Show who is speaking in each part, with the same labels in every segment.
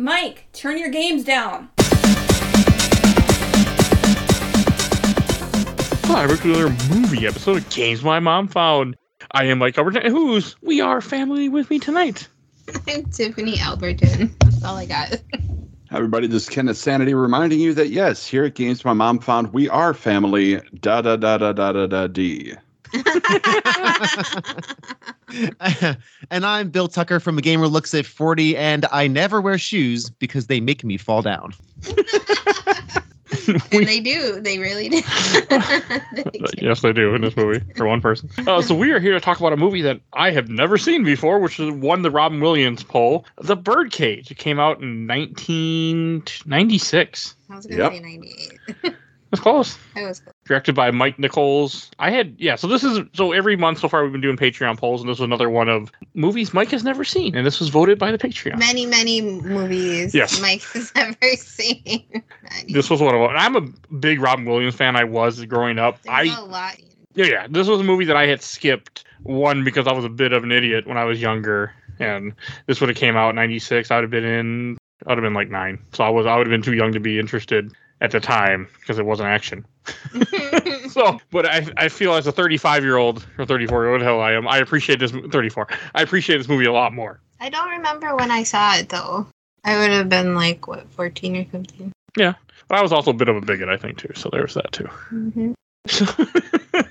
Speaker 1: Mike, turn your games down.
Speaker 2: Hi, we're to another movie episode of Games My Mom Found. I am Mike Albertin, who's we are family with me tonight.
Speaker 3: I'm Tiffany Albertin. That's all I got.
Speaker 4: Hi, everybody, this is Kenneth Sanity reminding you that yes, here at Games My Mom Found, we are family. Da da da da da da da D.
Speaker 5: and I'm Bill Tucker from A Gamer Looks at 40, and I never wear shoes because they make me fall down.
Speaker 3: and they do. They really do.
Speaker 2: They yes, they do in this movie for one person. Uh, so we are here to talk about a movie that I have never seen before, which won the Robin Williams poll, The Birdcage. It came out in 1996.
Speaker 3: I was gonna yep. say 98.
Speaker 2: That's close.
Speaker 3: I was close.
Speaker 2: Directed by Mike Nichols. I had yeah. So this is so every month so far we've been doing Patreon polls, and this was another one of movies Mike has never seen, and this was voted by the Patreon.
Speaker 3: Many many movies.
Speaker 2: Yes.
Speaker 3: Mike has never seen.
Speaker 2: this was one of them. I'm a big Robin Williams fan. I was growing up.
Speaker 3: There's
Speaker 2: I
Speaker 3: a lot.
Speaker 2: yeah yeah. This was a movie that I had skipped one because I was a bit of an idiot when I was younger, and this would have came out in '96. I'd have been in. I'd have been like nine, so I was. I would have been too young to be interested at the time because it wasn't action. so, but I, I feel as a 35 year old or 34 year old, hell I am, I appreciate this 34. I appreciate this movie a lot more.
Speaker 3: I don't remember when I saw it though. I would have been like what 14 or something.
Speaker 2: Yeah, but I was also a bit of a bigot, I think too. So there's that too.
Speaker 3: Mm-hmm.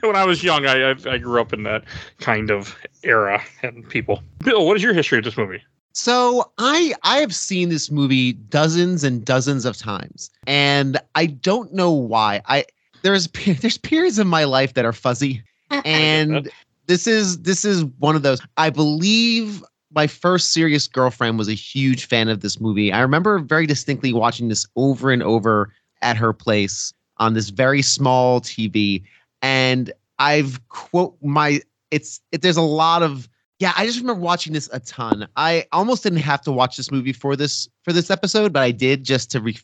Speaker 2: when I was young, I, I I grew up in that kind of era and people. Bill, what is your history of this movie?
Speaker 5: So I I have seen this movie dozens and dozens of times, and I don't know why. I there's there's periods in my life that are fuzzy, and this is this is one of those. I believe my first serious girlfriend was a huge fan of this movie. I remember very distinctly watching this over and over at her place on this very small TV, and I've quote my it's it, there's a lot of yeah, I just remember watching this a ton. I almost didn't have to watch this movie for this for this episode, but I did just to re-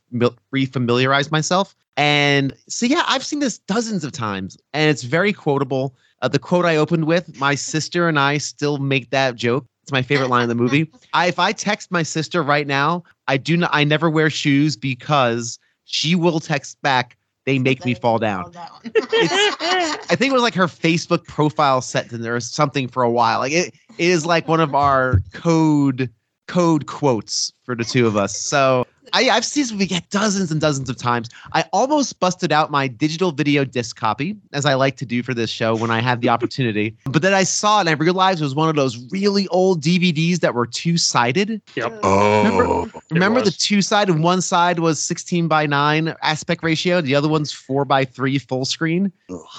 Speaker 5: refamiliarize myself. And so yeah, I've seen this dozens of times, and it's very quotable. Uh, the quote I opened with, my sister and I still make that joke. It's my favorite line in the movie. I, if I text my sister right now, I do not. I never wear shoes because she will text back they make me fall down. I think it was like her Facebook profile set in there or something for a while. Like it is like one of our code code quotes for the two of us. So I, I've seen this movie get dozens and dozens of times. I almost busted out my digital video disc copy, as I like to do for this show when I have the opportunity. But then I saw it and I realized it was one of those really old DVDs that were two sided.
Speaker 2: Yep.
Speaker 4: Oh,
Speaker 5: remember, remember the two sided? One side was 16 by 9 aspect ratio, the other one's 4 by 3 full screen.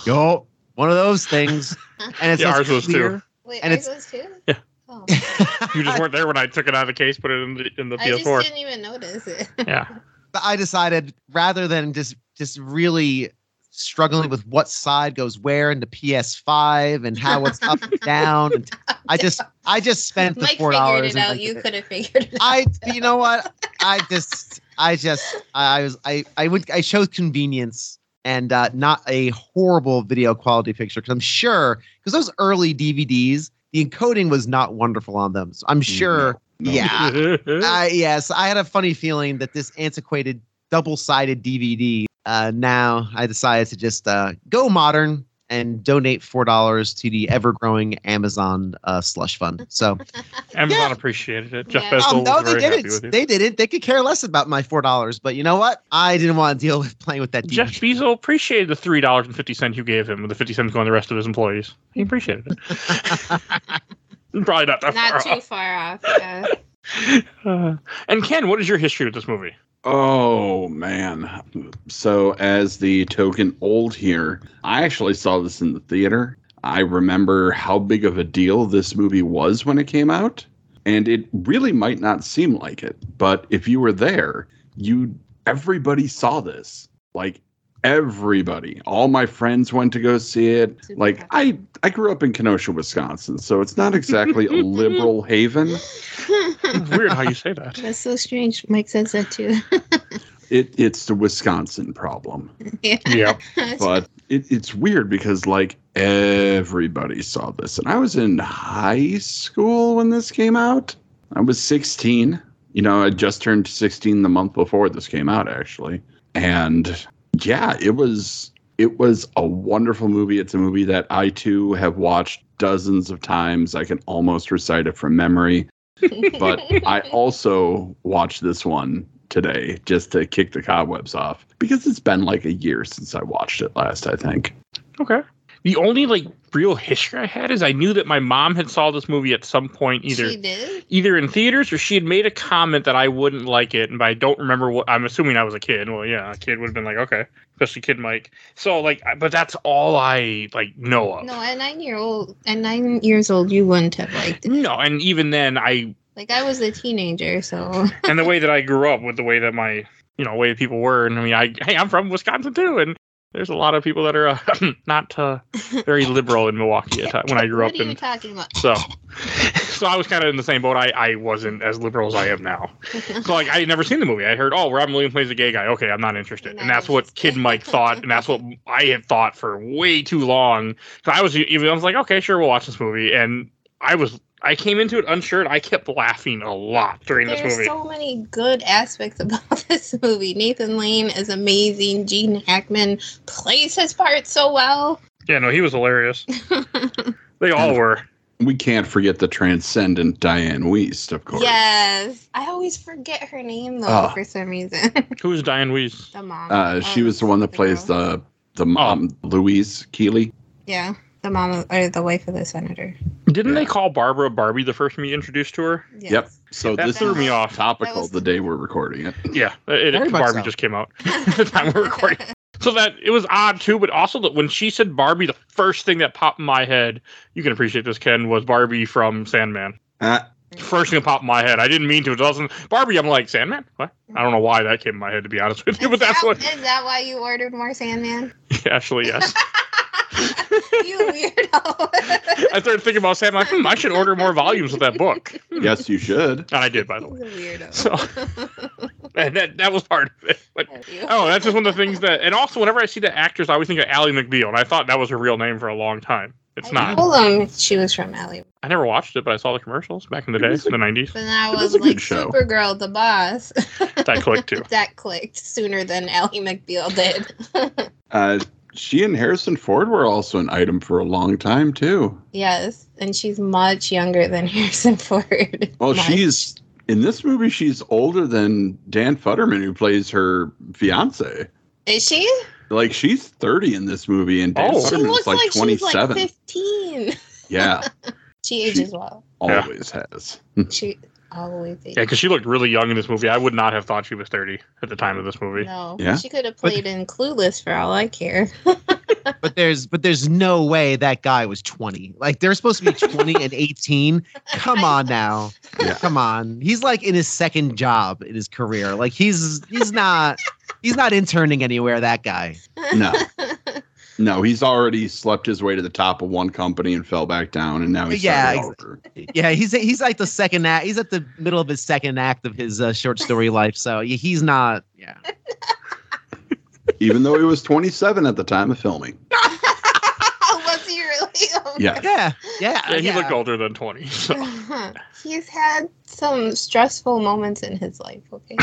Speaker 5: Yo, one of those things. And it's
Speaker 2: yeah, ours was too.
Speaker 3: Wait,
Speaker 5: And
Speaker 3: ours
Speaker 5: it's-
Speaker 3: was too?
Speaker 2: Yeah.
Speaker 3: Oh.
Speaker 2: You just weren't there when I took it out of the case, put it in the, in the
Speaker 3: I just
Speaker 2: PS4.
Speaker 3: didn't even notice it.
Speaker 2: Yeah.
Speaker 5: But I decided rather than just just really struggling with what side goes where in the PS5 and how it's up and down, and I just I just spent the
Speaker 3: Mike
Speaker 5: four
Speaker 3: figured
Speaker 5: dollars.
Speaker 3: it out. You could have figured it out.
Speaker 5: I you know what I just I just I was I I would I chose convenience and uh, not a horrible video quality picture because I'm sure because those early DVDs the encoding was not wonderful on them. So I'm sure.
Speaker 4: no.
Speaker 5: Yeah. I yes, I had a funny feeling that this antiquated double-sided DVD. Uh, now I decided to just uh, go modern and donate four dollars to the ever-growing Amazon uh, slush fund. So
Speaker 2: Amazon
Speaker 5: Yeah.
Speaker 2: appreciated it. Jeff
Speaker 3: Yeah.
Speaker 2: Bezos
Speaker 5: um, no,
Speaker 2: was
Speaker 5: they
Speaker 2: very
Speaker 5: didn't. They didn't. They could care less about my four dollars. But you know what? I didn't want to deal with playing with that.
Speaker 2: Jeff
Speaker 5: DVD.
Speaker 2: Bezos appreciated the three dollars and fifty cents you gave him, with the fifty cents going to the rest of his employees. He appreciated it. Probably not that
Speaker 3: Not
Speaker 2: far
Speaker 3: too far off. Yeah.
Speaker 2: Uh, and Ken, what is your history with this movie?
Speaker 4: Oh man. So as the token old here, I actually saw this in the theater. I remember how big of a deal this movie was when it came out, and it really might not seem like it, but if you were there, you everybody saw this. Like everybody, all my friends went to go see it.
Speaker 3: Super
Speaker 4: Like I I grew up in Kenosha, Wisconsin, so it's not exactly a liberal haven.
Speaker 2: Weird how you say that.
Speaker 3: That's so strange. Mike says that too.
Speaker 4: It it's the Wisconsin problem.
Speaker 3: yeah.
Speaker 2: Yeah.
Speaker 4: but it, it's weird because like everybody saw this and i was in high school when this came out i was 16 You know, I just turned 16 the month before this came out, actually. And yeah, it was it was a wonderful movie. It's a movie that I too have watched dozens of times. I can almost recite it from memory. But I also watched this one today just to kick the cobwebs off because it's been like a year since I watched it last, I think.
Speaker 2: Okay. The only like real history I had is I knew that my mom had saw this movie at some point either
Speaker 3: She did.
Speaker 2: either in theaters or she had made a comment that I wouldn't like it, and but I don't remember what. I'm assuming I was a kid. Well, yeah, a kid would have been like, okay, especially kid Mike. So like, but that's all I like know of.
Speaker 3: No, at nine year old, at nine years old, you wouldn't have liked it.
Speaker 2: No, and even then, I
Speaker 3: Like I was a teenager, so
Speaker 2: and the way that I grew up with the way that my you know way people were, and I mean, I hey, I'm from Wisconsin too, and there's a lot of people that are uh, not uh, very liberal in Milwaukee when I grew up in. So, so I was kind of in the same boat. I, I wasn't as liberal as I am now. So like I had never seen the movie. I heard, oh, Robin Williams plays a gay guy. Okay, I'm not interested.
Speaker 3: You're
Speaker 2: and
Speaker 3: not
Speaker 2: that's what. Kid Mike thought, and that's what I had thought for way too long. So I was even I was like, okay, sure, we'll watch this movie. And I was I came into it unsure, and I kept laughing a lot during this movie.
Speaker 3: There's so many good aspects about this movie. Nathan Lane is amazing. Gene Hackman plays his part so well.
Speaker 2: yeah, no, he was hilarious. They all were.
Speaker 4: We can't forget the transcendent Diane Wiest, of course.
Speaker 3: yes, I always forget her name though
Speaker 4: Oh.
Speaker 3: for some reason.
Speaker 2: Who's Diane Weiss?
Speaker 3: the mom.
Speaker 4: Uh, she was the one that plays
Speaker 3: girl.
Speaker 4: the the mom, Louise Keeley.
Speaker 3: yeah, the mom of, or the wife of the senator.
Speaker 2: Didn't they call Barbara Barbie the first time you introduced to her?
Speaker 3: Yes.
Speaker 4: Yep. So
Speaker 2: That
Speaker 4: this
Speaker 2: threw me off.
Speaker 4: topical
Speaker 3: That was-
Speaker 4: the day we're recording it.
Speaker 2: Yeah, it, it, Barbie
Speaker 5: so.
Speaker 2: just came out the time we're recording. So that it was odd too, but also that when she said Barbie, the first thing that popped in my head, you can appreciate this, Ken, was Barbie from Sandman.
Speaker 4: Uh,
Speaker 2: First thing that popped in my head. I didn't mean to. It doesn't Barbie. I'm like Sandman. What? I don't know why that came in my head to be honest with you, but that's
Speaker 3: that-
Speaker 2: what.
Speaker 3: Is that why you ordered more Sandman?
Speaker 2: Actually, yes.
Speaker 3: you weirdo.
Speaker 2: I started thinking about Sandman. Hmm, I should order more volumes of that book,
Speaker 4: yes, you should.
Speaker 2: and I did, by the way.
Speaker 3: He's a weirdo.
Speaker 2: So- And that that was part of it. But oh, that's just one of the things that. And also, whenever I see the actors, I always think of Ally McBeal, and I thought that was her real name for a long time. It's
Speaker 3: I
Speaker 2: not.
Speaker 3: told him she was from Alley.
Speaker 2: I never watched it, but I saw the commercials back in the day, in the nineties.
Speaker 3: But then I
Speaker 4: was
Speaker 3: was,
Speaker 4: a good
Speaker 3: like
Speaker 4: show.
Speaker 3: Supergirl, the boss.
Speaker 2: That clicked too.
Speaker 3: that clicked sooner than Ally McBeal did.
Speaker 4: Uh, she and Harrison Ford were also an item for a long time too.
Speaker 3: yes, and she's much younger than Harrison Ford.
Speaker 4: Well,
Speaker 3: Much.
Speaker 4: she's in this movie. She's older than Dan Futterman, who plays her fiance.
Speaker 3: is she?
Speaker 4: Like she's thirty in this movie, and Dan
Speaker 2: Oh.
Speaker 3: She
Speaker 4: Futterman's
Speaker 3: looks
Speaker 4: like,
Speaker 3: like,
Speaker 4: twenty
Speaker 3: she's like fifteen.
Speaker 4: yeah,
Speaker 3: She ages well.
Speaker 2: Yeah.
Speaker 4: always has.
Speaker 3: She always ages.
Speaker 2: Yeah, because she looked really young in this movie. I would not have thought she was thirty at the time of this movie.
Speaker 3: No,
Speaker 4: Yeah.
Speaker 3: she could have played in Clueless for all I care.
Speaker 5: But there's but there's no way that guy was 20. Like they're supposed to be 20 and 18. Come on now.
Speaker 4: Yeah.
Speaker 5: Come on. He's like in his second job in his career. Like he's he's not he's not interning anywhere, that guy.
Speaker 4: No. No, he's already slept his way to the top of one company and fell back down, and now he's
Speaker 5: Yeah,
Speaker 4: started
Speaker 5: ex-
Speaker 4: over.
Speaker 5: Yeah, he's he's like the second act. He's at the middle of his second act of his uh, short story life. So he's not. Yeah.
Speaker 4: even though he was 27 at the time of filming.
Speaker 3: Was he really? Oh
Speaker 4: Yeah.
Speaker 5: Yeah. Yeah.
Speaker 2: Yeah, he
Speaker 5: yeah.
Speaker 2: looked older than twenty. So
Speaker 3: He's had some stressful moments in his life. Okay.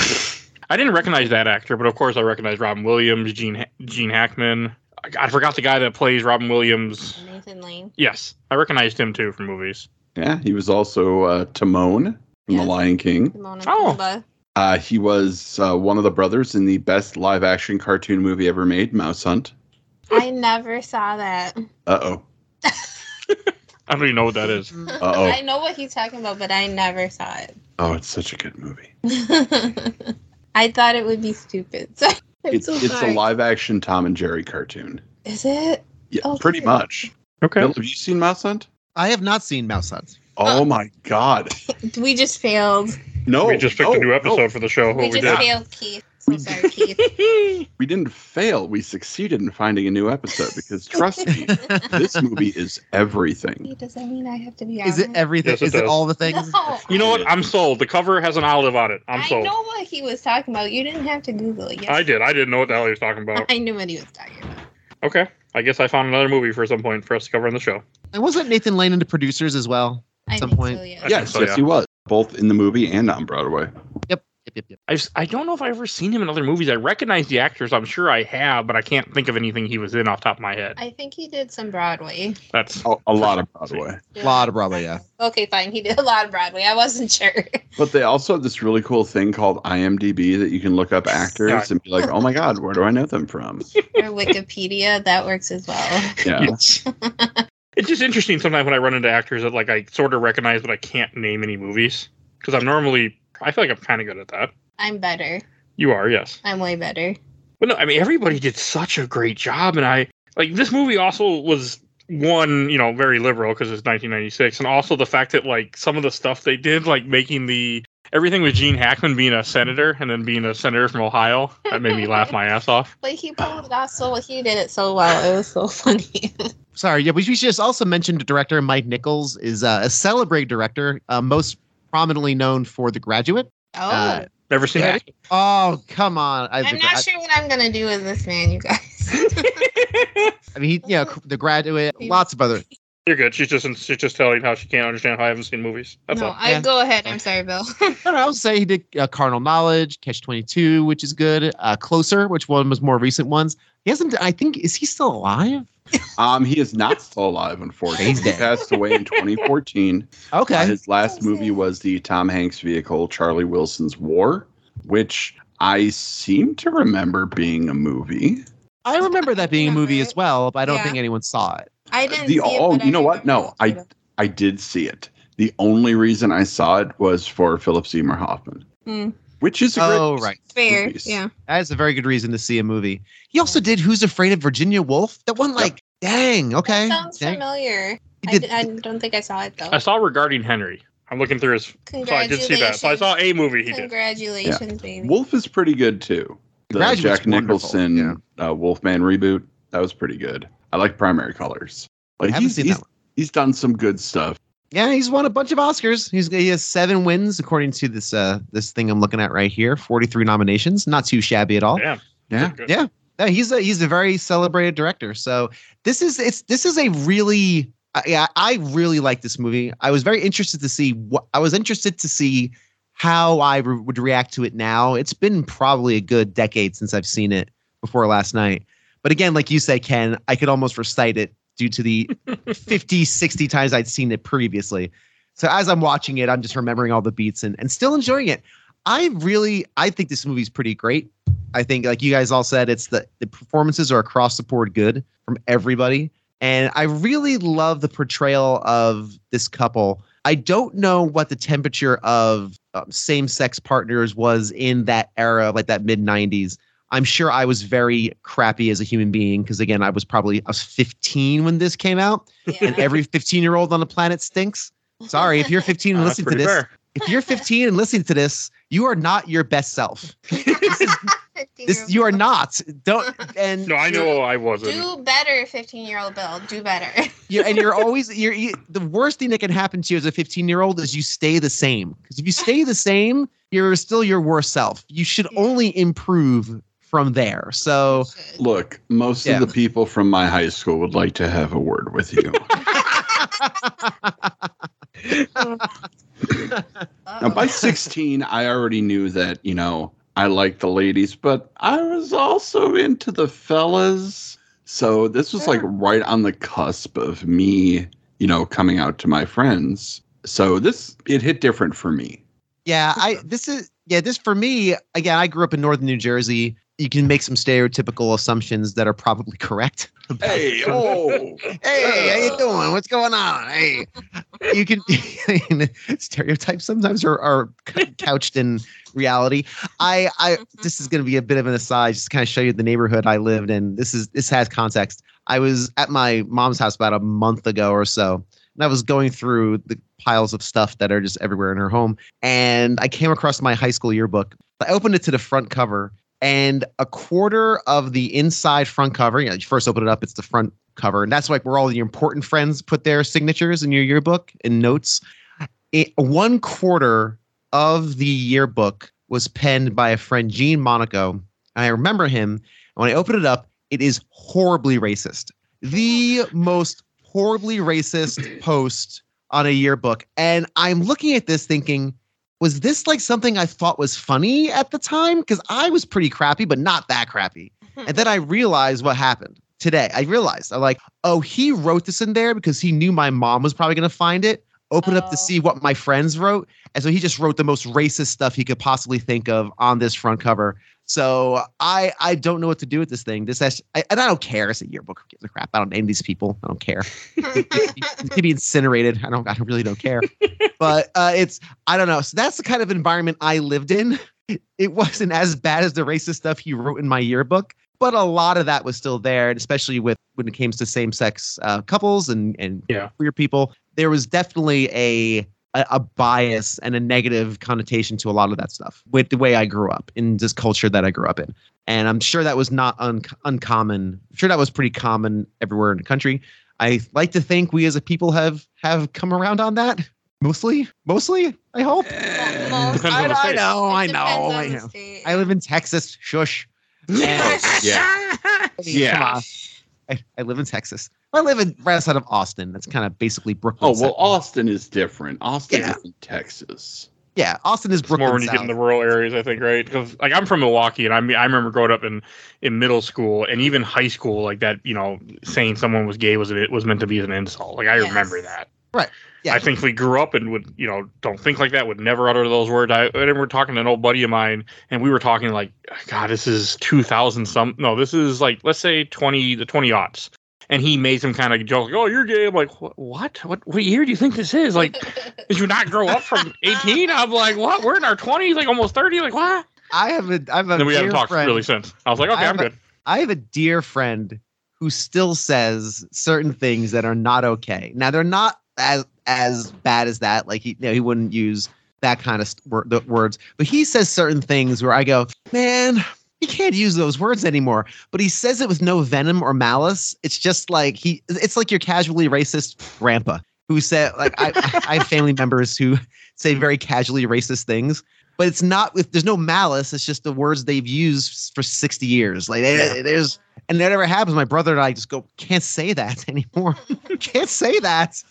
Speaker 2: I didn't recognize that actor, but of course I recognize Robin Williams, Gene Gene Hackman. I, I forgot the guy that plays Robin Williams.
Speaker 3: Nathan Lane.
Speaker 2: Yes, I recognized him too from movies.
Speaker 4: Yeah, he was also uh, Timon from
Speaker 3: Yeah.
Speaker 4: The Lion King.
Speaker 3: Timon and
Speaker 2: Oh.
Speaker 3: Pumbaa.
Speaker 4: Uh, he was uh, one of the brothers in the best live action cartoon movie ever made, Mouse Hunt.
Speaker 3: I never saw that.
Speaker 4: Uh oh.
Speaker 2: I don't even know what that is.
Speaker 4: Uh-oh.
Speaker 3: I know what he's talking about, but I never saw it.
Speaker 4: Oh, it's such a good movie.
Speaker 3: I thought it would be stupid. So I'm
Speaker 4: It's
Speaker 3: so
Speaker 4: it's
Speaker 3: sorry.
Speaker 4: a live action Tom and Jerry cartoon.
Speaker 3: Is it?
Speaker 4: Yeah,
Speaker 3: Oh,
Speaker 4: pretty much.
Speaker 2: Okay.
Speaker 4: Bill, have you seen Mouse Hunt?
Speaker 5: I have not seen Mouse Hunt.
Speaker 4: Oh, oh. my God!
Speaker 3: We just failed.
Speaker 4: No,
Speaker 2: we just picked
Speaker 4: no,
Speaker 2: a oh, new
Speaker 4: no.
Speaker 2: episode oh. for the show.
Speaker 3: we
Speaker 2: What we,
Speaker 3: just
Speaker 2: did.
Speaker 3: failed Keith. So sorry, Keith.
Speaker 4: We didn't fail. We succeeded in finding a new episode because trust me, this movie is everything.
Speaker 3: Does that mean I have to be
Speaker 5: Is it everything?
Speaker 2: Yes, it
Speaker 5: Is it all the things?
Speaker 3: No.
Speaker 2: You know what? I'm sold. The cover has an olive on it. I'm
Speaker 3: I
Speaker 2: sold.
Speaker 3: know what he was talking about. You didn't have to Google it. Yes.
Speaker 2: I did. I didn't know what the hell he was talking about.
Speaker 3: I knew what he was talking about.
Speaker 2: Okay. I guess I found another movie for some point for us to cover on the show.
Speaker 5: And wasn't Nathan Lane into producers as well?
Speaker 3: I
Speaker 5: Some
Speaker 3: think
Speaker 5: point.
Speaker 3: so, yeah.
Speaker 4: Yes,
Speaker 2: so,
Speaker 4: yes, he was. both in the movie and on Broadway.
Speaker 5: Yep, yep, yep.
Speaker 2: I, s- I don't know if I've ever seen him in other movies. I recognize the actors. I'm sure I have, but I can't think of anything he was in off the top of my head.
Speaker 3: I think he did some Broadway.
Speaker 2: That's
Speaker 4: A, a lot of Broadway.
Speaker 5: A lot of Broadway, yeah.
Speaker 3: Okay, fine. He did a lot of Broadway. I wasn't sure.
Speaker 4: But they also have this really cool thing called IMDb that you can look up actors
Speaker 2: Yeah.
Speaker 4: and be like, oh my God, where do I know them from?
Speaker 3: or Wikipedia, that works as well.
Speaker 4: Yeah.
Speaker 2: it's, it's just interesting sometimes when I run into actors that like I sort of recognize, but I can't name any movies because I'm normally I feel like I'm kind of good at that.
Speaker 3: I'm better.
Speaker 2: You are, yes.
Speaker 3: I'm way better.
Speaker 2: But no, I mean everybody did such a great job, and I like this movie also was one, you know, very liberal because it's 1996, and also the fact that like some of the stuff they did, like making the everything with Gene Hackman being a senator and then being a senator from Ohio, that made me laugh my ass off.
Speaker 3: But he pulled it off so he did it so well. It was so funny.
Speaker 5: Sorry, yeah, we should just also mention the director Mike Nichols is uh, a celebrate director, uh, most prominently known for The Graduate.
Speaker 3: oh.
Speaker 5: Uh,
Speaker 2: Never seen
Speaker 5: Yeah.
Speaker 2: it.
Speaker 5: Oh, come on! I,
Speaker 3: I'm not sure what I'm gonna do with this man, you guys.
Speaker 5: I mean, he, yeah, The Graduate, lots of other.
Speaker 2: You're good. She's just she's just telling how she can't understand how I haven't seen movies. That's
Speaker 3: no,
Speaker 2: all.
Speaker 3: I
Speaker 5: Yeah.
Speaker 3: go ahead. I'm sorry, Bill.
Speaker 5: I don't know, I'll say he did uh, Carnal Knowledge, Catch Twenty Two, which is good. Uh, Closer, which one was more recent ones. He hasn't. I think is he still alive?
Speaker 4: Um, he is not still alive, unfortunately.
Speaker 5: He's
Speaker 4: He passed away in 2014. Uh,
Speaker 5: Okay.
Speaker 4: his last movie was the Tom Hanks vehicle, Charlie Wilson's War, which I seem to remember being a movie.
Speaker 5: I remember that being a movie as well, but I don't
Speaker 3: Yeah.
Speaker 5: think anyone saw it.
Speaker 3: I didn't
Speaker 4: The-
Speaker 3: see it.
Speaker 4: oh, you know what? No. I I did see it. The only reason I saw it was for Philip Seymour Hoffman,
Speaker 3: Hmm.
Speaker 4: Which is a great
Speaker 5: Oh, right.
Speaker 3: fair.
Speaker 4: movies.
Speaker 3: Yeah.
Speaker 5: That is a very good reason to see a movie. He also did Who's Afraid of Virginia Woolf? That one, like, dang, okay.
Speaker 3: That sounds
Speaker 5: dang.
Speaker 3: familiar. I,
Speaker 5: did-
Speaker 3: d- I don't think I saw it though.
Speaker 2: I saw regarding Henry. I'm looking through his. So I did see that. So I saw a movie he did.
Speaker 3: Congratulations, baby.
Speaker 4: Wolf is pretty good too. The
Speaker 5: Graduate's
Speaker 4: Jack
Speaker 5: wonderful,
Speaker 4: Nicholson uh, Wolfman reboot that was pretty good. I like Primary Colors. Like
Speaker 5: I haven't
Speaker 4: he's
Speaker 5: seen
Speaker 4: he's,
Speaker 5: that one.
Speaker 4: he's done some good stuff.
Speaker 5: Yeah, he's won a bunch of Oscars. He's he has seven wins according to this uh this thing I'm looking at right here. Forty three nominations, not too shabby at all.
Speaker 2: Damn.
Speaker 4: Yeah.
Speaker 2: Good.
Speaker 5: Yeah. Yeah, he's a he's a very celebrated director. So this is it's this is a really I- yeah I really like this movie. I was very interested to see what I was interested to see how I re- would react to it now. It's been probably a good decade since I've seen it before last night. But again, like you said, Ken, I could almost recite it due to the 50, 60 times I'd seen it previously. So as I'm watching it, I'm just remembering all the beats and, and still enjoying it. I really I think this movie's pretty great. I think, like you guys all said, it's the the performances are across the board good from everybody, and I really love the portrayal of this couple. I don't know what the temperature of um, same sex partners was in that era, like that mid '90s. I'm sure I was very crappy as a human being because again, I was probably I was 15 when this came out, and every 15 year old on the planet stinks. Sorry, if you're 15 and
Speaker 2: That's
Speaker 5: listening to this,
Speaker 2: fair.
Speaker 5: if you're 15 and listening to this, you are not your best self. This you are not. Don't and
Speaker 2: No, I know I wasn't.
Speaker 3: Do better, 15 year old Bill. Do better.
Speaker 5: you and you're always you're you, the worst thing that can happen to you as a 15 year old is you stay the same because if you stay the same you're still your worst self you should only improve from there so
Speaker 4: Look, most
Speaker 5: Yeah.
Speaker 4: of the people from my high school would like to have a word with you. now, by 16, I already knew that, you know, I liked the ladies, but I was also into the fellas. So this was like right on the cusp of me, you know, coming out to my friends. So this, it hit different for me.
Speaker 5: yeah i this is yeah this for me again i grew up in northern new jersey you can make some stereotypical assumptions that are probably correct
Speaker 4: Hey, oh,
Speaker 5: hey, how you doing? What's going on? Hey, you can stereotypes sometimes are, are couched in reality. I, I, mm-hmm. this is going to be a bit of an aside, just to kind of show you the neighborhood I lived in. This is this has context. I was at my mom's house about a month ago or so, and I was going through the piles of stuff that are just everywhere in her home, and I came across my high school yearbook. I opened it to the front cover, and a quarter of the inside front cover. You know, you first open it up, it's the front cover, and that's like where all your important friends put their signatures in your yearbook and notes. It, one quarter of the yearbook was penned by a friend, Gene Monaco, and I remember him. When I open it up, it is horribly racist. The most horribly racist post on a yearbook, and I'm looking at this thinking, was this like something I thought was funny at the time? Because I was pretty crappy, but not that crappy. And then I realized what happened today. I realized I'm like, oh, he wrote this in there because he knew my mom was probably going to find it. Open up to
Speaker 1: Oh.
Speaker 5: see what my friends wrote, and so he just wrote the most racist stuff he could possibly think of on this front cover. So I I don't know what to do with this thing. This has, I, and I don't care. It's a yearbook. Who gives a crap? I don't name these people. I don't care. It could be incinerated. I don't. I really don't care. but uh, it's I don't know. So that's the kind of environment I lived in. It wasn't as bad as the racist stuff he wrote in my yearbook, but a lot of that was still there, and especially with when it came to same-sex uh, couples and and
Speaker 2: Yeah.
Speaker 5: queer people, there was definitely a a, a bias and a negative connotation to a lot of that stuff with the way I grew up in this culture that I grew up in. And I'm sure that was not un- uncommon. I'm sure that was pretty common everywhere in the country. I like to think we as a people have have come around on that mostly. Mostly, I hope.
Speaker 3: Most-
Speaker 5: I, I know, I know, I know. I live in Texas. Shush.
Speaker 4: yeah.
Speaker 5: I mean,
Speaker 4: Yeah.
Speaker 5: come on. I, I live in Texas. I live in right outside of Austin. That's kind of basically Brooklyn.
Speaker 4: Oh well,
Speaker 5: South.
Speaker 4: Austin is different. Austin
Speaker 5: Yeah.
Speaker 4: is in Texas.
Speaker 5: yeah, Austin is
Speaker 2: It's
Speaker 5: Brooklyn.
Speaker 2: more when you get
Speaker 5: South.
Speaker 2: in the rural areas, I think, right? Because like I'm from Milwaukee, and I mean, I remember growing up in in middle school and even high school, like that. You know, saying someone was gay was it was meant to be an insult. Like I
Speaker 3: Yes.
Speaker 2: remember that.
Speaker 5: Right. Yeah.
Speaker 2: I think we grew up and would you know don't think like that. Would never utter those words. I, I remember talking to an old buddy of mine, and we were talking like, God, this is 2000 some. No, this is like let's say 20 the 20 aughts. And he made some kind of joke, like, "Oh, you're gay." I'm like, "What? What? What, year do you think this is?" Like, did you not grow up from 18? I'm like, "What? We're in our 20s, like almost 30." Like, what?
Speaker 5: I have a I have a
Speaker 2: And then we haven't talked
Speaker 5: friend.
Speaker 2: really since. I was like, okay, I'm
Speaker 5: a-
Speaker 2: good.
Speaker 5: I have a dear friend who still says certain things that are not okay. Now they're not as as bad as that. Like he you know, he wouldn't use that kind of st- wor- the words, but he says certain things where I go, man. He can't use those words anymore, but he says it with no venom or malice. It's just like he, it's like your casually racist grandpa who said, like, I, I have family members who say very casually racist things, but it's not with there's no malice it's just the words they've used for 60 years like
Speaker 2: Yeah.
Speaker 5: there's and that ever happens my brother and i just go can't say that anymore can't say that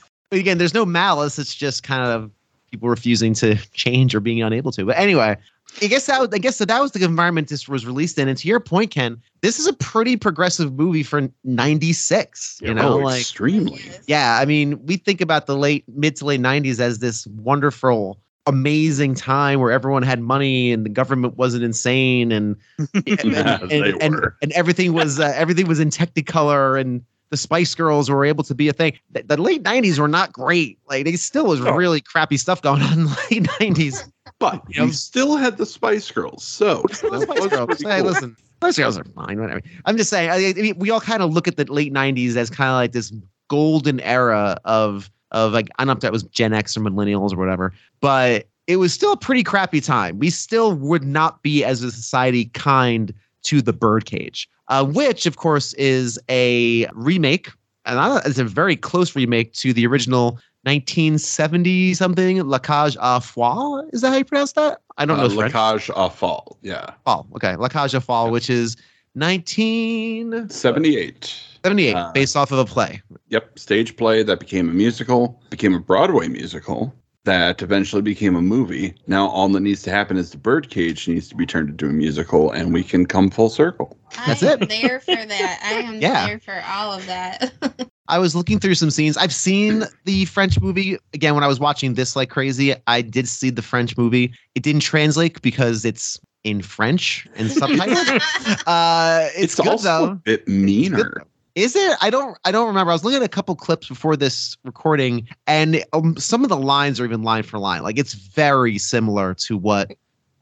Speaker 5: again there's no malice. It's just kind of people refusing to change or being unable to. But anyway i guess that was, i guess that, that was the environment this was released in. And to your point ken this is a pretty progressive movie for 96 you
Speaker 2: Yeah,
Speaker 5: know
Speaker 4: oh,
Speaker 5: like
Speaker 4: extremely.
Speaker 5: Yeah, I mean, we think about the late mid to late '90s as this wonderful, amazing time where everyone had money and the government wasn't insane and and,
Speaker 4: Yes,
Speaker 5: and, and, and everything was uh, everything was in Technicolor and the Spice Girls were able to be a thing. The, the late '90s were not great. Like, they still was
Speaker 2: No.
Speaker 5: really crappy stuff going on in the late '90s.
Speaker 4: But
Speaker 5: You know-
Speaker 4: still had the Spice Girls, so
Speaker 5: Spice Girls. Hey,
Speaker 4: cool.
Speaker 5: listen, Spice Girls are fine. Whatever. I'm just saying. I, I mean, we all kind of look at the late '90s as kind of like this golden era of of like I don't know if that was Gen X or millennials or whatever, but it was still a pretty crappy time. We still would not be as a society kind to the Birdcage, uh, which of course is a remake, and it's a very close remake to the original 1970 something La Cage à Foie. Is that how you pronounce that? I don't
Speaker 4: Uh,
Speaker 5: know. French.
Speaker 4: La Cage aux Folles, yeah,
Speaker 5: Fall. Okay. La Cage aux Folles, which is 1978,
Speaker 4: seventy-eight. Uh,
Speaker 5: based off of a play.
Speaker 4: Yep, stage play that became a musical, became a Broadway musical that eventually became a movie. Now all that needs to happen is the Birdcage needs to be turned into a musical, and we can come full circle.
Speaker 5: That's
Speaker 3: I am
Speaker 5: it.
Speaker 3: there for that. I am
Speaker 5: Yeah.
Speaker 3: there for all of that.
Speaker 5: I was looking through some scenes. I've seen the French movie again when I was watching this like crazy. I did see the French movie. It didn't translate because it's in French and subtitles. uh, it's, good
Speaker 4: also
Speaker 5: though.
Speaker 4: a bit
Speaker 5: good,
Speaker 4: meaner.
Speaker 5: Is it? I don't. I don't remember. I was looking at a couple clips before this recording, and um, some of the lines are even line for line. Like it's very similar to what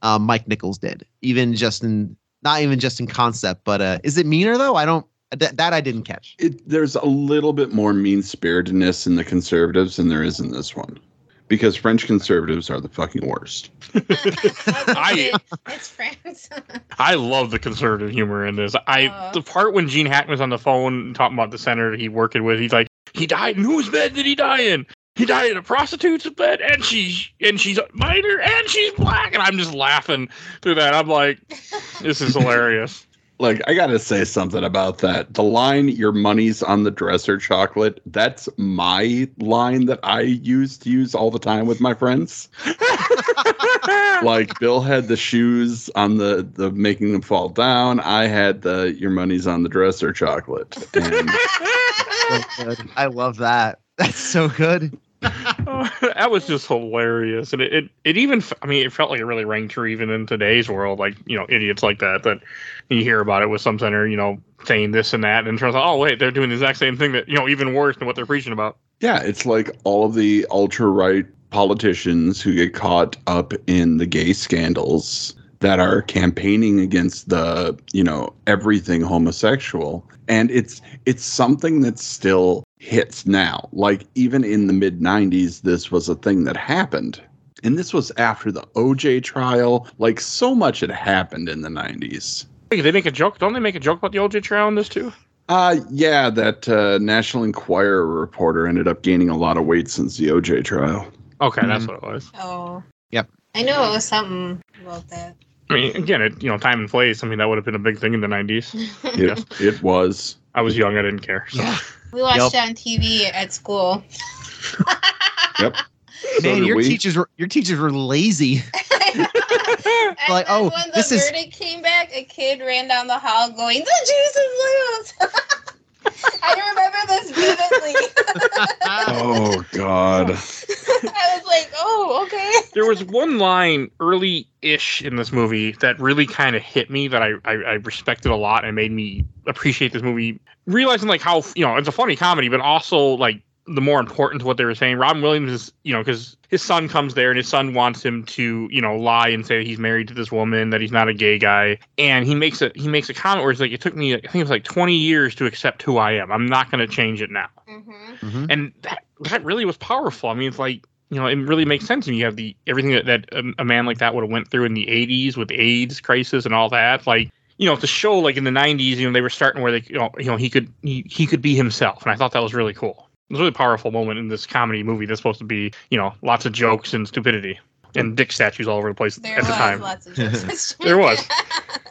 Speaker 5: uh, Mike Nichols did, even just in not even just in concept. But uh, is it meaner though? I don't. That, that I didn't catch.
Speaker 4: It, there's a little bit more mean spiritedness in the conservatives than there is in this one. Because French conservatives are the fucking worst.
Speaker 2: I-
Speaker 3: it's France.
Speaker 2: I love the conservative humor in this. I
Speaker 3: Uh.
Speaker 2: the part when Gene Hackman was on the phone talking about the senator he working with. He's like, he died. in Whose bed did he die in? He died in a prostitute's bed, and she's and she's a minor, and she's black. And I'm just laughing through that. I'm like, this is hilarious.
Speaker 4: Like, I gotta say something about that. The line, your money's on the dresser chocolate, that's my line that I used to use all the time with my friends. like Bill had the shoes on the the making them fall down. I had the your money's on the dresser chocolate. And
Speaker 5: So. I love that. That's so good.
Speaker 2: That was just hilarious, and it, it it even I mean it felt like it really rang true even in today's world, like you know idiots like that that you hear about it with some center, you know, saying this and that, and turns out oh wait they're doing the exact same thing that you know even worse than what they're preaching about.
Speaker 4: yeah, it's like all of the ultra right politicians who get caught up in the gay scandals that are campaigning against the, you know, everything homosexual. And it's it's something that still hits now. Like even in the mid 90s this was a thing that happened. And this was after the OJ trial. Like so much had happened in the 90s.
Speaker 2: Hey, they make a joke, don't they? Make a joke about the OJ trial in this too?
Speaker 4: Uh yeah, that uh, National Enquirer reporter ended up gaining a lot of weight since the OJ trial.
Speaker 2: Okay, that's
Speaker 5: Mhm.
Speaker 2: what it was.
Speaker 3: Oh.
Speaker 5: Yep.
Speaker 3: I know it was something about that.
Speaker 2: I mean, again, it you know time and place. I mean, that would have been a big thing in the '90s.
Speaker 4: It, it was.
Speaker 2: I was young, I didn't care. So.
Speaker 5: Yeah.
Speaker 3: we watched
Speaker 5: Yep.
Speaker 3: it on TV at school.
Speaker 4: Yep. So
Speaker 5: Man, your
Speaker 4: we.
Speaker 5: teachers were your teachers were lazy.
Speaker 3: And
Speaker 5: Like,
Speaker 3: then
Speaker 5: oh,
Speaker 3: when the
Speaker 5: this is-
Speaker 3: verdict came back, a kid ran down the hall going, "The Jesus lives." I remember this vividly.
Speaker 4: Oh God.
Speaker 3: I was like, "Oh, okay."
Speaker 2: there was one line early-ish in this movie that really kind of hit me that I, I I respected a lot and made me appreciate this movie. Realizing like how you know it's a funny comedy, but also like the more important to what they were saying. Robin Williams is you know because his son comes there and his son wants him to you know lie and say that he's married to this woman that he's not a gay guy, and he makes a he makes a comment where it's like it took me I think it was like 20 years to accept who I am. I'm not going to change it now
Speaker 3: hmm
Speaker 5: Mhm.
Speaker 2: and that that really was powerful. I mean, it's like you know, it really makes sense. And you have the everything that, that a, a man like that would have went through in the '80s with AIDS crisis and all that. Like you know, to show like in the '90s, you know, they were starting where they you know, you know he could he, he could be himself, and I thought that was really cool. It was a really powerful moment in this comedy movie that's supposed to be you know lots of jokes and stupidity and dick statues all over the place
Speaker 3: There
Speaker 2: at the time.
Speaker 3: lots of jokes.
Speaker 2: There was.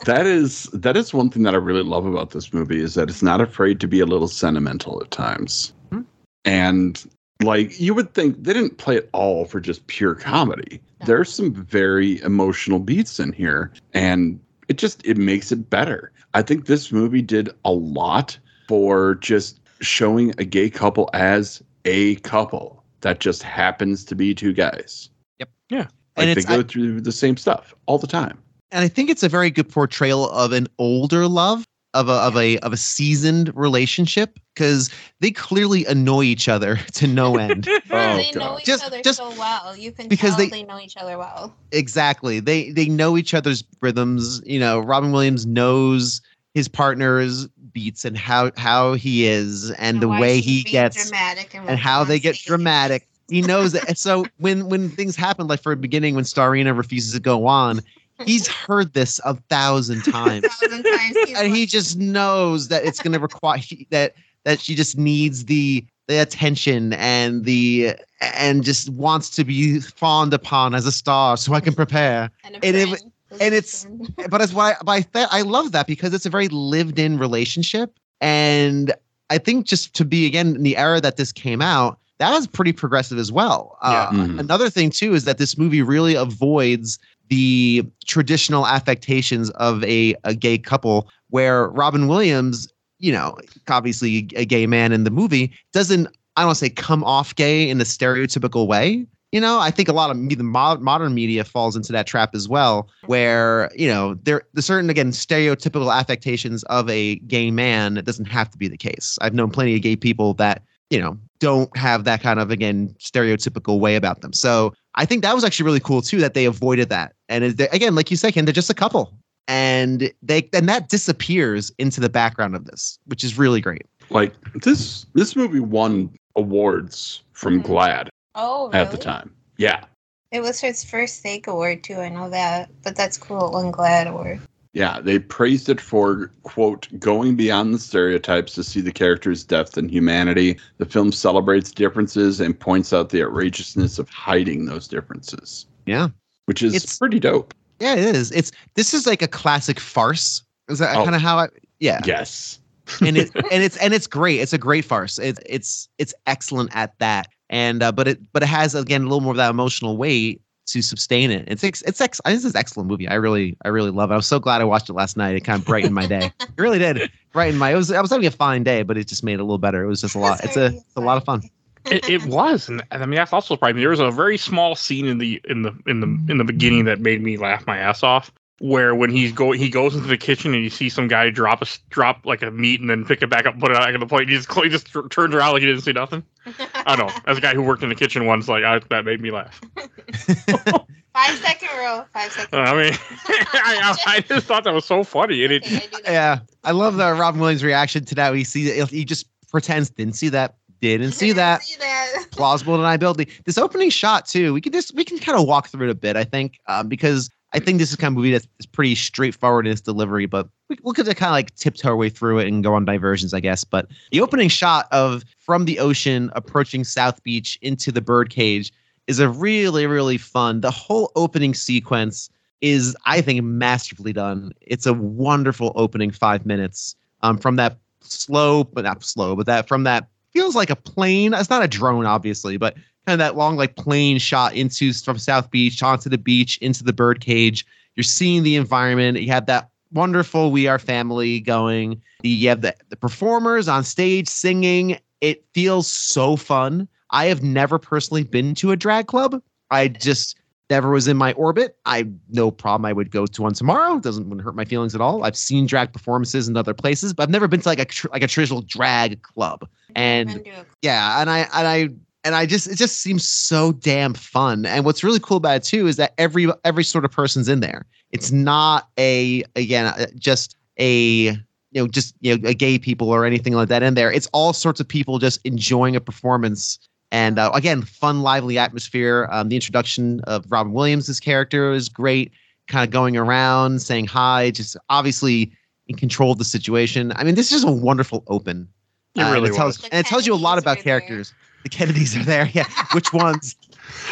Speaker 4: That is that is one thing that I really love about this movie is that it's not afraid to be a little sentimental at times.
Speaker 5: Hmm.
Speaker 4: And like you would think they didn't play it all for just pure comedy.
Speaker 3: No.
Speaker 4: There's some very emotional beats in here and it just it makes it better. I think this movie did a lot for just showing a gay couple as a couple that just happens to be two guys.
Speaker 5: Yep.
Speaker 2: Yeah.
Speaker 4: Like
Speaker 5: And
Speaker 4: they go
Speaker 5: I-
Speaker 4: through the same stuff all the time.
Speaker 5: and I think it's a very good portrayal of an older love of a of a of a seasoned relationship because they clearly annoy each other to no end.
Speaker 4: Oh,
Speaker 3: they know each
Speaker 5: Just-
Speaker 3: other
Speaker 5: just
Speaker 3: so well. You can
Speaker 5: because
Speaker 3: tell
Speaker 5: they-
Speaker 3: they, know each other well.
Speaker 5: exactly. They they know each other's rhythms. You know, Robin Williams knows his partner's beats and how how he is and the way he gets
Speaker 3: dramatic and,
Speaker 5: and how they get dramatic. He knows that. And so when when things happen, like for a beginning, when Starina refuses to go on, he's heard this a thousand times.
Speaker 3: thousand times.
Speaker 5: And he just knows that it's going to require that that she just needs the the attention and the and just wants to be fawned upon as a star so I can prepare.
Speaker 3: and, a
Speaker 5: and it-. And it's- But that's why but I th- I love that because it's a very lived in relationship and I think just to be again in the era that this came out that was pretty progressive as well. Uh,
Speaker 4: Yeah. Mhm.
Speaker 5: Another thing too is that this movie really avoids the traditional affectations of a, a gay couple where Robin Williams, you know, obviously a gay man in the movie, doesn't, I don't say come off gay in the stereotypical way. You know, I think a lot of the modern media falls into that trap as well, where, you know, there the certain, again, stereotypical affectations of a gay man. It doesn't have to be the case. I've known plenty of gay people that, you know, don't have that kind of, again, stereotypical way about them. So I think that was actually really cool too that they avoided that. And again, like you said, Ken, they're just a couple, and they and that disappears into the background of this, which is really great.
Speaker 4: Like this this movie won awards from
Speaker 3: Mhm.
Speaker 4: GLAAD
Speaker 3: oh,
Speaker 4: at the time. Yeah.
Speaker 3: It was his first steak award too. I know that, but that's cool. I'm GLAAD award.
Speaker 4: Yeah, they praised it for quote going beyond the stereotypes to see the character's depth and humanity. The film celebrates differences and points out the outrageousness of hiding those differences.
Speaker 5: Yeah.
Speaker 4: Which is
Speaker 5: It's-
Speaker 4: pretty dope.
Speaker 5: Yeah, it is. It's this is like a classic farce Is that
Speaker 4: Oh.
Speaker 5: kind of how I? Yeah.
Speaker 4: Yes.
Speaker 5: and it and it's and it's great. It's a great farce. It's it's it's excellent at that. And uh, but it but it has again a little more of that emotional weight to sustain it. It's ex- it's ex- this is an excellent movie. I really I really love it. I was so glad I watched it last night. It kind of brightened my day. It really did brighten my. It was I was having a fine day, but it just made it a little better. It was just a lot. It's a it's a lot of fun.
Speaker 2: it, it was, and I mean that's also surprising. There was a very small scene in the in the in the in the beginning that made me laugh my ass off. Where when he's go he goes into the kitchen and you see some guy drop a drop like a meat and then pick it back up, put it back on the plate. He just he just tur- turns around like he didn't see nothing. I don't know. As a guy who worked in the kitchen once, like I, that made me laugh.
Speaker 3: Five second rule. Five second.
Speaker 2: I mean, I, I, I just thought that was so funny, and it
Speaker 3: Okay, I.
Speaker 5: Yeah, I love the Robin Williams reaction to that. He sees it. He just pretends didn't see that. Didn't see that.
Speaker 3: See that.
Speaker 5: plausible deniability. This opening shot too, we can just we can kind of walk through it a bit. I think um, because I think this is kind of movie that's, pretty straightforward in its delivery, but we, we could kind of like tiptoe our way through it and go on diversions, I guess. But the opening shot of from the ocean approaching South Beach into the birdcage is a really really fun. The whole opening sequence is, I think, masterfully done. It's a wonderful opening five minutes um, from that slow, but not slow, but that from that feels like a plane. It's not a drone, obviously, but kind of that long like plane shot into from South Beach onto the beach into the bird cage. You're seeing the environment. You have that wonderful "We Are Family" going. The, you have the the performers on stage singing. It feels so fun. I have never personally been to a drag club. I just never was in my orbit. I no problem. I would go to one tomorrow. It doesn't wouldn't hurt my feelings at all. I've seen drag performances in other places, but I've never been to like a tr- like a traditional drag club. And yeah, and I and I and I just it just seems so damn fun. And what's really cool about it too is that every every sort of person's in there. It's not a again uh, just a you know just you know a gay people or anything like that in there. It's all sorts of people just enjoying a performance. And uh, again, fun, lively atmosphere. Um, the introduction of Robin Williams' character is great. Kind of going around saying hi, just obviously in control of the situation. I mean, this is just a wonderful open.
Speaker 2: It
Speaker 5: Uh, and
Speaker 2: really
Speaker 5: it tells,
Speaker 3: was.
Speaker 5: and it tells you a lot about
Speaker 3: Kennedys were there.
Speaker 5: characters. The Kennedys are there. Yeah, which ones?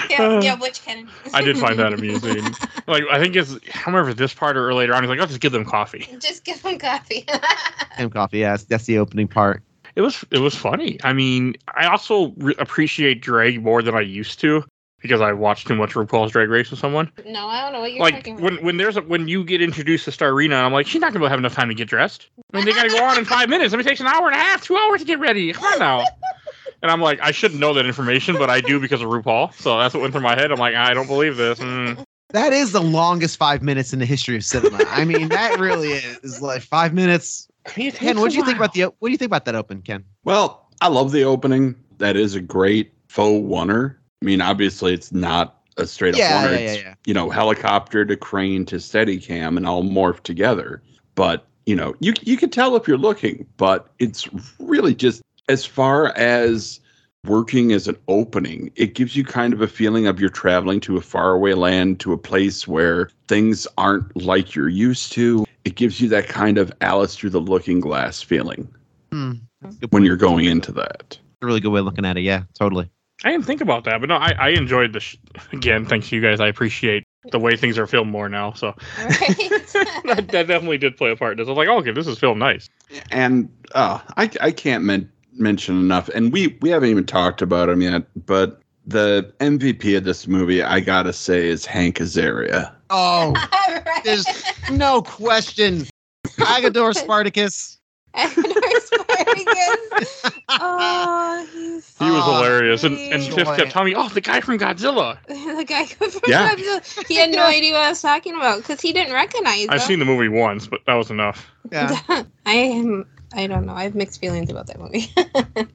Speaker 3: Yeah, uh, yeah, which Kennedy?
Speaker 2: I did find that amusing. Like I think it's however this part or later on. He's like, I'll just give them coffee.
Speaker 3: Just give them coffee.
Speaker 5: Sam Coffee. Yeah, that's, that's the opening part.
Speaker 2: It was it was funny. I mean, I also re- appreciate drag more than I used to because I watched too much RuPaul's Drag Race with someone.
Speaker 3: no, I don't know what you're
Speaker 2: like
Speaker 3: talking about.
Speaker 2: when when there's a, when you get introduced to Starina, I'm like, she's not gonna have enough time to get dressed. I mean, they gotta go on in five minutes. I mean, it takes an hour and a half, two hours to get ready. Come on now. And I'm like, I shouldn't know that information, but I do because of RuPaul. So that's what went through my head. I'm like, I don't believe this. Mm.
Speaker 5: That is the longest five minutes in the history of cinema. I mean, that really is. Like five minutes.
Speaker 2: I mean,
Speaker 5: Ken, what do you think about the? What do you think about that open, Ken?
Speaker 4: Well, I love the opening. That is a great faux oner. I mean, obviously, it's not a straight up
Speaker 5: Yeah,
Speaker 4: oner.
Speaker 5: yeah, yeah,
Speaker 4: It's,
Speaker 5: yeah.
Speaker 4: You know, helicopter to crane to steady cam and all morph together. But you know, you you can tell if you're looking, but it's really just as far as working as an opening, it gives you kind of a feeling of you're traveling to a faraway land, to a place where things aren't like you're used to. It gives you that kind of Alice through the looking glass feeling
Speaker 5: that's a good
Speaker 4: when you're going into that.
Speaker 5: a really good way of looking at it. Yeah, totally.
Speaker 2: I didn't think about that, but no, I, I enjoyed the sh- again. Thanks to you guys, I appreciate the way things are filmed more now. So that,
Speaker 3: Right?
Speaker 2: that definitely did play a part. in this. I was like, oh, okay, this is filmed nice.
Speaker 4: and uh, I I can't men- mention enough, and we we haven't even talked about him yet, but the MVP of this movie, I gotta say, is Hank Azaria.
Speaker 5: Oh,
Speaker 3: right.
Speaker 5: there's no question. Agador Spartacus.
Speaker 3: Agador Spartacus. Oh, he's
Speaker 2: He was
Speaker 5: Oh,
Speaker 2: hilarious, and and
Speaker 3: sweet.
Speaker 2: Tiff kept telling me, oh, the guy from Godzilla.
Speaker 3: the guy from
Speaker 4: Yeah.
Speaker 3: Godzilla. He had no idea what I was talking about because he didn't recognize
Speaker 2: I've
Speaker 3: him.
Speaker 2: seen the movie once, but that was enough.
Speaker 5: Yeah,
Speaker 3: I am. I don't know. I have mixed feelings about that movie.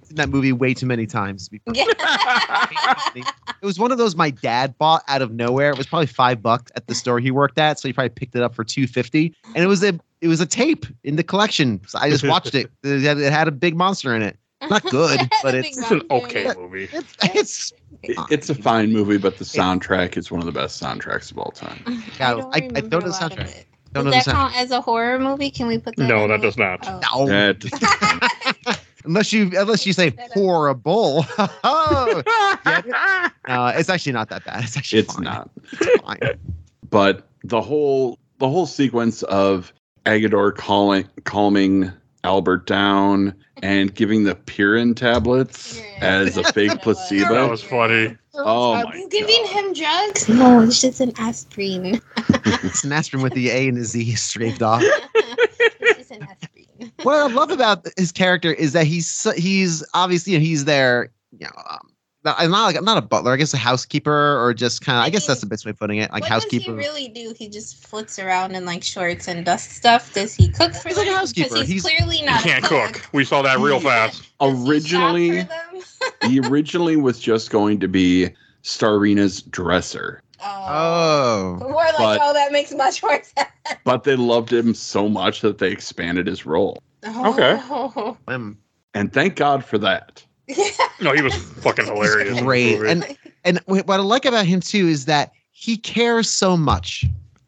Speaker 5: seen that movie way too many times.
Speaker 3: yeah.
Speaker 5: It was one of those my dad bought out of nowhere. It was probably five bucks at the store he worked at, so he probably picked it up for two fifty. And it was a it was a tape in the collection. So I just watched it. It had, it had a big monster in it. Not good, but it's
Speaker 2: It's an okay movie.
Speaker 5: it's, it's
Speaker 4: It- It's a fine movie, but the soundtrack is one of the best soundtracks of all time.
Speaker 5: Yeah,
Speaker 3: I don't
Speaker 5: I- I don't know the
Speaker 3: lot of
Speaker 5: soundtrack.
Speaker 3: It.
Speaker 5: Don't
Speaker 3: Does that
Speaker 5: the sound-
Speaker 3: count as a horror movie? Can we put that?
Speaker 2: No, that does not.
Speaker 3: Oh.
Speaker 5: no.
Speaker 4: That-
Speaker 5: unless you unless you say horrible. oh, uh, it's actually not that bad. It's actually
Speaker 4: it's
Speaker 5: fine.
Speaker 4: not.
Speaker 5: It's fine.
Speaker 4: but the whole the whole sequence of Agador calling calming Albert down and giving the Pirin tablets as a fake placebo.
Speaker 2: That
Speaker 4: placebo.
Speaker 2: was funny.
Speaker 4: Oh
Speaker 3: Are you giving
Speaker 4: God.
Speaker 3: him drugs? No, it's just an aspirin.
Speaker 5: It's an aspirin with the A and the Z scraped off.
Speaker 3: it's just an aspirin.
Speaker 5: what I love about his character is that he's he's obviously you know, he's there. You know, um, not, I'm not like I'm not a butler. I guess a housekeeper or just kind of. I,
Speaker 3: I
Speaker 5: guess
Speaker 3: mean,
Speaker 5: that's the best way of putting it. Like
Speaker 3: what
Speaker 5: housekeeper.
Speaker 3: does he really do? He just flits around in like shorts and does stuff. Does he cook for
Speaker 5: He's like a housekeeper.
Speaker 3: He's,
Speaker 5: He's-
Speaker 3: clearly
Speaker 2: He
Speaker 3: not.
Speaker 2: can't
Speaker 3: a cook.
Speaker 2: cook. We saw that real fast.
Speaker 3: Does he
Speaker 4: Originally,
Speaker 3: for
Speaker 4: he originally was just going to be Starina's dresser,
Speaker 3: Oh.
Speaker 5: oh,
Speaker 3: More like,
Speaker 4: But-
Speaker 3: oh, that makes much more sense.
Speaker 4: but they loved him so much that they expanded his role.
Speaker 2: Okay.
Speaker 3: Oh.
Speaker 5: um,
Speaker 4: And thank God for that.
Speaker 2: No, he was fucking hilarious.
Speaker 5: great. And and what I like about him too is that he cares so much,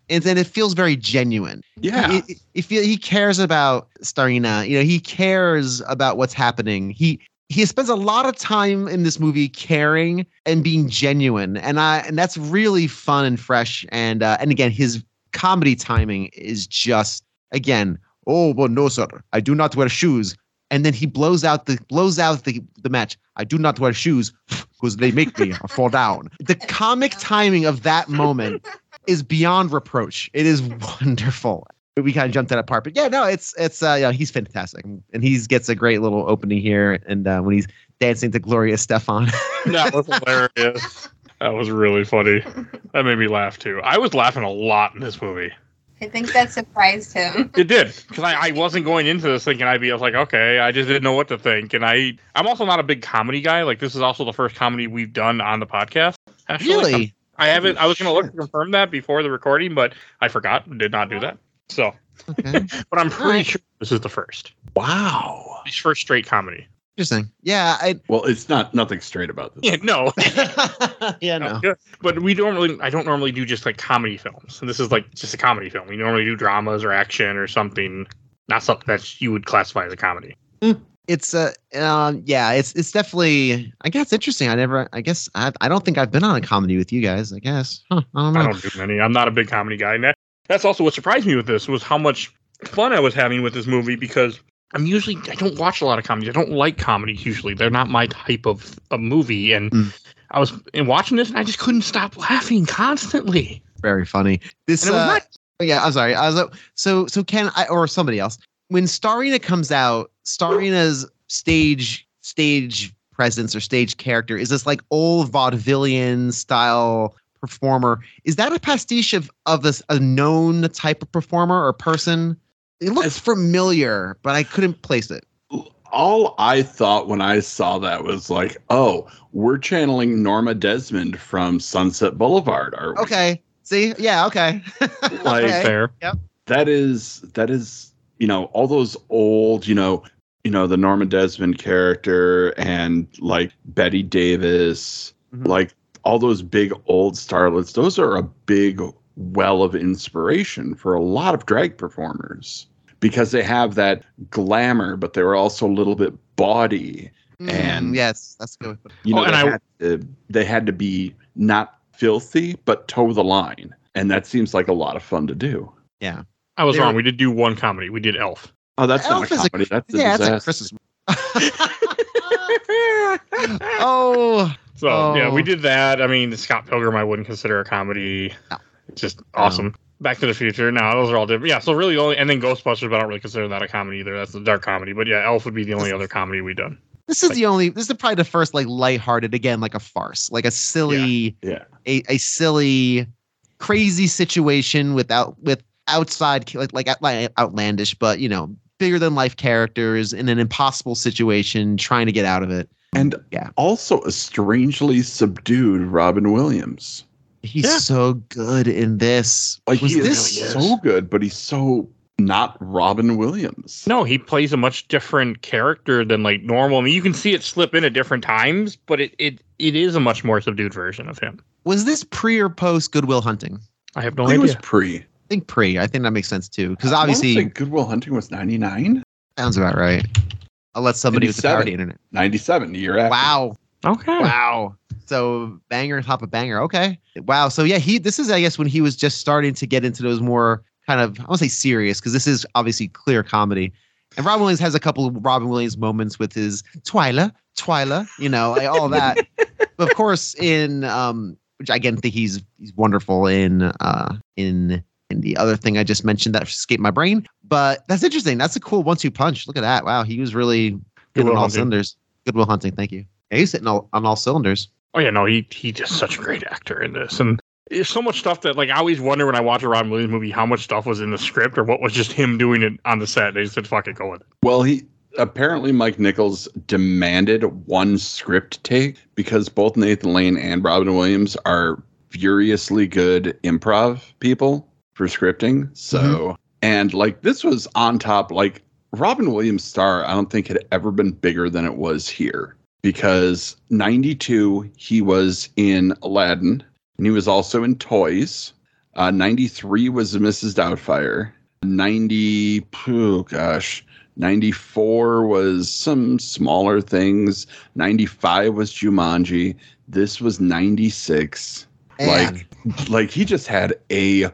Speaker 5: and then it feels very genuine.
Speaker 4: Yeah.
Speaker 5: He, he, he he cares about Starina. You know, he cares about what's happening. He he spends a lot of time in this movie caring and being genuine, and I and that's really fun and fresh. And uh, and again, his comedy timing is just again. Oh, well, no, sir. I do not wear shoes. And then he blows out the blows out the the match. I do not wear shoes because they make me fall down. The comic timing of that moment is beyond reproach. It is wonderful. We kind of jumped that apart, but yeah, no, it's it's uh, yeah, he's fantastic, and he gets a great little opening here, and uh, when he's dancing to Gloria Estefan.
Speaker 2: that was hilarious. That was really funny. That made me laugh too. I was laughing a lot in this movie.
Speaker 3: I think that surprised him.
Speaker 2: It did because I, I wasn't going into this thinking I'd be. I was like, okay, I just didn't know what to think. And I, I'm also not a big comedy guy. Like this is also the first comedy we've done on the podcast. Actually,
Speaker 5: really?
Speaker 2: I haven't. I was going to look to confirm that before the recording, but I forgot. Did not do that. So,
Speaker 5: Okay.
Speaker 2: but I'm pretty
Speaker 5: Alright.
Speaker 2: sure this is the first.
Speaker 4: Wow.
Speaker 2: This first straight comedy.
Speaker 5: Interesting. Yeah, I
Speaker 4: Well, it's not nothing straight about this.
Speaker 2: Yeah, no,
Speaker 5: yeah, no.
Speaker 2: Yeah, but we don't really. I don't normally do just like comedy films. And this is like just a comedy film. We normally do dramas or action or something. Not something that you would classify as a comedy.
Speaker 5: It's uh, um, yeah, it's it's definitely. I guess interesting. I never. I guess I. I don't think I've been on a comedy with you guys. I guess. Huh, I don't know.
Speaker 2: I don't do many. I'm not a big comedy guy. And that, that's also what surprised me with this was how much fun I was having with this movie because I'm usually I don't watch a lot of comedies. I don't like comedies usually. They're not my type of, a movie. And
Speaker 5: Mm.
Speaker 2: I was in watching this and I just couldn't stop laughing constantly.
Speaker 5: Very funny. This.
Speaker 2: And it was
Speaker 5: uh,
Speaker 2: not
Speaker 5: Yeah, I'm sorry. I was uh, so so Ken I, or somebody else. When Starina comes out, Starina's stage stage presence or stage character is this like old vaudevillian style performer. Is that a pastiche of of this a known type of performer or person? It looks
Speaker 4: As-
Speaker 5: familiar, but I couldn't place it.
Speaker 4: All I thought when I saw that was like, oh, we're channeling Norma Desmond from Sunset Boulevard. Are we?
Speaker 5: Okay. See? Yeah, okay.
Speaker 4: Like,
Speaker 5: Okay.
Speaker 2: fair.
Speaker 4: that is that is you know all those old you know you know the Norma Desmond character and like Bette Davis
Speaker 5: Mhm.
Speaker 4: like all those big old starlets those are a big well of inspiration for a lot of drag performers because they have that glamour but they're also a little bit bawdy And-
Speaker 5: Mm, yes, that's good.
Speaker 4: you know
Speaker 2: Oh, and
Speaker 4: they,
Speaker 2: I-
Speaker 4: had to, they had to be not filthy but toe the line and that seems like a lot of fun to do Yeah.
Speaker 2: I was
Speaker 5: They're-
Speaker 2: wrong. We did do one comedy. We did Elf.
Speaker 4: oh that's
Speaker 5: Elf
Speaker 4: not a
Speaker 5: is a-
Speaker 4: comedy that's a
Speaker 5: yeah,
Speaker 4: disaster.
Speaker 5: it's a Christmas. oh,
Speaker 2: So yeah, we
Speaker 5: Oh.
Speaker 2: did that. I mean, Scott Pilgrim, I wouldn't consider a comedy.
Speaker 5: No.
Speaker 2: It's just awesome. Back to the Future. No, those are all different. Yeah, so really only and then Ghostbusters, but I don't really consider that a comedy either. That's a dark comedy. But yeah, Elf would be the only other comedy we've done.
Speaker 5: this is the only. This is probably the first like lighthearted again, like a farce, like a silly,
Speaker 4: yeah
Speaker 5: a, a silly, crazy situation without with outside like like like outlandish, but you know bigger than life characters in an impossible situation, trying to get out of it.
Speaker 4: and
Speaker 5: Yeah.
Speaker 4: also a strangely subdued Robin Williams.
Speaker 5: He's
Speaker 2: Yeah.
Speaker 5: so good in this.
Speaker 4: Like
Speaker 5: Was
Speaker 4: he
Speaker 5: this
Speaker 4: is so good, but he's so not Robin Williams.
Speaker 2: No, he plays a much different character than like normal. I mean, you can see it slip in at different times, but it it, it is a much more subdued version of him.
Speaker 5: was this pre or post Good Will Hunting?
Speaker 2: I have
Speaker 4: I
Speaker 2: no
Speaker 4: think it was pre.
Speaker 5: I think pre. I think that makes sense too, because
Speaker 4: I wanna
Speaker 5: obviously
Speaker 4: Good Will Hunting was ninety nine.
Speaker 5: sounds about right. I'll let somebody with the power of
Speaker 4: 97.
Speaker 5: internet.
Speaker 4: 97, the year after.
Speaker 5: Wow.
Speaker 2: Okay.
Speaker 5: Wow. So banger on top of banger. Okay. Wow. So yeah, he this is I guess when he was just starting to get into those more kind of I won't say serious because this is obviously clear comedy. And Robin Williams has a couple of Robin Williams moments with his Twyla, Twyla, you know, all that. but of course, in um, which I again think he's he's wonderful in uh in in the other thing I just mentioned that escaped my brain. But that's interesting. That's a cool one-two punch. Look at that. Wow, he was really good on all
Speaker 2: Hunting.
Speaker 5: cylinders. Good Will Hunting. Thank you. Yeah, he's hitting all, on all cylinders.
Speaker 2: Oh yeah, no, he he's just such a great actor in this, and there's so much stuff that like I always wonder when I watch a Robin Williams movie how much stuff was in the script or what was just him doing it on the set. They just said, "Fuck it, go with it."
Speaker 4: Well, he apparently Mike Nichols demanded one script take because both Nathan Lane and Robin Williams are furiously good improv people for scripting. So, mm-hmm. and like this was on top, like Robin Williams' star, I don't think had ever been bigger than it was here because 92, he was in Aladdin and he was also in Toys. Uh, 93 was Mrs. Doubtfire. 90, oh gosh, 94 was some smaller things. 95 was Jumanji. This was 96. Like, like he just had a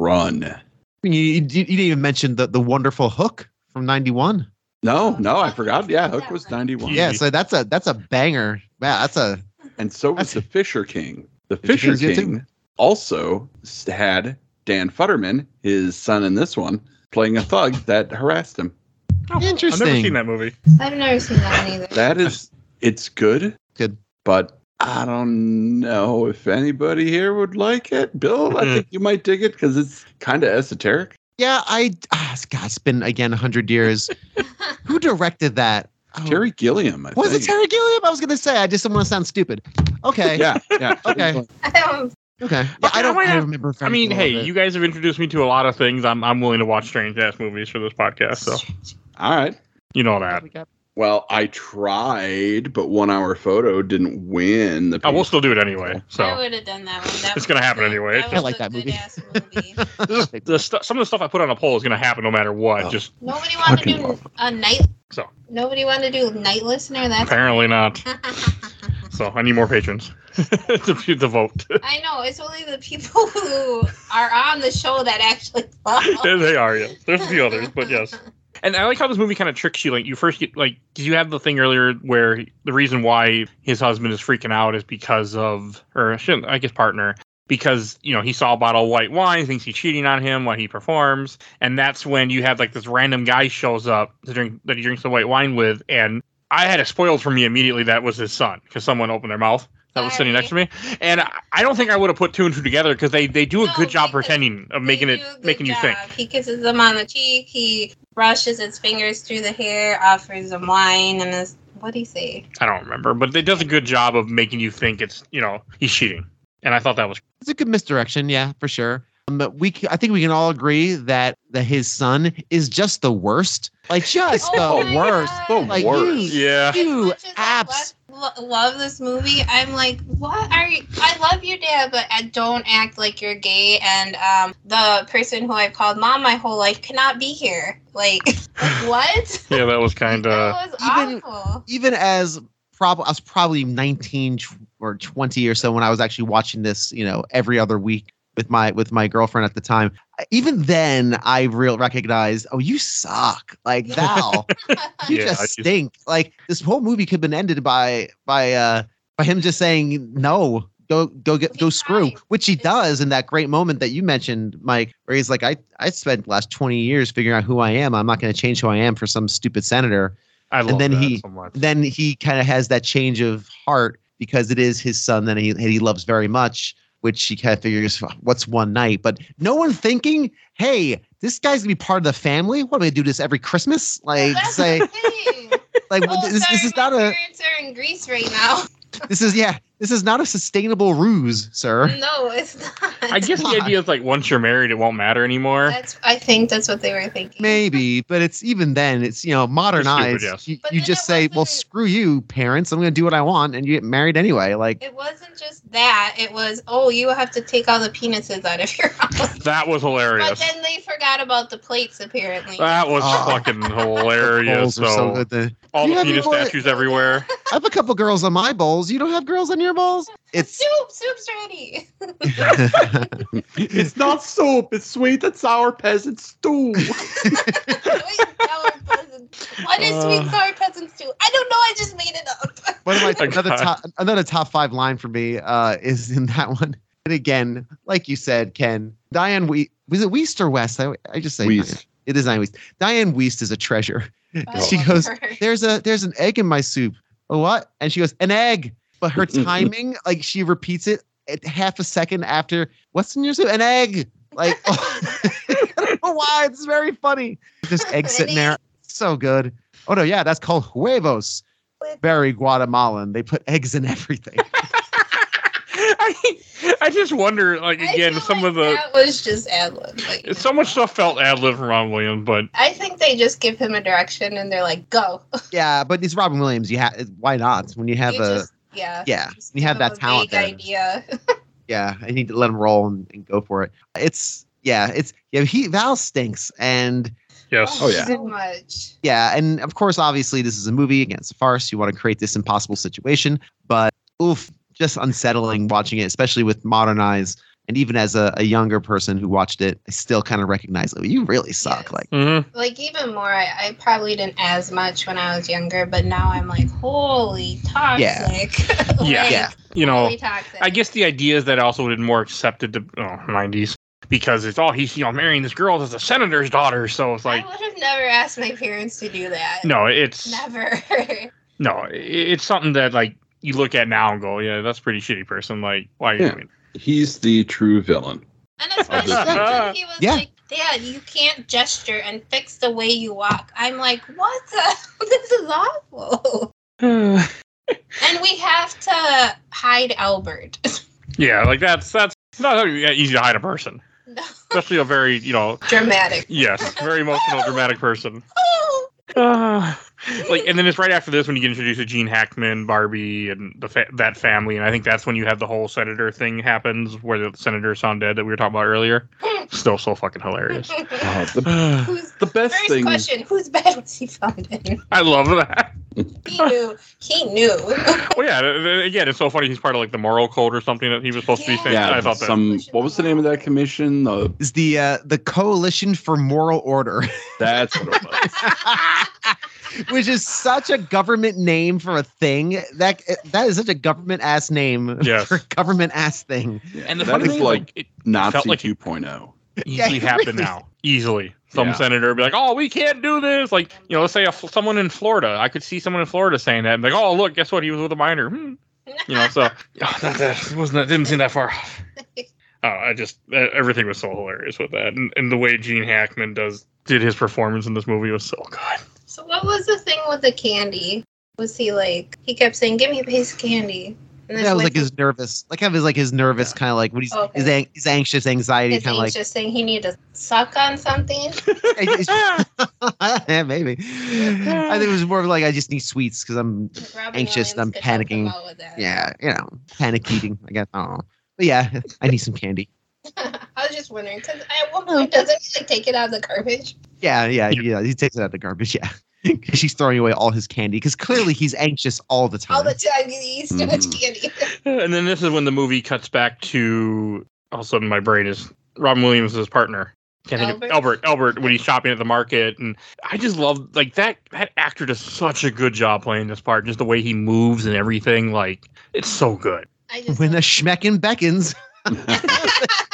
Speaker 4: run.
Speaker 5: you, you, you didn't even mention the, the wonderful Hook from '91.
Speaker 4: No, no, I forgot. Yeah, Hook was 91.
Speaker 5: Yeah, so that's a that's a banger. Yeah, that's a
Speaker 4: And so was the Fisher King. The
Speaker 5: Fisher
Speaker 4: Fisher King also had Dan Futterman, his son in this one, playing a thug that harassed him. Interesting.
Speaker 2: I've never seen that movie.
Speaker 3: I've never seen that one either.
Speaker 4: That is, it's good.
Speaker 5: Good.
Speaker 4: But I don't know if anybody here would like it. Bill, I mm-hmm. think you might dig it because it's kind of esoteric.
Speaker 5: Yeah. I ah, God, it's been again hundred years. Who directed that? Oh,
Speaker 4: Terry Gilliam, I
Speaker 5: Was it. Terry Gilliam? I was gonna say. I just didn't want to sound stupid. Okay.
Speaker 4: Yeah, yeah.
Speaker 5: Okay.
Speaker 3: I don't
Speaker 5: Okay. Yeah,
Speaker 2: Okay,
Speaker 5: I don't.
Speaker 2: why
Speaker 5: I remember.
Speaker 2: I mean, hey, you guys have introduced me to a lot of things. I'm I'm willing to watch strange ass movies for this podcast, so
Speaker 4: All right.
Speaker 2: you know that.
Speaker 5: We got-
Speaker 4: Well, I tried, but one hour photo didn't win the.
Speaker 2: Oh, we'll still do it anyway.
Speaker 3: So I
Speaker 2: So
Speaker 3: would have done that one. That
Speaker 2: It's gonna happen
Speaker 3: a-
Speaker 2: anyway.
Speaker 3: That
Speaker 5: I like that movie.
Speaker 3: good-ass movie.
Speaker 2: the stu- some of the stuff I put on a poll is going to happen no matter what.
Speaker 4: Oh.
Speaker 2: Just
Speaker 3: Nobody wanted to do
Speaker 4: love
Speaker 3: a night.
Speaker 2: So.
Speaker 3: Nobody wanted to do night listener. That's
Speaker 2: apparently not. So I need more patrons to, to vote.
Speaker 3: I know it's only the people who are on the show that actually follow.
Speaker 2: There they are. Yeah, there's a few others, but yes. And I like how this movie kind of tricks you. Like you first get like, you have the thing earlier where the reason why his husband is freaking out is because of, or I guess partner, because you know he saw a bottle of white wine, thinks he's cheating on him while he performs, and that's when you have like this random guy shows up to drink that he drinks the white wine with, and I had it spoiled for me immediately that was his son because someone opened their mouth that was sitting next to me, and I- I don't think I would have put two and two together because they they do a
Speaker 3: No,
Speaker 2: good job pretending of making it
Speaker 3: do a good
Speaker 2: making you think.
Speaker 3: He kisses them on the cheek. He brushes his fingers through the hair, offers them wine, and is what do you say?
Speaker 2: I don't remember, but it does a good job of making you think it's you know he's cheating, and I thought that was
Speaker 5: It's a good misdirection, yeah, for sure. Um, but we, c- I think we can all agree that that his son is just the worst, like just
Speaker 3: Oh
Speaker 5: the worst.
Speaker 3: God.
Speaker 4: The
Speaker 5: Like
Speaker 4: worst.
Speaker 5: you,
Speaker 2: yeah.
Speaker 5: you
Speaker 3: As much as I
Speaker 5: abs.
Speaker 3: lo- love this movie. I'm like, what are you? I love you, dad, but I don't act like you're gay. And um, the person who I've called mom my whole life cannot be here. Like, like what?
Speaker 2: Yeah, that was kind of.
Speaker 3: that was
Speaker 5: even-
Speaker 3: awful.
Speaker 5: Even as prob, I was probably 19 or 20 or so when I was actually watching this, you know, every other week with my with my girlfriend at the time. Even then, I real recognized, oh, you suck, like Val. you
Speaker 2: Yeah, I
Speaker 5: just
Speaker 2: just-
Speaker 5: stink. Like this whole movie could have been ended by by uh by him just saying no, go go get go screw, which he does in that great moment that you mentioned, Mike, where he's like, I I spent the last twenty years figuring out who I am. I'm not going to change who I am for some stupid senator.
Speaker 2: I love
Speaker 5: then
Speaker 2: that
Speaker 5: he-
Speaker 2: so much.
Speaker 5: Then he kind of has that change of heart because it is his son that he that he loves very much. Which she kind of figures, what's one night? But no one thinking, hey, this guy's gonna be part of the family. What am I gonna do this every Christmas? Like,
Speaker 3: That's
Speaker 5: say, like
Speaker 3: Oh,
Speaker 5: this, this is not a
Speaker 3: parents are in Greece right now.
Speaker 5: This is yeah this is not a sustainable ruse sir
Speaker 3: No, it's not.
Speaker 2: I guess the idea is like once you're married, it won't matter anymore.
Speaker 3: That's. I think that's what they were thinking.
Speaker 5: maybe but it's even then it's you know modernized
Speaker 2: yes.
Speaker 5: you, you just say well screw you parents i'm gonna do what i want and you get married anyway like
Speaker 3: It wasn't just that. It was, oh, you have to take all the penises out of your house.
Speaker 2: That was hilarious.
Speaker 3: But then they forgot about the plates, apparently.
Speaker 2: That was
Speaker 5: Oh.
Speaker 2: fucking hilarious.
Speaker 5: bowls are so
Speaker 2: So,
Speaker 5: good the,
Speaker 2: All
Speaker 5: You
Speaker 2: the
Speaker 5: have
Speaker 2: penis
Speaker 5: your boy-
Speaker 2: statues everywhere.
Speaker 5: I have a couple girls on my bowls. You don't have girls on your bowls? It's
Speaker 3: Soup, soup's ready.
Speaker 4: it's not soup. It's sweet and sour peasant stew.
Speaker 3: Sweet sour peasants. What is sweet
Speaker 2: Uh.
Speaker 3: sour peasant stew? I don't know. I just made it up.
Speaker 5: one of my another
Speaker 2: God.
Speaker 5: top another top five line for me uh, is in that one. And again, like you said, Ken, Diane we was it Weist or West? I, I just say
Speaker 4: Weist.
Speaker 5: Diane. It is Diane Wiest. Diane Wiest is a treasure.
Speaker 3: I
Speaker 5: She goes,
Speaker 3: her.
Speaker 5: There's a there's an egg in my soup. A what? And she goes, an egg. But her timing, like she repeats it at half a second after, what's in your soup? An egg. Like I don't know why. It's very funny. This egg sitting there. So good. Oh no, yeah, that's called huevos. Very Guatemalan. They put eggs in everything.
Speaker 2: I, I just wonder, like
Speaker 3: I
Speaker 2: again,
Speaker 3: feel
Speaker 2: some
Speaker 3: like
Speaker 2: of the
Speaker 3: that was just ad lib. Like,
Speaker 2: so much stuff felt ad lib from Robin Williams, but
Speaker 3: I think they just give him a direction and they're like, "Go."
Speaker 5: yeah, but it's Robin Williams. You have why not? When you have
Speaker 3: You
Speaker 5: a
Speaker 3: just- yeah.
Speaker 5: yeah, you have that talent
Speaker 3: vague
Speaker 5: there.
Speaker 3: idea.
Speaker 5: yeah, I need to let him roll and, and go for it. It's yeah, it's yeah. He Val stinks, and
Speaker 2: yes.
Speaker 4: Oh, oh yeah.
Speaker 3: so much.
Speaker 5: yeah, and of course, obviously, this is a movie against a farce. You want to create this impossible situation, but oof, just unsettling watching it, especially with modern eyes. And even as a, a younger person who watched it, I still kind of recognize, like, you really suck.
Speaker 3: Yes.
Speaker 5: Like,
Speaker 2: Mhm.
Speaker 3: Like even more, I, I probably didn't as much when I was younger, but now I'm like, holy toxic. Like,
Speaker 2: Yeah.
Speaker 5: yeah,
Speaker 2: You know,
Speaker 3: toxic.
Speaker 2: I guess the idea is that also did more accepted to oh, 90s because it's all he's you know marrying this girl as a senator's daughter, so it's like
Speaker 3: I would have never asked my parents to do that.
Speaker 2: no, it's
Speaker 3: Never.
Speaker 2: no, it's something that like you look at now and go, yeah, that's a pretty shitty person. Like, why are you
Speaker 4: Yeah.
Speaker 2: doing?
Speaker 4: He's the true villain.
Speaker 3: And especially when he was
Speaker 5: Yeah.
Speaker 3: like, Dad, you can't gesture and fix the way you walk. I'm like, what the? this is awful. And we have to hide Albert.
Speaker 2: yeah, like that's that's not that easy to hide a person,
Speaker 3: no.
Speaker 2: especially a very you know
Speaker 3: Dramatic.
Speaker 2: yes, very emotional, dramatic person. Uh, like, and then it's right after this when you get introduced to Gene Hackman, Barbie, and the fa- that family, and I think that's when you have the whole senator thing happens, where the senator's on dead that we were talking about earlier. Still so fucking hilarious.
Speaker 4: Uh, the,
Speaker 3: Who's,
Speaker 4: the best
Speaker 3: first
Speaker 4: thing.
Speaker 3: question, whose bed was he found in?
Speaker 2: I love that.
Speaker 3: He knew. He knew.
Speaker 2: Well, yeah, th- th- again, it's so funny. He's part of like the moral code or something that he was supposed to be saying.
Speaker 4: Yeah,
Speaker 2: I thought that.
Speaker 4: some. What was the name of that commission? The
Speaker 5: is the uh, the Coalition for Moral Order.
Speaker 4: that's what it was.
Speaker 5: Which is such a government name for a thing. That that is such a government ass name
Speaker 2: Yes.
Speaker 5: for a government ass thing.
Speaker 4: Yeah,
Speaker 2: and the
Speaker 4: that
Speaker 2: funny
Speaker 4: is
Speaker 2: thing,
Speaker 4: like
Speaker 2: it
Speaker 4: Nazi
Speaker 2: felt like-
Speaker 4: 2.0.
Speaker 2: Easily
Speaker 5: it
Speaker 2: happen
Speaker 5: really-
Speaker 2: now. Easily, some
Speaker 4: Yeah.
Speaker 2: senator would be like, "Oh, we can't do this." Like, you know, let's say a, someone in Florida. I could see someone in Florida saying that, and like, "Oh, look, guess what? He was with a minor." Hmm. You know, so oh, that, that wasn't that didn't seem that far off. Oh, I just uh, everything was so hilarious with that, and, and the way Gene Hackman does did his performance in this movie was so good.
Speaker 3: So what was the thing with the candy? Was he like he kept saying, "Give me a piece of candy"? And
Speaker 5: That was like his nervous, like kind of his like his nervous kind of like when he's oh,
Speaker 3: Okay.
Speaker 5: his, ang- his anxious anxiety kind of like
Speaker 3: anxious saying he needed to suck on something.
Speaker 5: yeah maybe. I think it was more of like I just need sweets because I'm
Speaker 3: Robin
Speaker 5: Anxious,
Speaker 3: Williams
Speaker 5: I'm
Speaker 3: could help him
Speaker 5: panicking.
Speaker 3: out with that.
Speaker 5: yeah you know panic eating I guess I don't know but yeah I need some candy.
Speaker 3: I was just wondering because at one oh. point doesn't he like take it out of the garbage?
Speaker 5: Yeah, yeah,
Speaker 2: Yeah.
Speaker 5: yeah. He takes it out of the garbage. Yeah, because she's throwing away all his candy. Because clearly he's anxious all the time.
Speaker 3: All the time he eats too much
Speaker 4: Mhm.
Speaker 3: candy.
Speaker 2: and then this is when the movie cuts back to all of a sudden my brain is Robin Williams' partner. Can't think
Speaker 3: Albert?
Speaker 2: of Albert. Albert when he's shopping at the market, and I just love like that. That actor does such a good job playing this part. Just the way he moves and everything, like it's so good.
Speaker 3: I just
Speaker 5: when the schmecken beckons.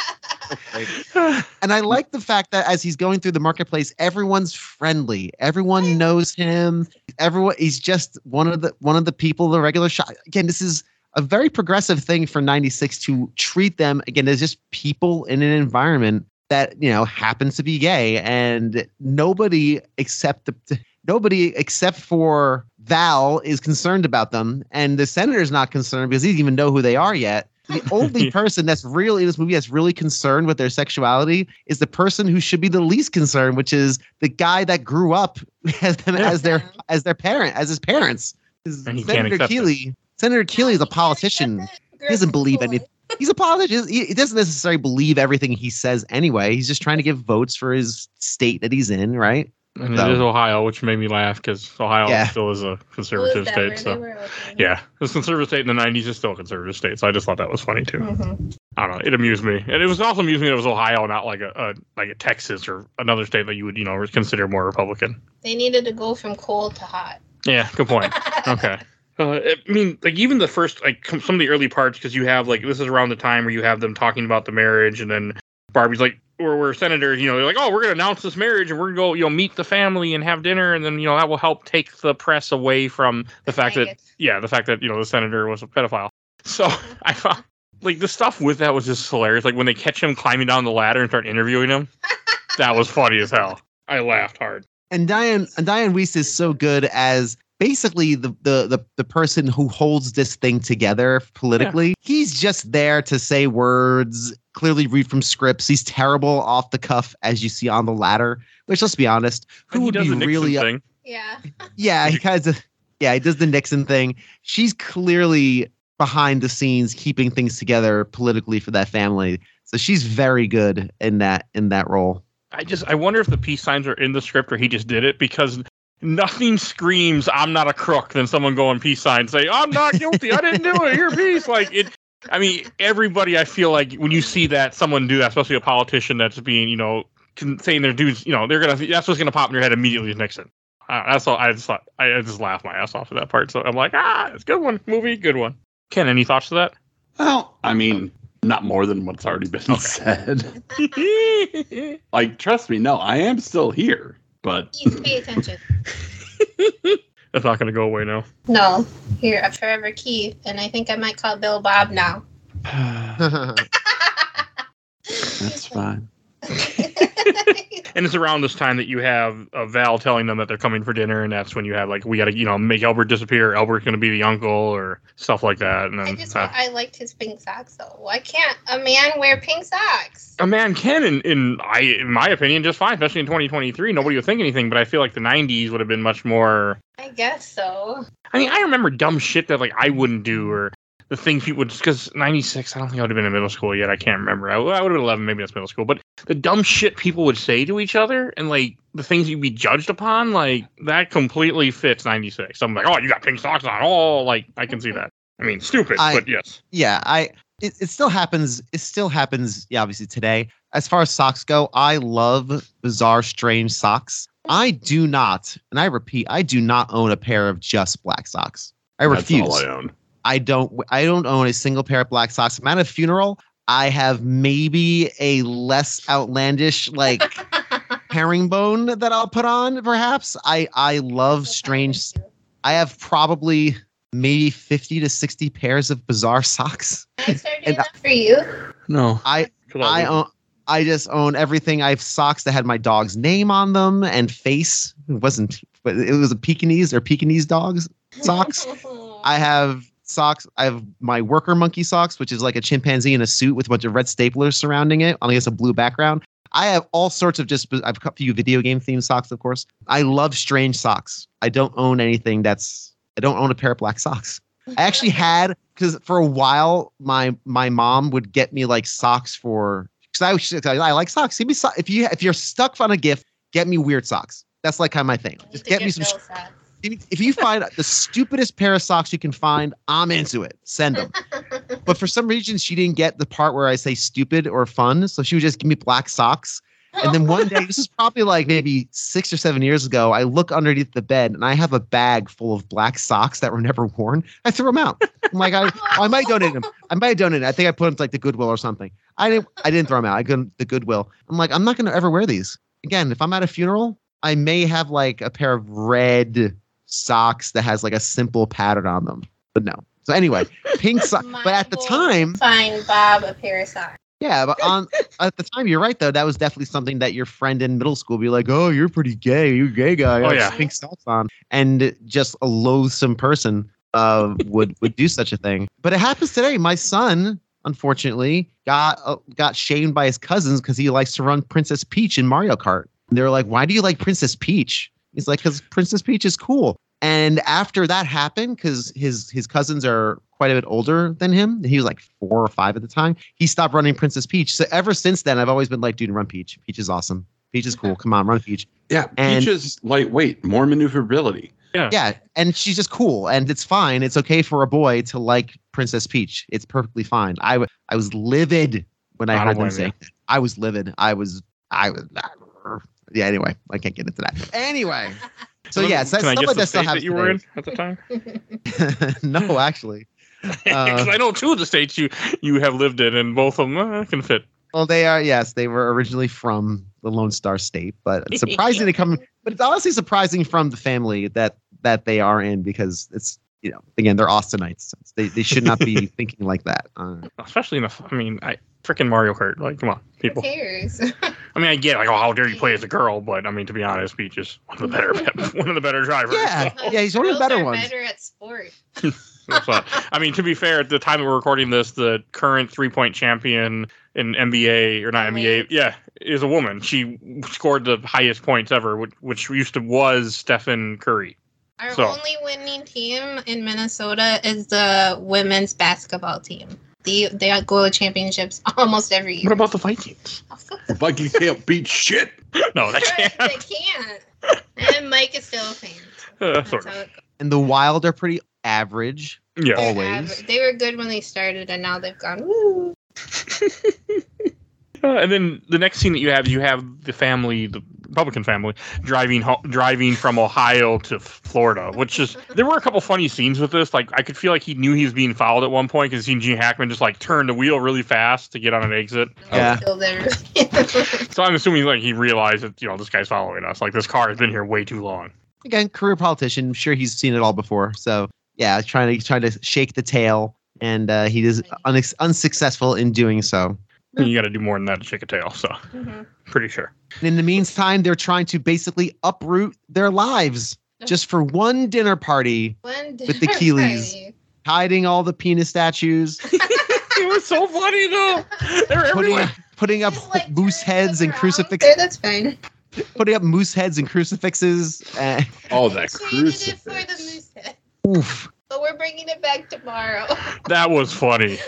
Speaker 5: And I like the fact that as he's going through the marketplace, everyone's friendly. Everyone knows him. Everyone he's just one of the one of the people the regular shop. Again, this is a very progressive thing for 96 to treat them again as just people in an environment that, you know, happens to be gay and nobody except the nobody except for Val is concerned about them and the senator's not concerned because he doesn't even know who they are yet. The only person that's really in this movie that's really concerned with their sexuality is the person who should be the least concerned, which is the guy that grew up as them as their as their parent, as his parents.
Speaker 2: And he
Speaker 5: Senator
Speaker 2: accept it.
Speaker 5: Keeley, Senator Keeley is a politician. He doesn't believe anything. He's a politician. He, he doesn't necessarily believe everything he says anyway. He's just trying to give votes for his state that he's in, right?
Speaker 2: And
Speaker 5: So-
Speaker 2: it is Ohio, which made me laugh because Ohio
Speaker 5: Yeah.
Speaker 2: still is a conservative
Speaker 3: that
Speaker 2: state. So yeah, it was a conservative state in the '90s. It's still a conservative state. So I just thought that was funny too.
Speaker 3: Mhm.
Speaker 2: I don't know. It amused me, and it was also amusing that it was Ohio, not like a, a like a Texas or another state that you would you know consider more Republican.
Speaker 3: They needed to go from cold to hot.
Speaker 2: Yeah, good point. okay. Uh, I mean, like even the first, like some of the early parts, because you have like this is around the time where you have them talking about the marriage, and then Barbie's like, or where senators, you know, they're like, oh, we're gonna announce this marriage, and we're gonna go, you know, meet the family and have dinner, and then you know that will help take the press away from the fact that, yeah, the fact that you know the senator was a pedophile. So I found like the stuff with that was just hilarious. Like when they catch him climbing down the ladder and start interviewing him, that was funny as hell. I laughed hard.
Speaker 5: and Diane and Diane Wiest is so good as basically the the the, the person who holds this thing together politically. He's just there to say words, clearly read from scripts. He's terrible off the cuff, as you see on the ladder. Which let's be honest, who would be really
Speaker 2: thing.
Speaker 3: Yeah.
Speaker 5: yeah, he kind of yeah, he does the Nixon thing. She's clearly behind the scenes keeping things together politically for that family. So she's very good in that in that role.
Speaker 2: I just I wonder if the peace signs are in the script or he just did it because nothing screams I'm not a crook than someone going peace sign say I'm not guilty I didn't do it you're peace like it I mean everybody I feel like when you see that someone do that especially a politician that's being you know con- saying their dudes you know they're gonna that's what's gonna pop in your head immediately is Nixon uh, that's all I just thought I, I just laughed my ass off at that part so I'm like ah it's a good one movie good one Ken any thoughts to that?
Speaker 4: Well, I mean, not more than what's already been
Speaker 2: Okay.
Speaker 4: said. Like, trust me, no, I am still here, but
Speaker 3: Keith, pay attention.
Speaker 2: that's not gonna go away now
Speaker 3: No, here, I'm forever Keith, and I think I might call Bill Bob now.
Speaker 4: that's fine.
Speaker 2: and it's around this time that you have uh, Val telling them that they're coming for dinner, and that's when you have like we got to you know make Albert disappear. Albert's going to be the uncle or stuff like that. And
Speaker 3: I just
Speaker 2: uh,
Speaker 3: I liked his pink socks though. Why can't a man wear pink socks?
Speaker 2: a man can, in, in I in my opinion, just fine, especially in 2023. Nobody would think anything, but I feel like the 90s would have been much more.
Speaker 3: I guess so.
Speaker 2: I mean, I remember dumb shit that like I wouldn't do or. The thing people would because '96, I don't think I would have been in middle school yet. I can't remember. I, I would have been 11, maybe that's middle school. But the dumb shit people would say to each other and like the things you'd be judged upon, like that completely fits 96. I'm like, oh, you got pink socks on. Oh, like I can see that. I mean, stupid,
Speaker 5: I-
Speaker 2: but yes.
Speaker 5: yeah, I it, it still happens. It still happens. Yeah, obviously today. As far as socks go, I love bizarre, strange socks. I do not, and I repeat, I do not own a pair of just black socks. I
Speaker 4: That's
Speaker 5: refuse.
Speaker 4: all I own.
Speaker 5: I don't I don't own a single pair of black socks. I'm at a funeral. I have maybe a less outlandish like herringbone that I'll put on, perhaps. I I love strange I have probably maybe 50 to 60 pairs of bizarre socks.
Speaker 3: Can I start doing
Speaker 5: And-
Speaker 3: that for you?
Speaker 2: No.
Speaker 5: I I own I just own everything. I have socks that had my dog's name on them and face. It wasn't but it was a Pekingese or Pekingese dogs socks. I have socks. I have my worker monkey socks, which is like a chimpanzee in a suit with a bunch of red staplers surrounding it on I guess a blue background. I have all sorts of just I've got a few video game themed socks, of course. I love strange socks. I don't own anything that's I don't own a pair of black socks. I actually had because for a while my my mom would get me like socks for because I I like socks. Give me so, if you if you're stuck on a gift, get me weird socks. That's like kind of my thing. Just get me some
Speaker 3: socks.
Speaker 5: If you find the stupidest pair of socks you can find, I'm into it. Send them. But for some reason, she didn't get the part where I say stupid or fun. So she would just give me black socks. And then one day, this is probably like maybe six or seven years ago, I look underneath the bed and I have a bag full of black socks that were never worn. I threw them out. I'm like, I, I might donate them. I might donate. Them. I think I put them to like the Goodwill or something. I didn't. I didn't throw them out. I couldn't. The Goodwill. I'm like, I'm not going to ever wear these again. If I'm at a funeral, I may have like a pair of red socks that has like a simple pattern on them. But no. So anyway, pink socks. But at the time,
Speaker 3: find Bob a pair of socks.
Speaker 5: yeah. But on at the time, you're right though. That was definitely something that your friend in middle school would be like, "Oh, you're pretty gay. You're a gay guy.
Speaker 2: Oh, yeah.
Speaker 5: pink socks on." And just a loathsome person uh, would would do such a thing. But it happens today. My son, unfortunately, got uh, got shamed by his cousins because he likes to run Princess Peach in Mario Kart. And they're like, "Why do you like Princess Peach?" He's like, "Because Princess Peach is cool." And after that happened, because his his cousins are quite a bit older than him, he was like four or five at the time. He stopped running Princess Peach. So ever since then, I've always been like, "Dude, run Peach. Peach is awesome." Peach is cool. Come on, run Peach.
Speaker 4: Yeah,
Speaker 5: And-
Speaker 4: Peach is lightweight, more maneuverability.
Speaker 5: Yeah, yeah, and she's just cool, and it's fine. It's okay for a boy to like Princess Peach. It's perfectly fine. I w- I was livid when I,
Speaker 2: I
Speaker 5: heard them say. that. I was livid. I was I was. Yeah. Anyway, I can't get into that. Anyway, so
Speaker 2: Can I-
Speaker 5: yes, that's
Speaker 2: can I
Speaker 5: stuff
Speaker 2: guess
Speaker 5: like
Speaker 2: the
Speaker 5: that still
Speaker 2: that you were in at the time?
Speaker 5: no, actually.
Speaker 2: Because I know two of the states you you have lived in, and both of them uh, can fit.
Speaker 5: Well, they are. Yes, they were originally from the Lone Star State, but it's surprising to come. But it's honestly surprising from the family that that they are in because it's you know again they're Austinites. They they should not be thinking like that. Uh,
Speaker 2: Especially in a, I mean, I freaking Mario Kart. Like, come on,
Speaker 3: Who
Speaker 2: people.
Speaker 3: cares?
Speaker 2: I mean, I get like, oh, how dare you play as a girl? But I mean, to be honest, Peach is one of the better, one of the better drivers.
Speaker 5: Yeah. yeah, he's one of the
Speaker 3: Girls
Speaker 5: better
Speaker 3: are
Speaker 5: ones.
Speaker 3: Better at sport.
Speaker 2: So, I mean, to be fair, at the time that we're recording this, the current three point champion in NBA or not
Speaker 3: Oh,
Speaker 2: NBA,
Speaker 3: wait.
Speaker 2: yeah, is a woman. She scored the highest points ever, which, which used to was Stephen Curry.
Speaker 3: Our
Speaker 2: So-
Speaker 3: only winning team in Minnesota is the women's basketball team. They they go to championships almost every year.
Speaker 2: What about the Vikings?
Speaker 3: Oh,
Speaker 4: The Vikings can't beat shit.
Speaker 2: No, that
Speaker 3: Right,
Speaker 2: can't.
Speaker 3: they can't. And Mike is still a fan.
Speaker 2: Uh,
Speaker 3: That's
Speaker 2: sort of.
Speaker 5: And the Wild are pretty average.
Speaker 2: Yeah.
Speaker 3: They're
Speaker 5: Always.
Speaker 3: aver- They were good when they started, and now they've gone. Woo.
Speaker 2: Uh, and then the next scene that you have, you have the family, the Republican family, driving ho- driving from Ohio to Florida. Which is there were a couple funny scenes with this. Like I could feel like he knew he was being followed at one point because seen Gene Hackman just like turn the wheel really fast to get on an exit.
Speaker 5: Yeah.
Speaker 2: So I'm assuming like he realized that you know this guy's following us. Like this car has been here way too long.
Speaker 5: Again, career politician. I'm sure he's seen it all before. So yeah, trying to trying to shake the tail, and uh, he is unex unsuccessful in doing so.
Speaker 2: And you got to do more than that to shake a tail. So
Speaker 3: Mhm.
Speaker 2: pretty sure.
Speaker 5: And in the meantime, they're trying to basically uproot their lives just for one dinner party,
Speaker 3: One
Speaker 5: With the
Speaker 3: dinner
Speaker 5: Keeleys.
Speaker 3: party.
Speaker 5: hiding all the penis statues,
Speaker 2: it was so funny though. They're
Speaker 5: putting
Speaker 2: everywhere.
Speaker 5: up, putting up
Speaker 3: like,
Speaker 5: moose heads and
Speaker 3: crucifixes.
Speaker 5: crucifix,
Speaker 3: that's fine.
Speaker 5: putting up moose heads and crucifixes. Uh,
Speaker 4: Oh, that
Speaker 3: Traded it for the
Speaker 4: crucifix.
Speaker 3: moose head.
Speaker 5: oof.
Speaker 3: But we're bringing it back tomorrow.
Speaker 2: That was funny.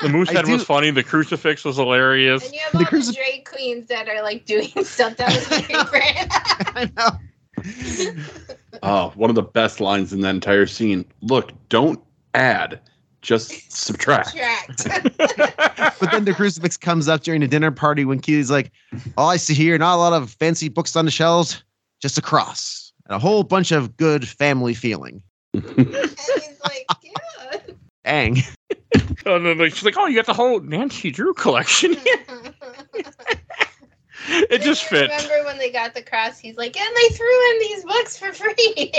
Speaker 2: The moose head was funny. The crucifix was hilarious.
Speaker 3: And you have
Speaker 5: The
Speaker 3: all
Speaker 5: crucif-
Speaker 3: the drag queens that are like doing stuff that was my favorite.
Speaker 5: I know.
Speaker 4: Oh, one of the best lines in that entire scene. Look, don't add, just subtract.
Speaker 3: Tracked.
Speaker 5: But then the crucifix comes up during the dinner party when Keeley's like, All I see here, not a lot of fancy books on the shelves, just a cross and a whole bunch of good family feeling.
Speaker 3: And he's like, yeah.
Speaker 5: Dang.
Speaker 2: And then like, she's like, "Oh, you got the whole Nancy Drew collection." it just
Speaker 3: I
Speaker 2: fit.
Speaker 3: Remember when they got the cross? He's like, and they threw in these books for free.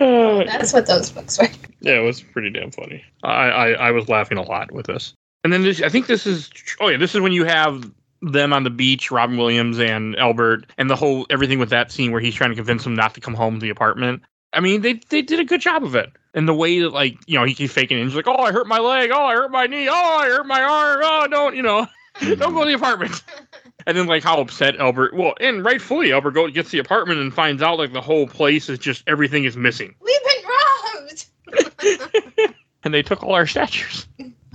Speaker 2: Uh,
Speaker 3: That's what those books were.
Speaker 2: yeah, it was pretty damn funny. I, I I was laughing a lot with this. And then this, I think this is oh yeah, this is when you have them on the beach, Robin Williams and Albert, and the whole everything with that scene where he's trying to convince them not to come home to the apartment. I mean, they they did a good job of it. And the way that like you know he keeps faking it. He's like, oh, I hurt my leg. Oh, I hurt my knee. Oh, I hurt my arm. Oh, don't you know? don't go to the apartment. And then like how upset Albert. Well, and rightfully Albert go gets the apartment and finds out like the whole place is just everything is missing.
Speaker 3: We've been robbed.
Speaker 2: And they took all our statues.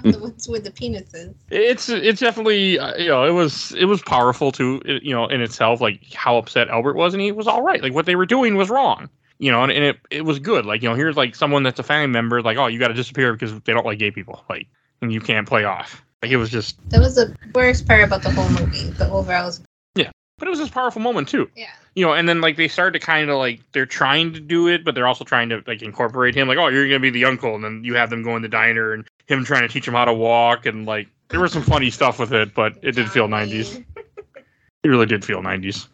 Speaker 3: the ones with the penises.
Speaker 2: It's it's definitely uh, you know it was it was powerful too it- you know in itself like how upset Albert was and he was all right like what they were doing was wrong you know and, and it it was good. Like you know here's like someone that's a family member like oh you got to disappear because they don't like gay people like and you can't play off. Like it was just
Speaker 3: That was the worst part about the whole movie. The overall, was...
Speaker 2: yeah, but it was this powerful moment too.
Speaker 3: Yeah.
Speaker 2: you know and then like they started to kind of like they're trying to do it but they're also trying to like incorporate him like oh you're gonna be the uncle and then you have them go in the diner and him trying to teach him how to walk and like there was some funny stuff with it but it did feel 90s it really did feel 90s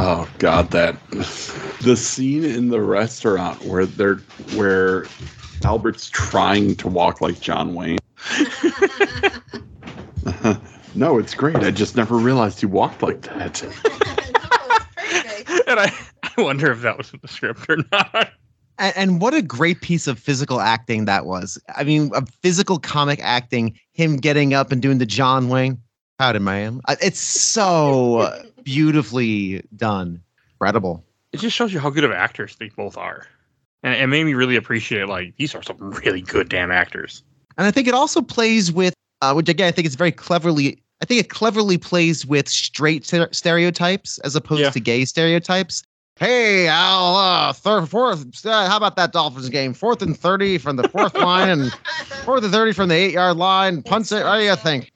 Speaker 4: Oh God, that the scene in the restaurant where they're where Albert's trying to walk like John Wayne. no, it's great. I just never realized he walked like that.
Speaker 3: no,
Speaker 2: and I, I wonder if that was in the script or not.
Speaker 5: And, and what a great piece of physical acting that was. I mean, a physical comic acting, him getting up and doing the John Wayne. Howdy, man. Uh, It's so beautifully done. Incredible.
Speaker 2: It just shows you how good of actors they both are. And it made me really appreciate like these are some really good damn actors.
Speaker 5: And I think it also plays with, uh, which again, I think it's very cleverly I think it cleverly plays with straight stere- stereotypes as opposed
Speaker 2: Yeah.
Speaker 5: to gay stereotypes. Hey, Al, uh, third, fourth, uh, how about that Dolphins game? Fourth and 30 from the fourth line and fourth and 30 from the eight yard line. Punts it. What do you think?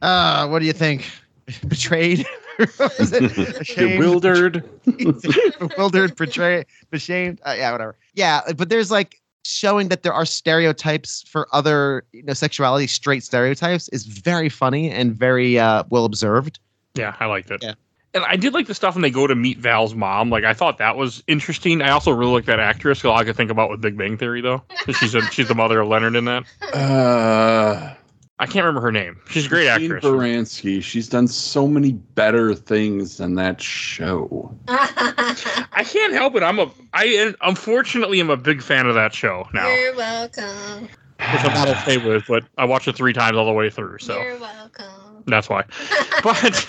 Speaker 5: Uh, what do you think? Betrayed? Is it ashamed?
Speaker 4: Bewildered.
Speaker 5: bewildered, betrayed, ashamed. Uh, yeah, whatever. Yeah, but there's like showing that there are stereotypes for other you know sexuality, straight stereotypes is very funny and very uh, well observed.
Speaker 2: Yeah, I liked it.
Speaker 5: Yeah.
Speaker 2: And I did like the stuff when they go to meet Val's mom. Like I thought that was interesting. I also really like that actress. All I could think about with Big Bang Theory though. She's a, she's the mother of Leonard in that.
Speaker 4: Uh,
Speaker 2: I can't remember her name. She's a great
Speaker 4: Christine
Speaker 2: actress.
Speaker 4: Baranski. She's done so many better things than that show.
Speaker 2: I can't help it. I'm a I unfortunately am a big fan of that show now,
Speaker 3: You're welcome.
Speaker 2: which I'm not okay with. But I watched it three times all the way through, so
Speaker 3: You're welcome.
Speaker 2: that's why. But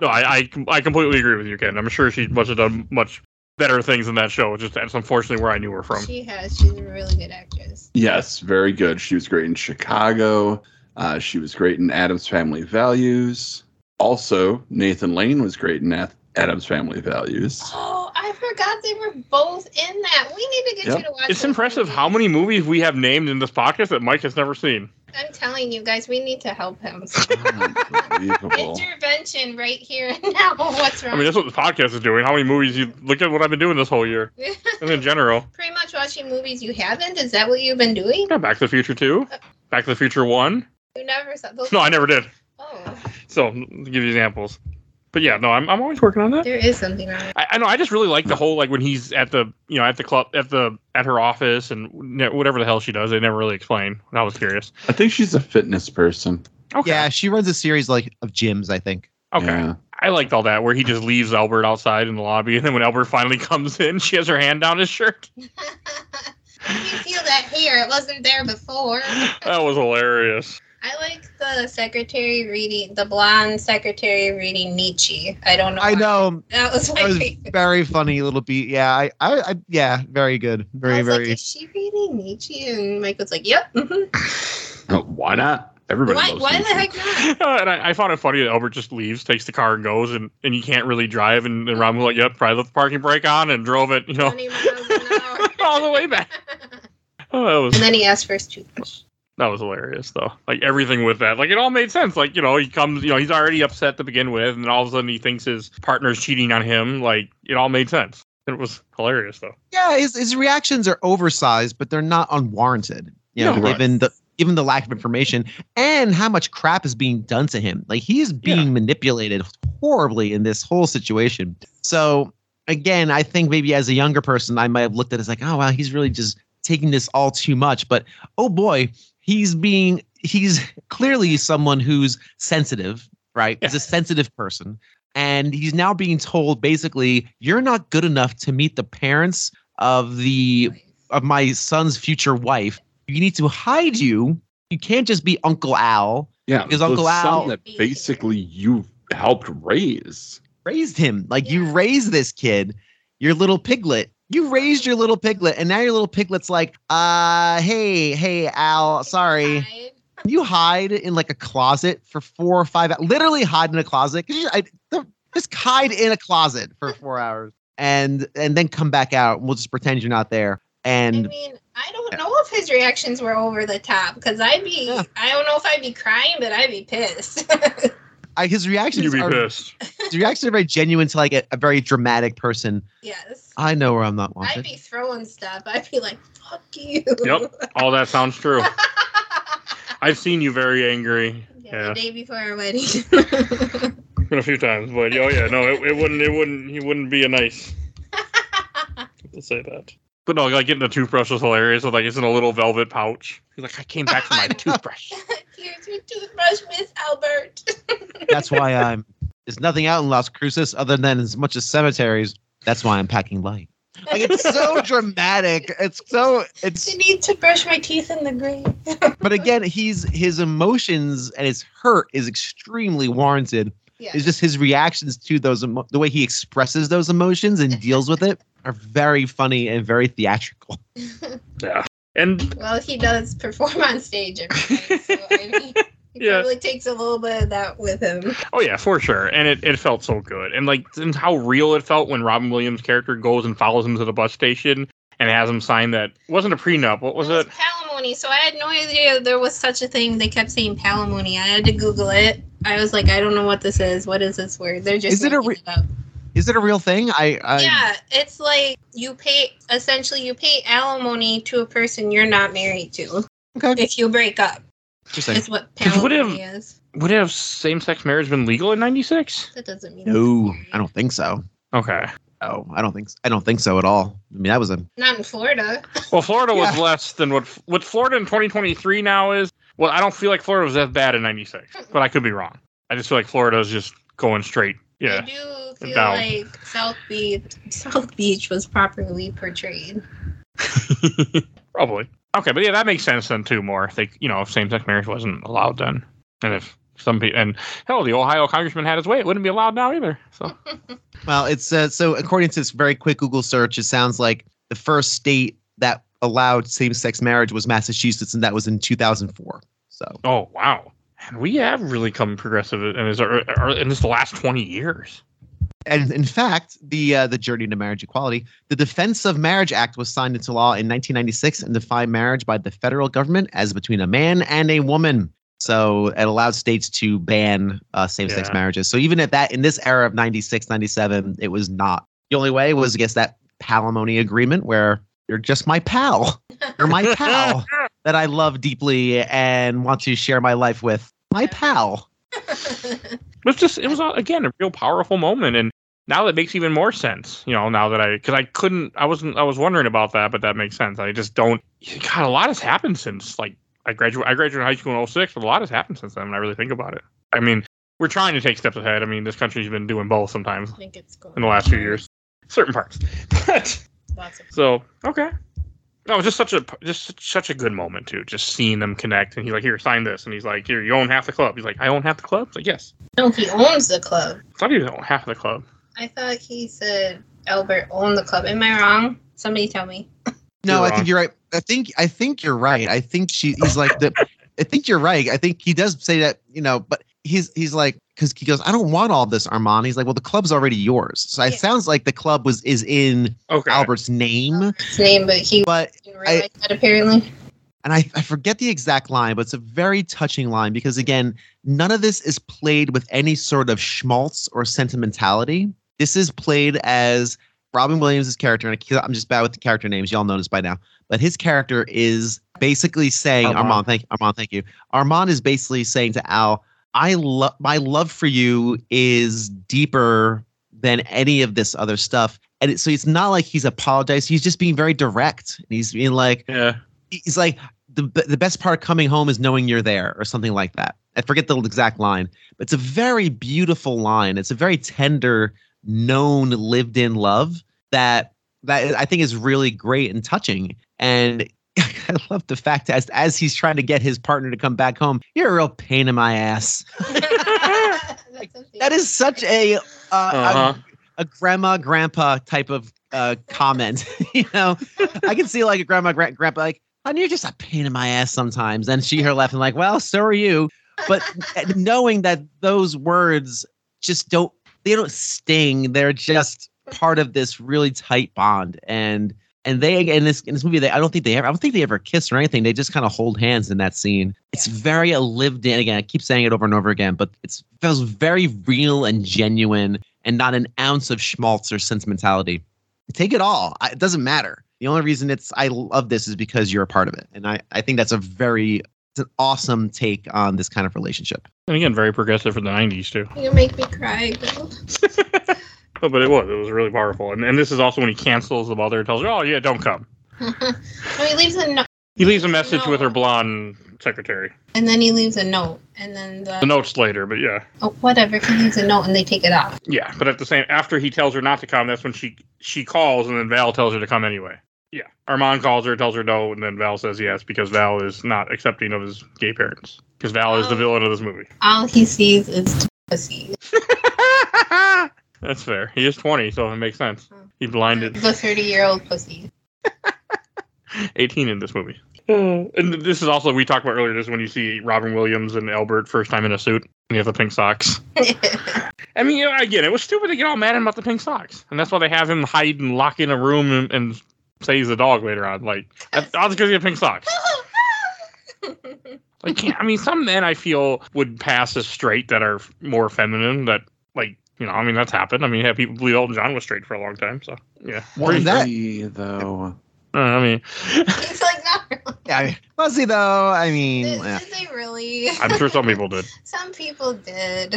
Speaker 2: no, I, I I completely agree with you, Ken. I'm sure she must have done much better things in that show. Just that's unfortunately where I knew her from.
Speaker 3: she has. She's a really good actress.
Speaker 4: Yes, very good. She was great in Chicago. Uh, she was great in Addams Family Values. Also, Nathan Lane was great in Ath- Addams Family Values.
Speaker 3: Oh, I forgot they were both in that. We need to get
Speaker 4: Yep.
Speaker 3: you to watch.
Speaker 2: It's impressive
Speaker 3: movies.
Speaker 2: how many movies we have named in this podcast that Mike has never seen.
Speaker 3: I'm telling you guys, we need to help him. Intervention right here and now. What's wrong?
Speaker 2: I mean, that's what the podcast is doing. How many movies you look at what I've been doing this whole year, and in general.
Speaker 3: Pretty much watching movies you haven't. Is that what you've been doing?
Speaker 2: Yeah, Back to the Future two, Back to the Future one.
Speaker 3: You never saw those.
Speaker 2: No, I never did.
Speaker 3: Oh,
Speaker 2: So to give you examples. But yeah, no, I'm, I'm always working on that.
Speaker 3: there is something wrong.
Speaker 2: I, I know. I just really like the whole like when he's at the you know at the club at the at her office and whatever the hell she does. They never really explain. I was curious.
Speaker 4: I think she's a fitness person.
Speaker 2: Okay.
Speaker 5: Yeah, she runs a series like of gyms, I think.
Speaker 2: Okay.
Speaker 4: Yeah.
Speaker 2: I liked all that where he just leaves Albert outside in the lobby, and then when Albert finally comes in, she has her hand down his shirt.
Speaker 3: you feel that here? It wasn't there before.
Speaker 2: That was hilarious.
Speaker 3: I like the secretary reading the blonde secretary reading Nietzsche. I don't know.
Speaker 5: I
Speaker 3: why.
Speaker 5: know.
Speaker 3: That was my
Speaker 5: That was very funny little beat. Yeah, I, I, I yeah, very good.
Speaker 3: I
Speaker 5: Very,
Speaker 3: was like,
Speaker 5: very.
Speaker 3: is she reading Nietzsche? And Mike was like, "Yep." mhm.
Speaker 4: Oh, why not? Everybody
Speaker 3: Why? Why the heck not?
Speaker 2: and I, I found it funny that Albert just leaves, takes the car, and goes, and, and you can't really drive. And, and Ron was like, "Yep, probably left the parking brake on and drove it, you know,
Speaker 3: 20 miles an hour.
Speaker 2: all the way back." Oh, that was
Speaker 3: and then he asked for his toothbrush.
Speaker 2: That was hilarious, though. Like everything with that, like it all made sense. Like you know, he comes, you know, he's already upset to begin with, and then all of a sudden he thinks his partner's cheating on him. Like it all made sense. It was hilarious, though.
Speaker 5: Yeah, his, his reactions are oversized, but they're not unwarranted. You know,
Speaker 4: Yeah, right.
Speaker 5: given the given the lack of information and how much crap is being done to him. Like he is being manipulated horribly in this whole situation. So again, I think maybe as a younger person, I might have looked at it as like, oh wow, he's really just taking this all too much. But oh boy, he's being he's clearly someone who's sensitive, right? He's a sensitive person. And he's now being told basically, you're not good enough to meet the parents of the of my son's future wife. You need to hide you. You can't just be Uncle Al.
Speaker 4: Yeah,
Speaker 5: Because
Speaker 4: the
Speaker 5: Uncle
Speaker 4: son
Speaker 5: Al-
Speaker 4: that basically you helped raise.
Speaker 5: Raised him. Like you raised this kid, your little piglet. You raised your little piglet, and now your little piglet's like, uh, hey, hey, Al, sorry.
Speaker 3: Hide.
Speaker 5: You hide in like a closet for four or five literally hide in a closet you- I- Just hide in a closet for four hours and and then come back out. And we'll just pretend you're not there. And i
Speaker 3: mean, I don't know if his reactions were over the top because I'd be,
Speaker 5: Yeah.
Speaker 3: I don't know if I'd be crying, but I'd be pissed.
Speaker 5: I, his reactions
Speaker 2: You'd be
Speaker 5: are
Speaker 2: pissed.
Speaker 5: his reactions are very genuine to like a, a very dramatic person.
Speaker 3: yes.
Speaker 5: I know where I'm not
Speaker 3: watching.
Speaker 5: I'd
Speaker 3: be throwing stuff. I'd be like, fuck you.
Speaker 2: Yep. All that sounds true. I've seen you very angry.
Speaker 3: yeah,
Speaker 2: Yeah.
Speaker 3: The day before our wedding.
Speaker 2: Been a few times, but oh yeah, no, it, it wouldn't, it wouldn't, he wouldn't be a nice to say that. But no, like getting the toothbrush was hilarious. With like it's in a little velvet pouch. He's like, I came back for my toothbrush.
Speaker 3: Here's your toothbrush, Miss Albert.
Speaker 5: That's why I'm. There's nothing out in Las Cruces other than as much as cemeteries. That's why I'm packing light. Like it's so dramatic. It's so it's.
Speaker 3: I need to brush my teeth in the grave.
Speaker 5: But again, he's his emotions and his hurt is extremely warranted.
Speaker 3: yeah.
Speaker 5: It's just his reactions to those emo- the way he expresses those emotions and deals with it are very funny and very theatrical.
Speaker 2: Yeah. And
Speaker 3: Well, he does perform on stage every night, so I mean, He
Speaker 2: Yeah.
Speaker 3: probably takes a little bit of that with him.
Speaker 2: Oh yeah, for sure. And it, it felt so good. And like and how real it felt when Robin Williams' character goes and follows him to the bus station and has him sign that wasn't a prenup. What was it?
Speaker 3: Palimony. So I had no idea there was such a thing. They kept saying palimony. I had to Google it. I was like, I don't know what this is. What is this word? They're just
Speaker 5: Is it a re-
Speaker 3: up.
Speaker 5: Is it a real thing? I, I
Speaker 3: yeah, it's like you pay essentially you pay alimony to a person you're not married to
Speaker 5: okay.
Speaker 3: if you break up.
Speaker 5: Interesting.
Speaker 3: Is what
Speaker 2: Because what if-
Speaker 3: is.
Speaker 2: Would have same sex marriage been legal in ninety six?
Speaker 3: That doesn't mean
Speaker 5: No, I don't think so.
Speaker 2: Okay.
Speaker 5: Oh, I don't think I don't think so at all. I mean, that was a
Speaker 3: Not in Florida.
Speaker 2: Well Florida was less than what what Florida in twenty twenty three now is. Well, I don't feel like Florida was that bad in ninety six. But I could be wrong. I just feel like Florida is just going straight.
Speaker 3: I
Speaker 2: Yeah.
Speaker 3: do feel
Speaker 2: Down.
Speaker 3: like South Beach South Beach was properly portrayed.
Speaker 2: Probably. Okay, but yeah, that makes sense then too. More, if they, you know, if same-sex marriage wasn't allowed then, and if some people, and hell, the Ohio congressman had his way, it wouldn't be allowed now either. So
Speaker 5: well. It's uh, so according to this very quick Google search, it sounds like the first state that allowed same-sex marriage was Massachusetts, and that was in 2004. So
Speaker 2: Oh wow, and we have really come progressive in this in this last twenty years.
Speaker 5: and in fact, the uh, the Journey to Marriage Equality, the Defense of Marriage Act was signed into law in 1996 and defined marriage by the federal government as between a man and a woman. So it allowed states to ban uh, same-sex
Speaker 2: Yeah.
Speaker 5: marriages. So even at that, in this era of 96, 97, it was not. The only way was, I guess, that palimony agreement where you're just my pal. You're my pal that I love deeply and want to share my life with. My pal.
Speaker 2: It was just it was uh, again a real powerful moment, and now that makes even more sense. You know, now that I because I couldn't, I wasn't, I was wondering about that, but that makes sense. I just don't. God, a lot has happened since like I graduated. I graduated high school in 06, but a lot has happened since then. When I really think about it. I mean, we're trying to take steps ahead. I mean, this country's been doing both sometimes
Speaker 3: I think it's going
Speaker 2: in the last few years, certain parts. But
Speaker 3: Lots of
Speaker 2: so okay. No, it was just such a just such a good moment too. Just seeing them connect, and he's like, "Here, sign this," and he's like, "Here, you own half the club." He's like, "I own half the club." It's like, "Yes."
Speaker 3: No, he owns the club.
Speaker 2: Some people own half the club.
Speaker 3: I thought he said Albert owned the club. Am I wrong? Somebody tell me.
Speaker 5: No, I think you're right. I think I think you're right. I think she he's like the I think you're right. I think he does say that, you know, but he's he's like because he goes, I don't want all this, Armand. He's like, well, the club's already yours. So it
Speaker 3: Yeah.
Speaker 5: sounds like the club was is in
Speaker 2: Okay.
Speaker 5: Albert's name,
Speaker 3: His name, but he
Speaker 5: but
Speaker 3: didn't realize that apparently.
Speaker 5: and I, I forget the exact line, but it's a very touching line because again, none of this is played with any sort of schmaltz or sentimentality. This is played as Robin Williams' character, and I- I'm just bad with the character names. Y'all know this by now, but his character is basically saying,
Speaker 2: Armand.
Speaker 5: Armand, thank Armand, thank you. Armand is basically saying to Al, I love my love for you is deeper than any of this other stuff. And it, so it's not like he's apologized. He's just being very direct. And he's being like,
Speaker 2: Yeah.
Speaker 5: he's like the the best part of coming home is knowing you're there or something like that. I forget the exact line, but it's a very beautiful line. It's a very tender, known, lived in love that that I think is really great and touching. And I love the fact as as he's trying to get his partner to come back home, you're a real pain in my ass. That is such a uh,
Speaker 2: Uh-huh.
Speaker 5: a, a grandma grandpa type of uh, comment. you know, I can see like a grandma gra- grandpa like, honey, you're just a pain in my ass sometimes. And she her laughing like, well, so are you. But knowing that those words just don't they don't sting. They're just part of this really tight bond. And and they in this in this movie, they I don't think they ever I don't think they ever kiss or anything. They just kind of hold hands in that scene. It's very a lived in again. I keep saying it over and over again, but it's feels very real and genuine and not an ounce of schmaltz or sentimentality. Take it all. I, it doesn't matter. The only reason it's I love this is because you're a part of it. And I, I think that's a very it's an awesome take on this kind of relationship.
Speaker 2: And again, very progressive for the '90s too.
Speaker 3: You make me cry,
Speaker 2: Oh, but it was. It was really powerful. And and this is also when he cancels the mother and tells her, "Oh yeah, don't come."
Speaker 3: no, he leaves a note,
Speaker 2: He leaves a message with her blonde secretary.
Speaker 3: and then he leaves a note, and then the
Speaker 2: The notes later, but yeah,
Speaker 3: oh, whatever. He leaves a note, and they take it off.
Speaker 2: yeah. But at the same, after he tells her not to come, that's when she she calls, and then Val tells her to come anyway. Yeah, Armand calls her, tells her no, and then Val says yes because Val is not accepting of his gay parents. Because Val is the
Speaker 3: Oh.
Speaker 2: villain of this movie.
Speaker 3: All he sees is pussy.
Speaker 2: That's fair. He is 20, so it makes sense. He blinded
Speaker 3: The thirty-year-old pussy.
Speaker 2: 18 in this movie. Uh, and this is also we talked about earlier. This is when you see Robin Williams and Albert first time in a suit, and you have the pink socks. I mean, you know, again, it was stupid to get all mad about the pink socks, and that's why they have him hide and lock in a room and, and say he's a dog later on. Like, that's all because he had pink socks. Like, I mean, some men I feel would pass as straight that are more feminine. That, like, you know, I mean, that's happened. I mean, yeah, people believe Elton John was straight for a long time. So, yeah.
Speaker 5: Well, that-
Speaker 4: Really, though.
Speaker 2: Uh, I mean,
Speaker 3: He's like, not really.
Speaker 5: Yeah, I mean, fuzzy though. I mean,
Speaker 3: Did,
Speaker 5: yeah.
Speaker 3: did they really?
Speaker 2: I'm sure some people did.
Speaker 3: Some people did.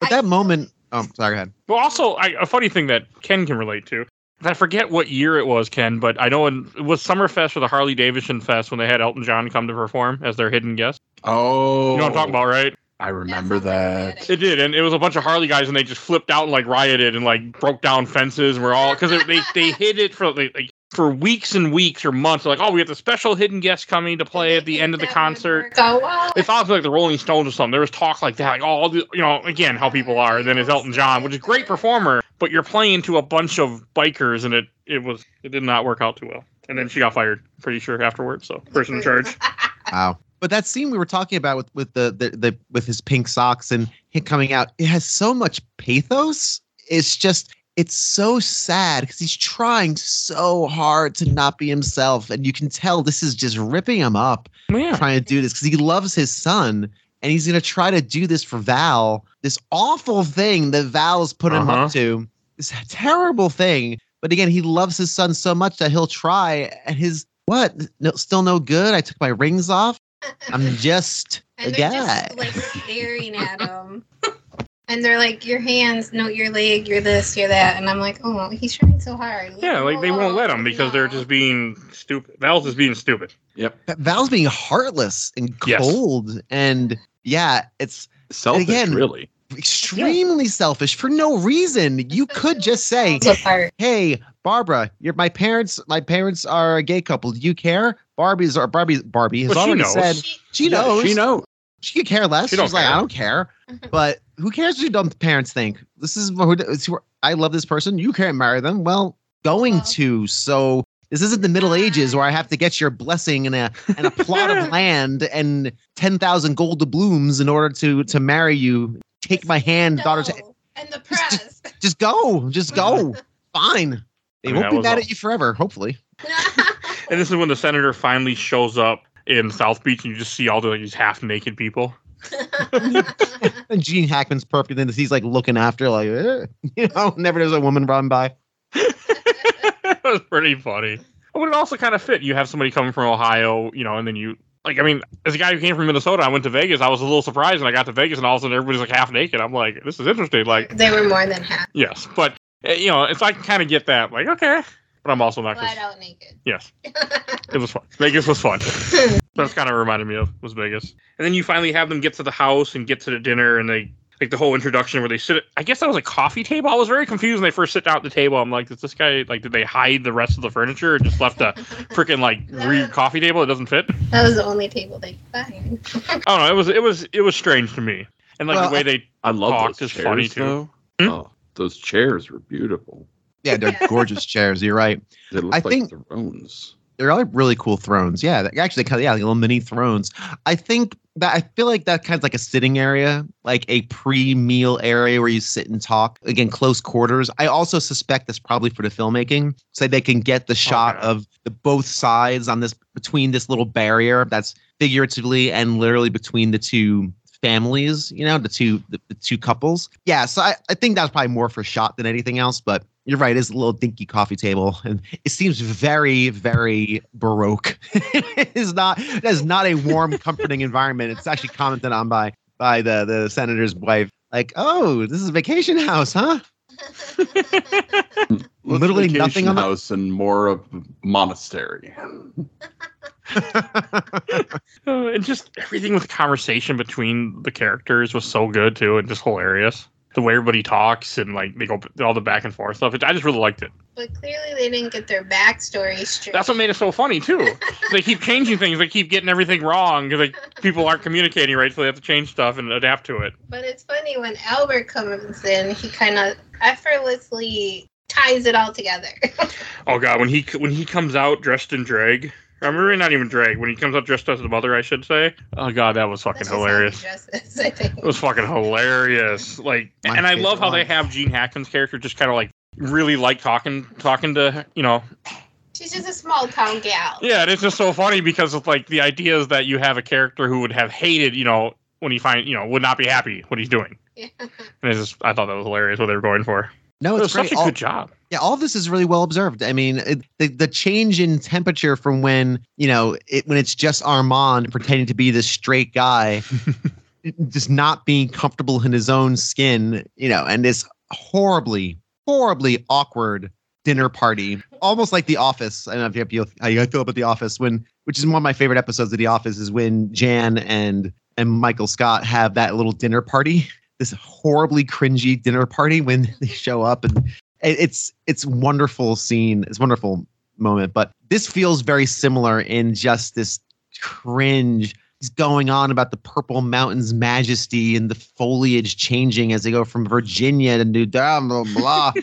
Speaker 5: but
Speaker 3: I
Speaker 5: that moment. Oh, sorry. Go ahead.
Speaker 2: Well, also, I, a funny thing that Ken can relate to. I forget what year it was, Ken, but I know in, it was Summerfest or the Harley Davidson Fest when they had Elton John come to perform as their hidden guest.
Speaker 4: Oh,
Speaker 2: You know what I'm talking about, right?
Speaker 4: I remember
Speaker 3: sounds
Speaker 4: that.
Speaker 3: that.
Speaker 2: It did, and it was a bunch of Harley guys, and they just flipped out and like rioted and like broke down fences, and we're all because they they hid it for like, like for weeks and weeks or months. Like, oh, we have the special hidden guest coming to play at the end of the concert.
Speaker 3: work out well.
Speaker 2: It's also like the Rolling Stones or something. There was talk like that, like oh, all the, you know, again, how people are. And then it's Elton John, which is a great performer, but you're playing to a bunch of bikers, and it it was it did not work out too well. And then she got fired, pretty sure afterwards. So person in charge.
Speaker 5: Wow. But that scene we were talking about with with the the, the with his pink socks and him coming out, it has so much pathos. It's just it's so sad because he's trying so hard to not be himself, and you can tell this is just ripping him up
Speaker 2: Yeah.
Speaker 5: trying to do this because he loves his son. And he's gonna try to do this for Val, this awful thing that Val's put him
Speaker 2: Uh-huh.
Speaker 5: up to, this terrible thing. But again, he loves his son so much that he'll try. And his what? No, still no good. I took my rings off. I'm just a
Speaker 3: and they're
Speaker 5: guy.
Speaker 3: just like staring at him. And they're like, your hands, no, your leg, you're this, you're that. And I'm like, oh, he's trying so hard. Leave
Speaker 2: Yeah, like they won't let
Speaker 3: him
Speaker 2: them oh, because they're just being stupid. Val's is being stupid. Yep.
Speaker 5: Val's being heartless and
Speaker 2: Yes.
Speaker 5: cold. And yeah, it's
Speaker 4: Selfish,
Speaker 5: Again-
Speaker 4: really.
Speaker 5: extremely selfish for no reason. You could just say, hey barbara you're my parents my parents are a gay couple do you care barbie's or barbie barbie has
Speaker 2: Well, she
Speaker 5: already
Speaker 2: knows.
Speaker 5: said
Speaker 3: She-
Speaker 5: she knows.
Speaker 4: She knows.
Speaker 5: she could care less.
Speaker 2: She don't
Speaker 5: she's like
Speaker 2: care.
Speaker 5: i don't care. Mm-hmm. But who cares what your parents think? This is who it's who- i love this person. You can't marry them. Well going
Speaker 3: Well.
Speaker 5: to. So this isn't the middle ages where i have to get your blessing and a and a plot of land and 10,000 gold doubloons in order to to marry you. Take my hand daughter to,
Speaker 3: And the press.
Speaker 5: just go. Just go. Fine. They
Speaker 2: I mean,
Speaker 5: won't be mad
Speaker 2: all-
Speaker 5: at you forever hopefully
Speaker 2: And this is when the senator finally shows up in South Beach, and you just see all the like, these half naked people.
Speaker 5: And Gene Hackman's perfect. And he's like looking after, like, eh, you know, never does a woman run by.
Speaker 2: it was pretty funny. But it also kind of fit. You have somebody coming from Ohio, you know, and then you like. I mean, as a guy who came from Minnesota, I went to Vegas. I was a little surprised when I got to Vegas, and all of a sudden everybody's like half naked. I'm like, this is interesting. Like,
Speaker 3: they were more than half.
Speaker 2: yes, but uh, you know, it's I can kind of get that. Like, okay, but I'm also not. 'cause-
Speaker 3: Flat out naked.
Speaker 2: Yes, it was fun. Vegas was fun. That's kind of reminded me of was Vegas. And then you finally have them get to the house and get to the dinner, and they like the whole introduction where they sit. At, I guess that was a coffee table. I was very confused when they first sit down at the table. I'm like, did this guy like did they hide the rest of the furniture or just left a freaking like weird coffee table that doesn't fit?
Speaker 3: That was the only table they could find.
Speaker 2: I don't know. It was it was it was strange to me, and like
Speaker 5: Well,
Speaker 2: the way they
Speaker 4: I love
Speaker 2: Talked
Speaker 4: those
Speaker 2: is
Speaker 4: chairs,
Speaker 2: funny, too. Hmm?
Speaker 4: Oh, those chairs were beautiful.
Speaker 5: Yeah, they're gorgeous chairs. You're right.
Speaker 4: They look
Speaker 5: I
Speaker 4: like
Speaker 5: think-
Speaker 4: thrones.
Speaker 5: They're all really cool thrones. Yeah, they're actually, kind of, yeah, like little mini thrones. I think that I feel like that kind of like a sitting area, like a pre-meal area where you sit and talk. Again, close quarters. I also suspect that's probably for the filmmaking, so they can get the oh, shot
Speaker 2: Okay.
Speaker 5: of the both sides on this between this little barrier that's figuratively and literally between the two families. You know, the two the, the two couples. Yeah, so I, I think that's probably more for shot than anything else. But you're right, it's a little dinky coffee table, and it seems very, very baroque. it is not. It is not a warm, comforting environment. It's actually commented on by by the the senator's wife. Like, oh, this is a vacation house, huh?
Speaker 4: Less
Speaker 5: Literally
Speaker 4: vacation
Speaker 5: nothing on the-
Speaker 4: house and more of a monastery.
Speaker 2: uh, and just everything with the conversation between the characters was so good too, and just hilarious. The way everybody talks and like they go all the back and forth stuff. I just really liked it.
Speaker 3: But clearly they didn't get their backstory straight.
Speaker 2: That's what made it so funny too. they keep changing things. They keep getting everything wrong because like, people aren't communicating right, so they have to change stuff and adapt to it.
Speaker 3: But it's funny when Albert comes in, he kind of effortlessly ties it all together.
Speaker 2: Oh god, when he when he comes out dressed in drag Or really not even drag. When he comes up dressed as the mother, I should say. Oh god, that was fucking
Speaker 3: That's just how
Speaker 2: hilarious.
Speaker 3: he dresses, I think.
Speaker 2: It was fucking hilarious. Like,
Speaker 5: My
Speaker 2: and I love
Speaker 5: favorite
Speaker 2: how they have Gene Hackman's character just kind of like really like talking, talking to you know.
Speaker 3: She's just a small town gal.
Speaker 2: Yeah, and it's just so funny because of like the idea is that you have a character who would have hated, you know, when he find, you know, would not be happy what he's doing.
Speaker 3: Yeah.
Speaker 2: And it's just, I thought that was hilarious what they were going for.
Speaker 5: No, it's
Speaker 2: such a
Speaker 5: All-
Speaker 2: good job.
Speaker 5: Yeah, all this is really well observed. I mean, it, the the change in temperature from when you know it when it's just Armand pretending to be this straight guy, just not being comfortable in his own skin, you know, and this horribly, horribly awkward dinner party, almost like The Office. I don't know if you how you feel about The Office when, which is one of my favorite episodes of The Office, is when Jan and and Michael Scott have that little dinner party. This horribly cringy dinner party when they show up and it's it's wonderful scene it's wonderful moment but this feels very similar in just this cringe he's going on about the purple mountains majesty and the foliage changing as they go from virginia to new blah blah blah.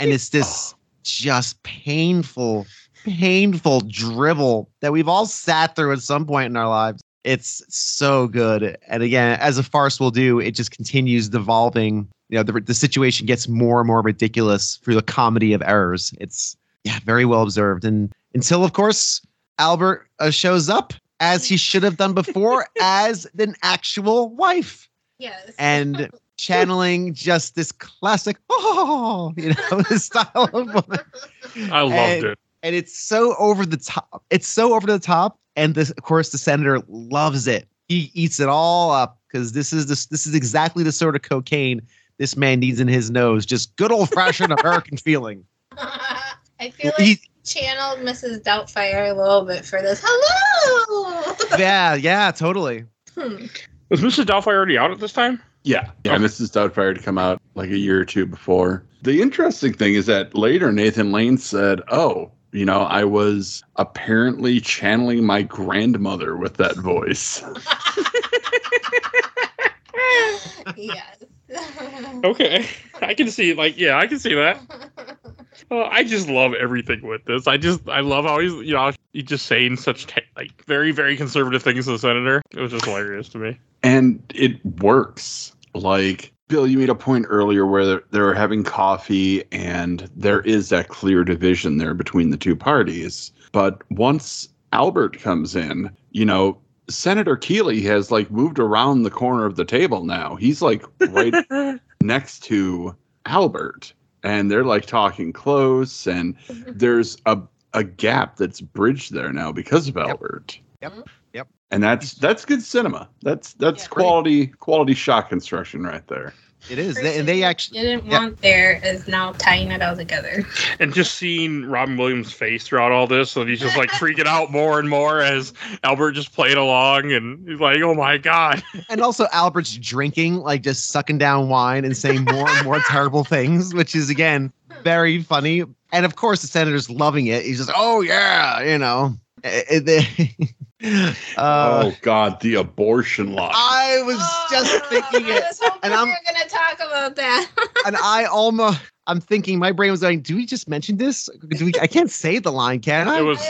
Speaker 5: And it's this just painful painful drivel that we've all sat through at some point in our lives it's so good. And again as a farce will do it just continues devolving. You know the, the situation gets more and more ridiculous through the comedy of errors. It's yeah very well observed. And until of course albert uh, shows up as he should have done before as an actual wife.
Speaker 3: Yes.
Speaker 5: and channeling just this classic oh you know this style of woman.
Speaker 2: I loved
Speaker 5: And-
Speaker 2: it.
Speaker 5: And it's so over the top. It's so over the top, and this, of course, the senator loves it. He eats it all up because this is this this is exactly the sort of cocaine this man needs in his nose. Just good old fashioned American feeling.
Speaker 3: I feel like
Speaker 5: He-
Speaker 3: channeled Mrs. Doubtfire a little bit for this. Hello.
Speaker 5: yeah, yeah, totally.
Speaker 3: Hmm.
Speaker 2: Was Mrs. Doubtfire already out at this time?
Speaker 4: Yeah. Yeah.
Speaker 2: Okay.
Speaker 4: Mrs. Doubtfire had come out like a year or two before. The interesting thing is that later Nathan Lane said, Oh, you know, I was apparently channeling my grandmother with that voice.
Speaker 3: yes.
Speaker 2: Okay, I can see. Like, yeah, I can see that. Uh, I just love everything with this. I just, I love how he's, you know, he's just saying such te- like very, very conservative things to the senator. It was just hilarious to me.
Speaker 4: and it works. Like Bill, you made a point earlier where they're, they're having coffee, and there is that clear division there between the two parties. But once Albert comes in, you know, Senator Keeley has like moved around the corner of the table now. He's like right next to Albert, and they're like talking close, and there's a a gap that's bridged there now because of Albert.
Speaker 5: Yep. Yep.
Speaker 4: And that's that's good cinema. That's that's
Speaker 3: Yeah.
Speaker 4: quality quality shot construction right there.
Speaker 5: It is, They- and they actually.
Speaker 3: didn't
Speaker 5: Yeah.
Speaker 3: want there is now tying it all together.
Speaker 2: and just seeing Robin Williams' face throughout all this, so he's just like freaking out more and more as Albert just played along, and he's like, "Oh my god!"
Speaker 5: And also Albert's drinking, like just sucking down wine and saying more and more terrible things, which is again very funny. And of course, the senator's loving it. He's just, oh yeah, you know. Eh, they- uh,
Speaker 4: oh God, the abortion law.
Speaker 5: I was just thinking
Speaker 3: I
Speaker 5: it,
Speaker 3: was
Speaker 5: and I'm-
Speaker 3: were gonna talk about that.
Speaker 5: and I almost, I'm thinking, my brain was going, do we just mention this? Do we? I can't say the line, can I?
Speaker 2: It was.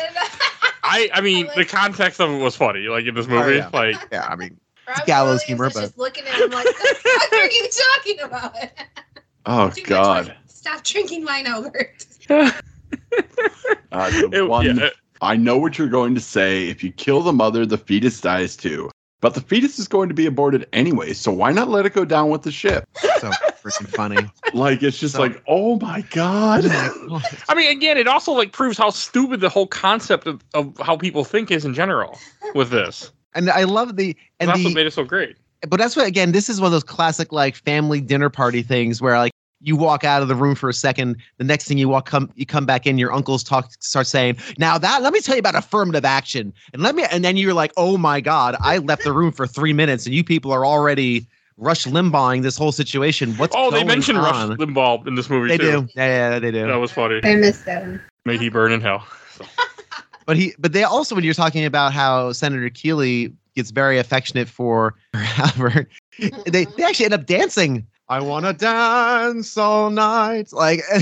Speaker 2: I, I mean, the context of it was funny, like in this movie.
Speaker 5: yeah.
Speaker 2: Like,
Speaker 5: yeah, I mean,
Speaker 3: Robin
Speaker 5: gallows humor,
Speaker 3: was
Speaker 5: but-
Speaker 3: just looking at him like, "The fuck are you talking about?"
Speaker 4: oh
Speaker 3: Too
Speaker 4: God.
Speaker 3: Stop drinking wine, Albert.
Speaker 4: Uh, the
Speaker 2: it,
Speaker 4: one
Speaker 2: yeah,
Speaker 4: I know what you're going to say. If you kill the mother, the fetus dies too. But the fetus is going to be aborted anyway, so why not let it go down with the ship?
Speaker 5: so freaking funny.
Speaker 4: Like it's just
Speaker 5: So-
Speaker 4: like, oh my god.
Speaker 2: I mean, again, it also like proves how stupid the whole concept of, of how people think is in general with this.
Speaker 5: And I love the and
Speaker 2: That's
Speaker 5: the
Speaker 2: what made it so great.
Speaker 5: but that's what again this is one of those classic like family dinner party things where like you walk out of the room for a second the next thing you walk come you come back in your uncles talk start saying now that let me tell you about affirmative action and let me and then you're like oh my god i left the room for three minutes and you people are already rush limbaughing this whole situation what's
Speaker 2: oh, they
Speaker 5: going
Speaker 2: mentioned Rush? Limbaugh in this movie
Speaker 5: they
Speaker 2: too.
Speaker 5: do yeah, yeah they do
Speaker 2: That was funny.
Speaker 3: I missed that.
Speaker 2: May he burn in hell.
Speaker 5: But he, but they also, when you're talking about how Senator Keeley gets very affectionate for Albert, they they actually end up dancing. I want to dance all night. Like,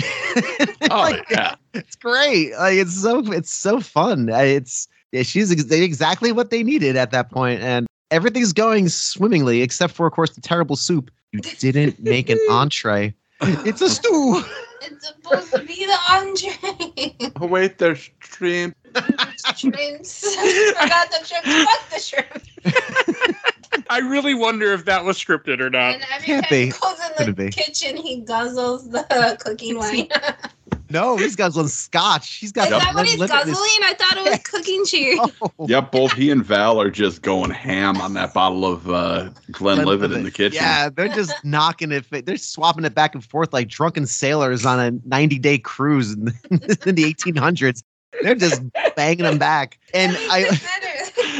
Speaker 4: Oh
Speaker 5: like,
Speaker 4: yeah.
Speaker 5: it's great. Like, it's so it's so fun. It's yeah, she's ex- exactly what they needed at that point, and everything's going swimmingly except for, of course, the terrible soup. You didn't make an entree. It's a stew.
Speaker 3: It's supposed to be the entree.
Speaker 4: Oh wait, there's shrimp.
Speaker 3: shrimps. Forgot the shrimp. Fuck the shrimp.
Speaker 2: I really wonder if that was scripted or not.
Speaker 3: And every
Speaker 5: can't
Speaker 3: time
Speaker 5: be.
Speaker 3: he goes in
Speaker 5: Couldn't
Speaker 3: the
Speaker 5: be.
Speaker 3: kitchen, he guzzles the cooking wine.
Speaker 5: No, he's guzzling scotch. He's got
Speaker 3: Is that what he's guzzling? I thought it was cooking cheese.
Speaker 5: Oh,
Speaker 4: Yep, both he and Val are just going ham on that bottle of uh, Glenlivet in the kitchen.
Speaker 5: Yeah, they're just knocking it. They're swapping it back and forth like drunken sailors on a 90 day cruise in, in the 1800s. They're just banging them back. And I,
Speaker 3: Better.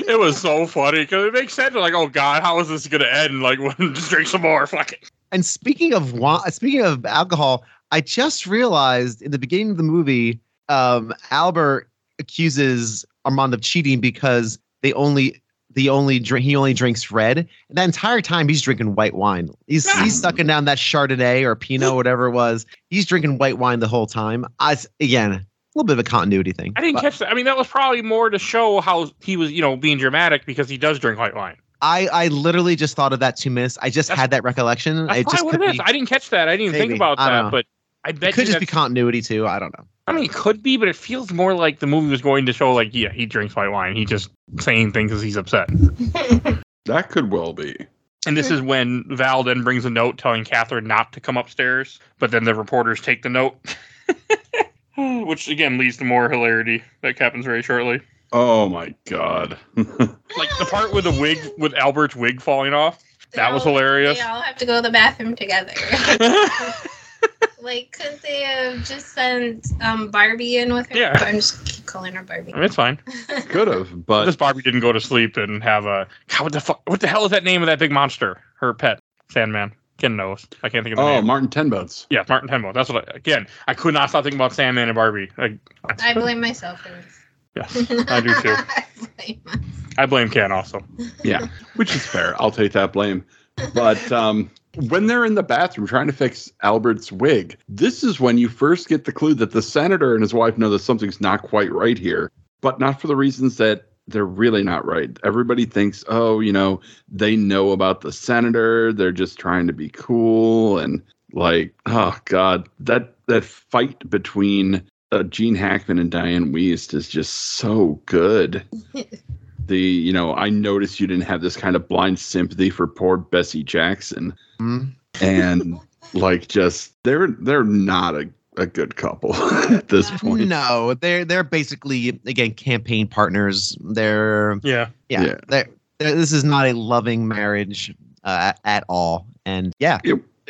Speaker 2: It was so funny because it makes sense. Like, oh god, how is this gonna end? Like, just drink some more. Fuck it.
Speaker 5: and speaking of speaking of alcohol, I just realized in the beginning of the movie, um, Albert accuses Armand of cheating because they only the only drink he only drinks red. And that entire time he's drinking white wine. He's he's sucking down that Chardonnay or Pinot, whatever it was. He's drinking white wine the whole time. I again little bit of a continuity thing.
Speaker 2: I didn't
Speaker 5: but
Speaker 2: catch that. I mean, that was probably more to show how he was, you know, being dramatic because he does drink white wine.
Speaker 5: I I literally just thought of that two minutes. I just
Speaker 2: That's-
Speaker 5: had that recollection.
Speaker 2: That's
Speaker 5: It just
Speaker 2: what it is.
Speaker 5: be,
Speaker 2: I didn't catch that. I didn't think
Speaker 5: Maybe.
Speaker 2: about that,
Speaker 5: know.
Speaker 2: but I bet
Speaker 5: it could
Speaker 2: you
Speaker 5: just be continuity too. I don't know.
Speaker 2: I mean, it could be, but it feels more like the movie was going to show, like, yeah, he drinks white wine. He just saying things because he's upset.
Speaker 4: That could well be.
Speaker 2: And this is when Val then brings a note telling Catherine not to come upstairs, but then the reporters take the note. Which again leads to more hilarity that happens very shortly.
Speaker 4: Oh my god.
Speaker 2: Like the part with the wig, with Albert's wig falling off. That was hilarious.
Speaker 3: They all have to go to the bathroom together. like, couldn't they have just sent um, Barbie in with her?
Speaker 2: Yeah.
Speaker 3: I'm just keep calling her Barbie.
Speaker 2: I mean, it's fine.
Speaker 4: Could have, but
Speaker 2: This Barbie didn't go to sleep and have a. God, what the fuck? What the hell is that name of that big monster? Her pet, Sandman. Ken knows. I can't think of the
Speaker 4: oh,
Speaker 2: name.
Speaker 4: Martin Tenbones.
Speaker 2: yeah, Martin Tenbo. That's what. I, again, I could not stop thinking about Sandman and Barbie. I,
Speaker 3: I blame myself for this.
Speaker 2: Yes, I do too.
Speaker 3: I blame.
Speaker 2: I blame Ken also.
Speaker 4: Yeah, which is fair. I'll take that blame. But um, when they're in the bathroom trying to fix Albert's wig, this is when you first get the clue that the senator and his wife know that something's not quite right here, but not for the reasons that they're really not right. Everybody thinks, oh, you know, they know about the senator. They're just trying to be cool and like, oh god, that that fight between uh, Gene Hackman and Diane Wiest is just so good the you know i noticed you didn't have this kind of blind sympathy for poor bessie jackson
Speaker 5: Mm.
Speaker 4: and like just they're they're not a, a good couple at this point
Speaker 5: No, they're they're basically again campaign partners. They're
Speaker 2: Yeah.
Speaker 5: yeah,
Speaker 4: Yeah.
Speaker 5: They're, they're- this is not a loving marriage uh, at all. And yeah,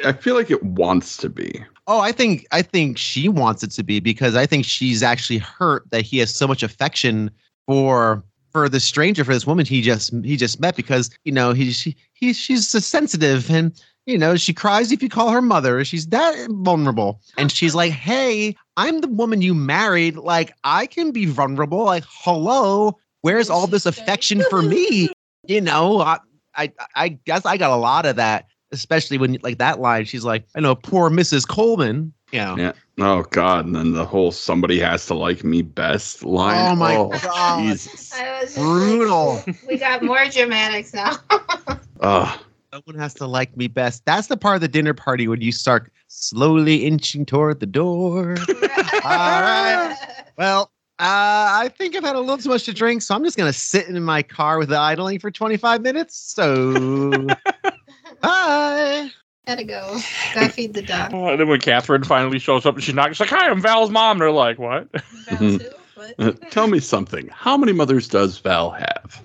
Speaker 4: i feel like it wants to be
Speaker 5: oh, I think I think she wants it to be because I think she's actually hurt that he has so much affection for for the stranger for this woman he just he just met because you know he she he she's so sensitive and you know she cries if you call her mother she's that vulnerable and she's like hey i'm the woman you married like i can be vulnerable like hello where's all this affection for me you know i i, I guess i got a lot of that especially when like that line she's like i know poor mrs coleman you know
Speaker 4: Yeah. oh god and then the whole somebody has to like me best line
Speaker 5: Oh my oh, God.
Speaker 4: jesus
Speaker 3: I was
Speaker 5: Brutal.
Speaker 3: Like, we got more dramatics now.
Speaker 4: Ugh.
Speaker 5: Someone has to like me best. That's the part of the dinner party when you start slowly inching toward the door. All right. Well, uh, I think I've had a little too much to drink, so I'm just gonna sit in my car with the idling for 25 minutes. So, bye.
Speaker 3: Gotta go. Gotta feed the dog.
Speaker 2: Uh, and then when Catherine finally shows up and she's not, she's like, "Hi, I'm Val's mom." And they're like, "What?"
Speaker 3: Val.
Speaker 4: Uh, tell me something how many mothers does val have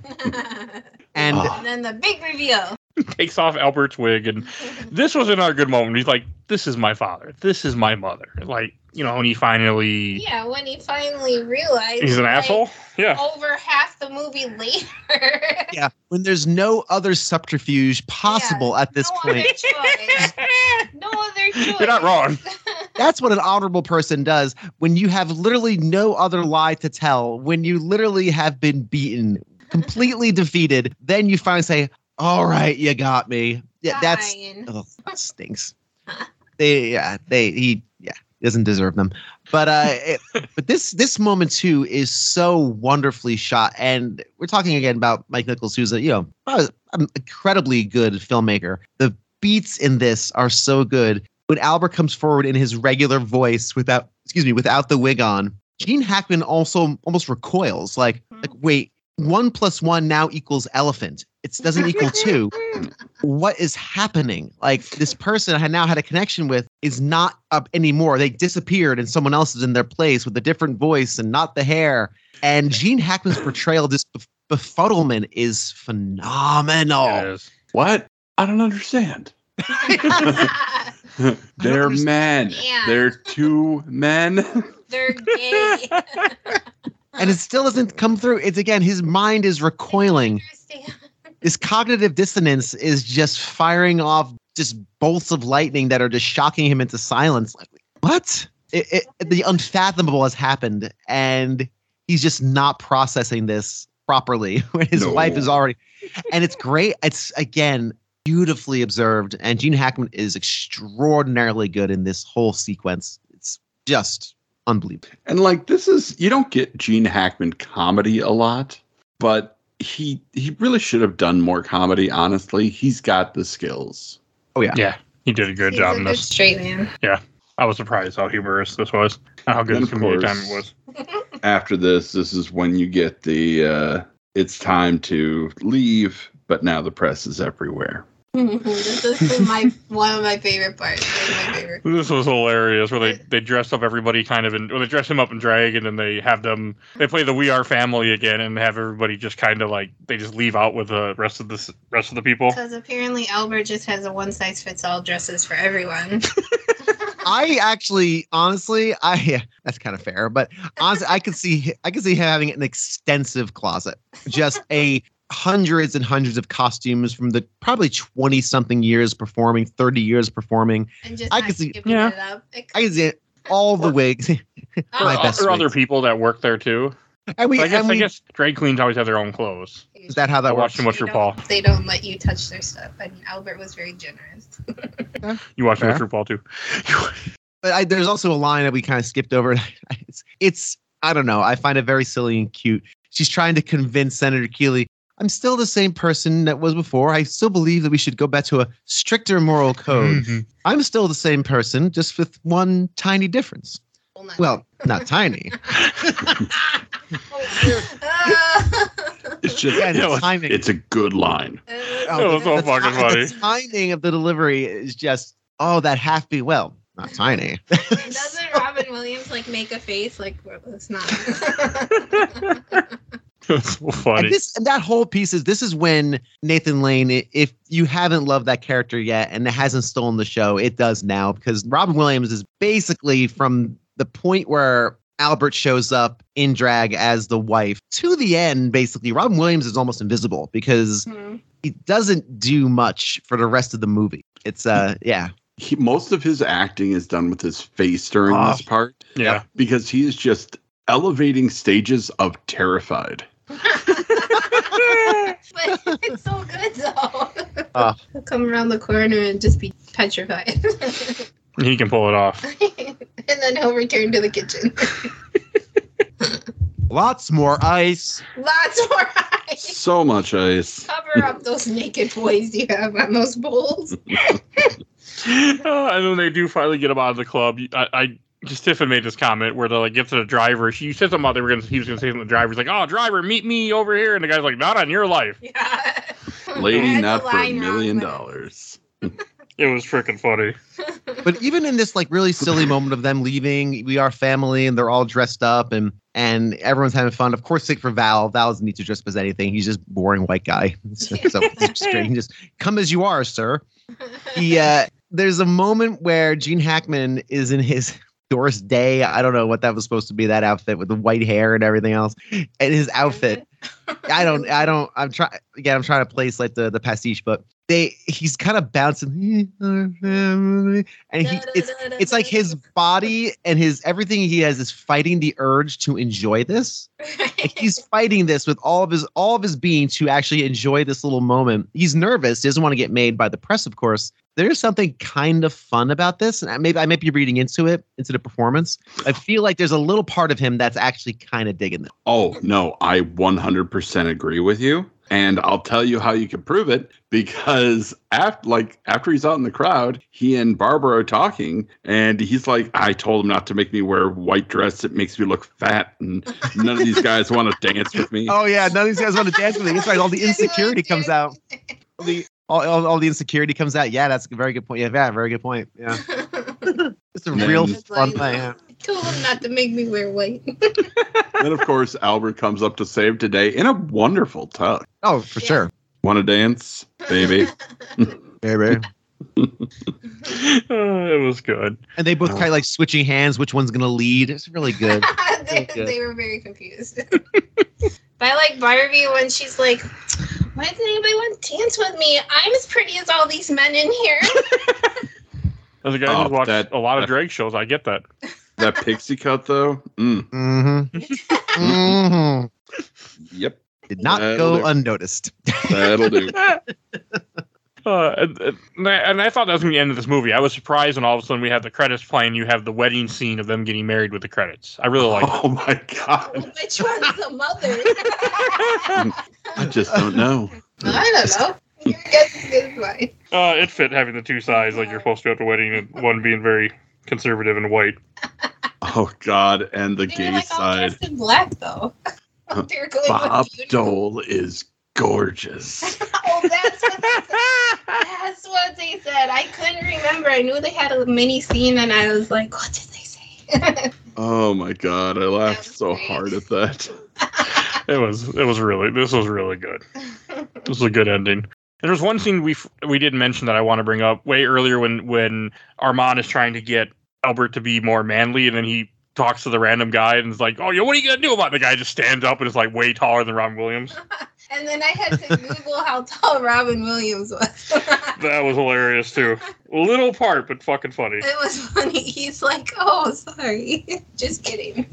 Speaker 5: And
Speaker 4: Oh.
Speaker 3: and then the big reveal.
Speaker 2: Takes off Albert's wig, and this was another good moment. He's like, "This is my father. This is my mother." Like, you know, when he finally
Speaker 3: yeah, when he finally realized
Speaker 2: he's an
Speaker 3: like,
Speaker 2: asshole. Yeah.
Speaker 3: Over half the movie later.
Speaker 5: yeah, when there's no other subterfuge possible at this
Speaker 3: no
Speaker 5: point,
Speaker 3: Other. No other choice.
Speaker 2: You're not wrong.
Speaker 5: that's what an honorable person does. When you have literally no other lie to tell, when you literally have been beaten, completely defeated, then you finally say, "All right, you got me." Yeah, that's. Oh, that stinks. They yeah, they he yeah. He doesn't deserve them. But uh, it, but this this moment too is so wonderfully shot, and we're talking again about Mike Nichols, who's a you know an incredibly good filmmaker. The beats in this are so good. When Albert comes forward in his regular voice without excuse me without the wig on, Gene Hackman also almost recoils, like like wait, one plus one now equals elephant. It doesn't equal two. What is happening? Like this person I had now had a connection with is not up anymore. They disappeared and someone else is in their place with a different voice and not the hair. And Gene Hackman's portrayal of this bef- befuddlement is phenomenal.
Speaker 2: It is.
Speaker 4: What? I don't understand. They're
Speaker 5: understand.
Speaker 4: men.
Speaker 3: Yeah.
Speaker 4: They're two men.
Speaker 3: They're gay.
Speaker 5: And it still doesn't come through. It's again, his mind is recoiling.
Speaker 3: Understand.
Speaker 5: This cognitive dissonance is just firing off just bolts of lightning that are just shocking him into silence. Like, what? It, it, the unfathomable has happened, and he's just not processing this properly when his
Speaker 4: No.
Speaker 5: wife is already. And it's great. It's again beautifully observed, and Gene Hackman is extraordinarily good in this whole sequence. It's just unbelievable.
Speaker 4: And like this is you don't get Gene Hackman comedy a lot, but he he really should have done more comedy, honestly. He's got the skills.
Speaker 5: Oh yeah.
Speaker 2: Yeah, he did a good
Speaker 3: He's
Speaker 2: job
Speaker 3: a
Speaker 2: in
Speaker 3: good
Speaker 2: this.
Speaker 3: straight man.
Speaker 2: Yeah, I was surprised how humorous this was and how good
Speaker 4: And
Speaker 2: his
Speaker 4: of
Speaker 2: comedic
Speaker 4: course-
Speaker 2: timing was.
Speaker 4: After this, this is when you get the uh it's time to leave, but now the press is everywhere. Mm-hmm.
Speaker 3: this is my one of my favorite parts. Like my favorite.
Speaker 2: This was hilarious where they, they dressed up everybody kind of in, well, they dress him up in drag and then they have them, they play the We Are Family again and have everybody just kind of like, they just leave out with the rest of the, rest of the people.
Speaker 3: Because apparently Albert just has a one size fits all dresses for everyone.
Speaker 5: I actually, honestly, I yeah, that's kind of fair, but honestly, I could see I could see him having an extensive closet, just a hundreds and hundreds of costumes from the probably twenty something years performing, thirty years performing.
Speaker 3: and just
Speaker 5: I
Speaker 3: not
Speaker 5: can see-
Speaker 3: skipping
Speaker 2: yeah.
Speaker 3: it up. It-
Speaker 5: I could see all the wigs,
Speaker 3: Oh,
Speaker 5: my
Speaker 2: or,
Speaker 5: best
Speaker 2: or other people that work there too.
Speaker 5: and we,
Speaker 2: I guess,
Speaker 5: and
Speaker 2: I guess drag queens always have their own clothes.
Speaker 5: is that how
Speaker 2: I
Speaker 5: that
Speaker 2: watch
Speaker 5: works?
Speaker 2: too much
Speaker 3: They
Speaker 2: RuPaul.
Speaker 3: don't- They don't let you touch their stuff. And Albert was very generous.
Speaker 2: You watch too much
Speaker 5: Fair.
Speaker 2: RuPaul too.
Speaker 5: But I, there's also a line that we kind of skipped over. It's, it's I don't know. I find it very silly and cute. She's trying to convince Senator Keeley. I'm still the same person that was before. I still believe that we should go back to a stricter moral code.
Speaker 2: Mhm.
Speaker 5: I'm still the same person, just with one tiny difference.
Speaker 3: Well, not-
Speaker 5: Well, not tiny.
Speaker 4: It's just
Speaker 2: Yeah,
Speaker 5: the
Speaker 2: well,
Speaker 5: timing.
Speaker 4: it's a good line.
Speaker 5: Oh,
Speaker 2: was so
Speaker 5: the
Speaker 2: fucking
Speaker 5: ti-
Speaker 2: funny.
Speaker 5: The timing of the delivery is just oh, that half be well, not tiny.
Speaker 3: Doesn't Robin Williams like make a face like well, it's not?
Speaker 2: It's so funny.
Speaker 5: And this and that whole piece is this is when Nathan Lane, if you haven't loved that character yet and it hasn't stolen the show, it does now because Robin Williams is basically from the point where Albert shows up in drag as the wife to the end, basically, Robin Williams is almost invisible because
Speaker 3: Hmm.
Speaker 5: he doesn't do much for the rest of the movie. It's uh yeah.
Speaker 4: He, most of his acting is done with his face during
Speaker 5: Oh.
Speaker 4: this part
Speaker 2: yeah.
Speaker 4: because he is just elevating stages of terrified.
Speaker 3: But it's so good though. He'll come around the corner and just be petrified.
Speaker 2: He can pull it off.
Speaker 3: and then he'll return to the kitchen.
Speaker 5: Lots more ice.
Speaker 3: Lots more ice.
Speaker 4: So much ice.
Speaker 3: Cover up those naked boys you have on those bowls.
Speaker 2: Uh, and then they do finally get him out of the club. I, I just Tiffin made this comment where they like get to the driver. She said something about they were gonna he was gonna say something to the driver. He's like, "Oh, driver, meet me over here." And the guy's like, "Not on your life."
Speaker 3: Yeah.
Speaker 4: Lady, not for a
Speaker 3: line wrong,
Speaker 4: million
Speaker 3: but-
Speaker 4: dollars.
Speaker 2: It was freaking funny.
Speaker 5: But even in this like really silly moment of them leaving, we are family and they're all dressed up and and everyone's having fun. Of course, sick for Val. Val doesn't need to dress up as anything. He's just boring white guy. So, so just. He just come as you are, sir. Yeah. uh there's a moment where Gene Hackman is in his Doris Day. I don't know what that was supposed to be, that outfit with the white hair and everything else. And his outfit. I don't I don't I'm trying again, I'm trying to place like the, the pastiche, but they he's kind of bouncing and he it's it's like his body and his everything he has is fighting the urge to enjoy this. Like he's fighting this with all of his all of his being to actually enjoy this little moment. He's nervous. He doesn't want to get made by the press of course. There's something kind of fun about this and I- maybe i might be reading into it into the performance. I feel like there's a little part of him that's actually kind of digging it
Speaker 4: Oh, no, I 100% agree with you. And I'll tell you how you can prove it because after like after he's out in the crowd, he and Barbara are talking and he's like, I told him not to make me wear a white dress. It makes me look fat and none of these guys want to dance with me.
Speaker 5: oh yeah none of these guys want to dance with me. That's like all the insecurity comes out. all the all, all, all the insecurity comes out. Yeah that's a very good point. Yeah, yeah very good point. Yeah. It's a
Speaker 4: And
Speaker 5: real
Speaker 4: then-
Speaker 5: fun thing. Yeah.
Speaker 3: I told him not to make me wear white.
Speaker 4: then of course Albert comes up to save today in a wonderful tug.
Speaker 5: oh for
Speaker 3: Yeah.
Speaker 5: sure
Speaker 4: Want to dance, baby?
Speaker 5: baby
Speaker 2: Uh, it was good.
Speaker 5: and they both kind of like switching hands which one's gonna lead it's really good
Speaker 3: they,
Speaker 5: good.
Speaker 3: they were very confused. but I like Barbie when she's like, "Why doesn't anybody want to dance with me? I'm as pretty as all these men in here."
Speaker 2: As a guy
Speaker 4: Oh,
Speaker 2: who's watched
Speaker 4: that-
Speaker 2: a lot of
Speaker 4: that-
Speaker 2: drag shows, I get that.
Speaker 4: That pixie cut though. Mm,
Speaker 5: mm-hmm. mm-hmm.
Speaker 4: yep,
Speaker 5: did not
Speaker 4: That'll
Speaker 5: go
Speaker 4: do.
Speaker 5: unnoticed
Speaker 4: that'll do.
Speaker 2: Uh, and, and I- and I thought that was going to be the end of this movie. I was surprised when all of a sudden we have the credits playing. You have the wedding scene of them getting married with the credits. I really like.
Speaker 4: Oh my god,
Speaker 3: Which one's the mother?
Speaker 4: I just don't know.
Speaker 3: I don't know. Your guess is good as mine.
Speaker 2: Uh, it fit having the two sides like you're supposed to at the wedding, and one being very conservative and white.
Speaker 4: Oh god, and the
Speaker 3: They
Speaker 4: gay
Speaker 3: like all
Speaker 4: side.
Speaker 3: dressed in black though. They're going
Speaker 4: Bob. Dole is gorgeous.
Speaker 3: Oh, that's what, they said. that's what they said. I couldn't remember. I knew they had a mini scene, and I was like, "What did they say?"
Speaker 4: Oh my god, I laughed so
Speaker 3: great.
Speaker 4: hard at that.
Speaker 2: It was. It was really. This was really good. This was a good ending. There's one scene we f- we did mention that I want to bring up way earlier when when Armand is trying to get Albert to be more manly, and then he talks to the random guy and is like, "Oh, yeah, what are you gonna do about?" it? The guy just stands up and is like way taller than Robin Williams.
Speaker 3: and then I had to Google how tall Robin Williams was.
Speaker 2: That was hilarious too. Little part, but fucking funny.
Speaker 3: it was funny. He's like, "Oh, sorry, just kidding."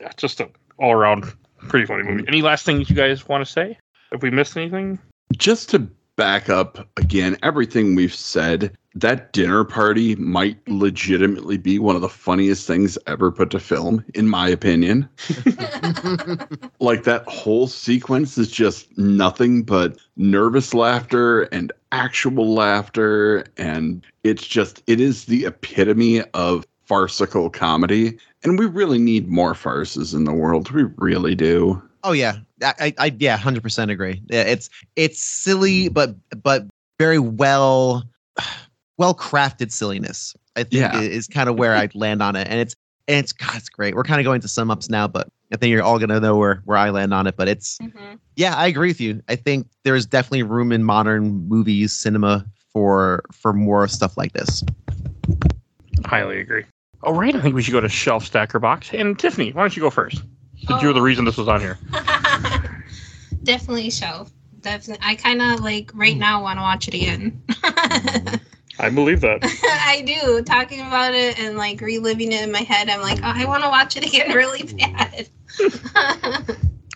Speaker 2: Yeah, just a all around pretty funny movie. Any last things you guys want to say? If we missed anything,
Speaker 4: Just to back up again, everything we've said, that dinner party might legitimately be one of the funniest things ever put to film, in my opinion. like that whole sequence is just nothing but nervous laughter and actual laughter and it's just it is the epitome of farcical comedy. And we really need more farces in the world. We really do
Speaker 5: Oh yeah, I, I, I yeah, hundred percent agree. Yeah, It's it's silly, hmm. but but very well well crafted silliness. I think
Speaker 4: Yeah.
Speaker 5: is kind of where I'd land on it, and it's and it's God, it's great. We're kind of going to sum ups now, but I think you're all gonna know where where I land on it. But it's mm-hmm. yeah, I agree with you. I think there's definitely room in modern movies, cinema for for more stuff like this.
Speaker 2: highly agree. All right, I think we should go to shelf stacker box. And Tiffany, why don't you go first? Since you're the
Speaker 3: Oh.
Speaker 2: reason this was on here.
Speaker 3: Definitely shelf. Definitely. I kind of like right now want to watch it again.
Speaker 2: I believe that.
Speaker 3: I do. Talking about it and like reliving it in my head, I'm like, oh, I want to watch it again really bad.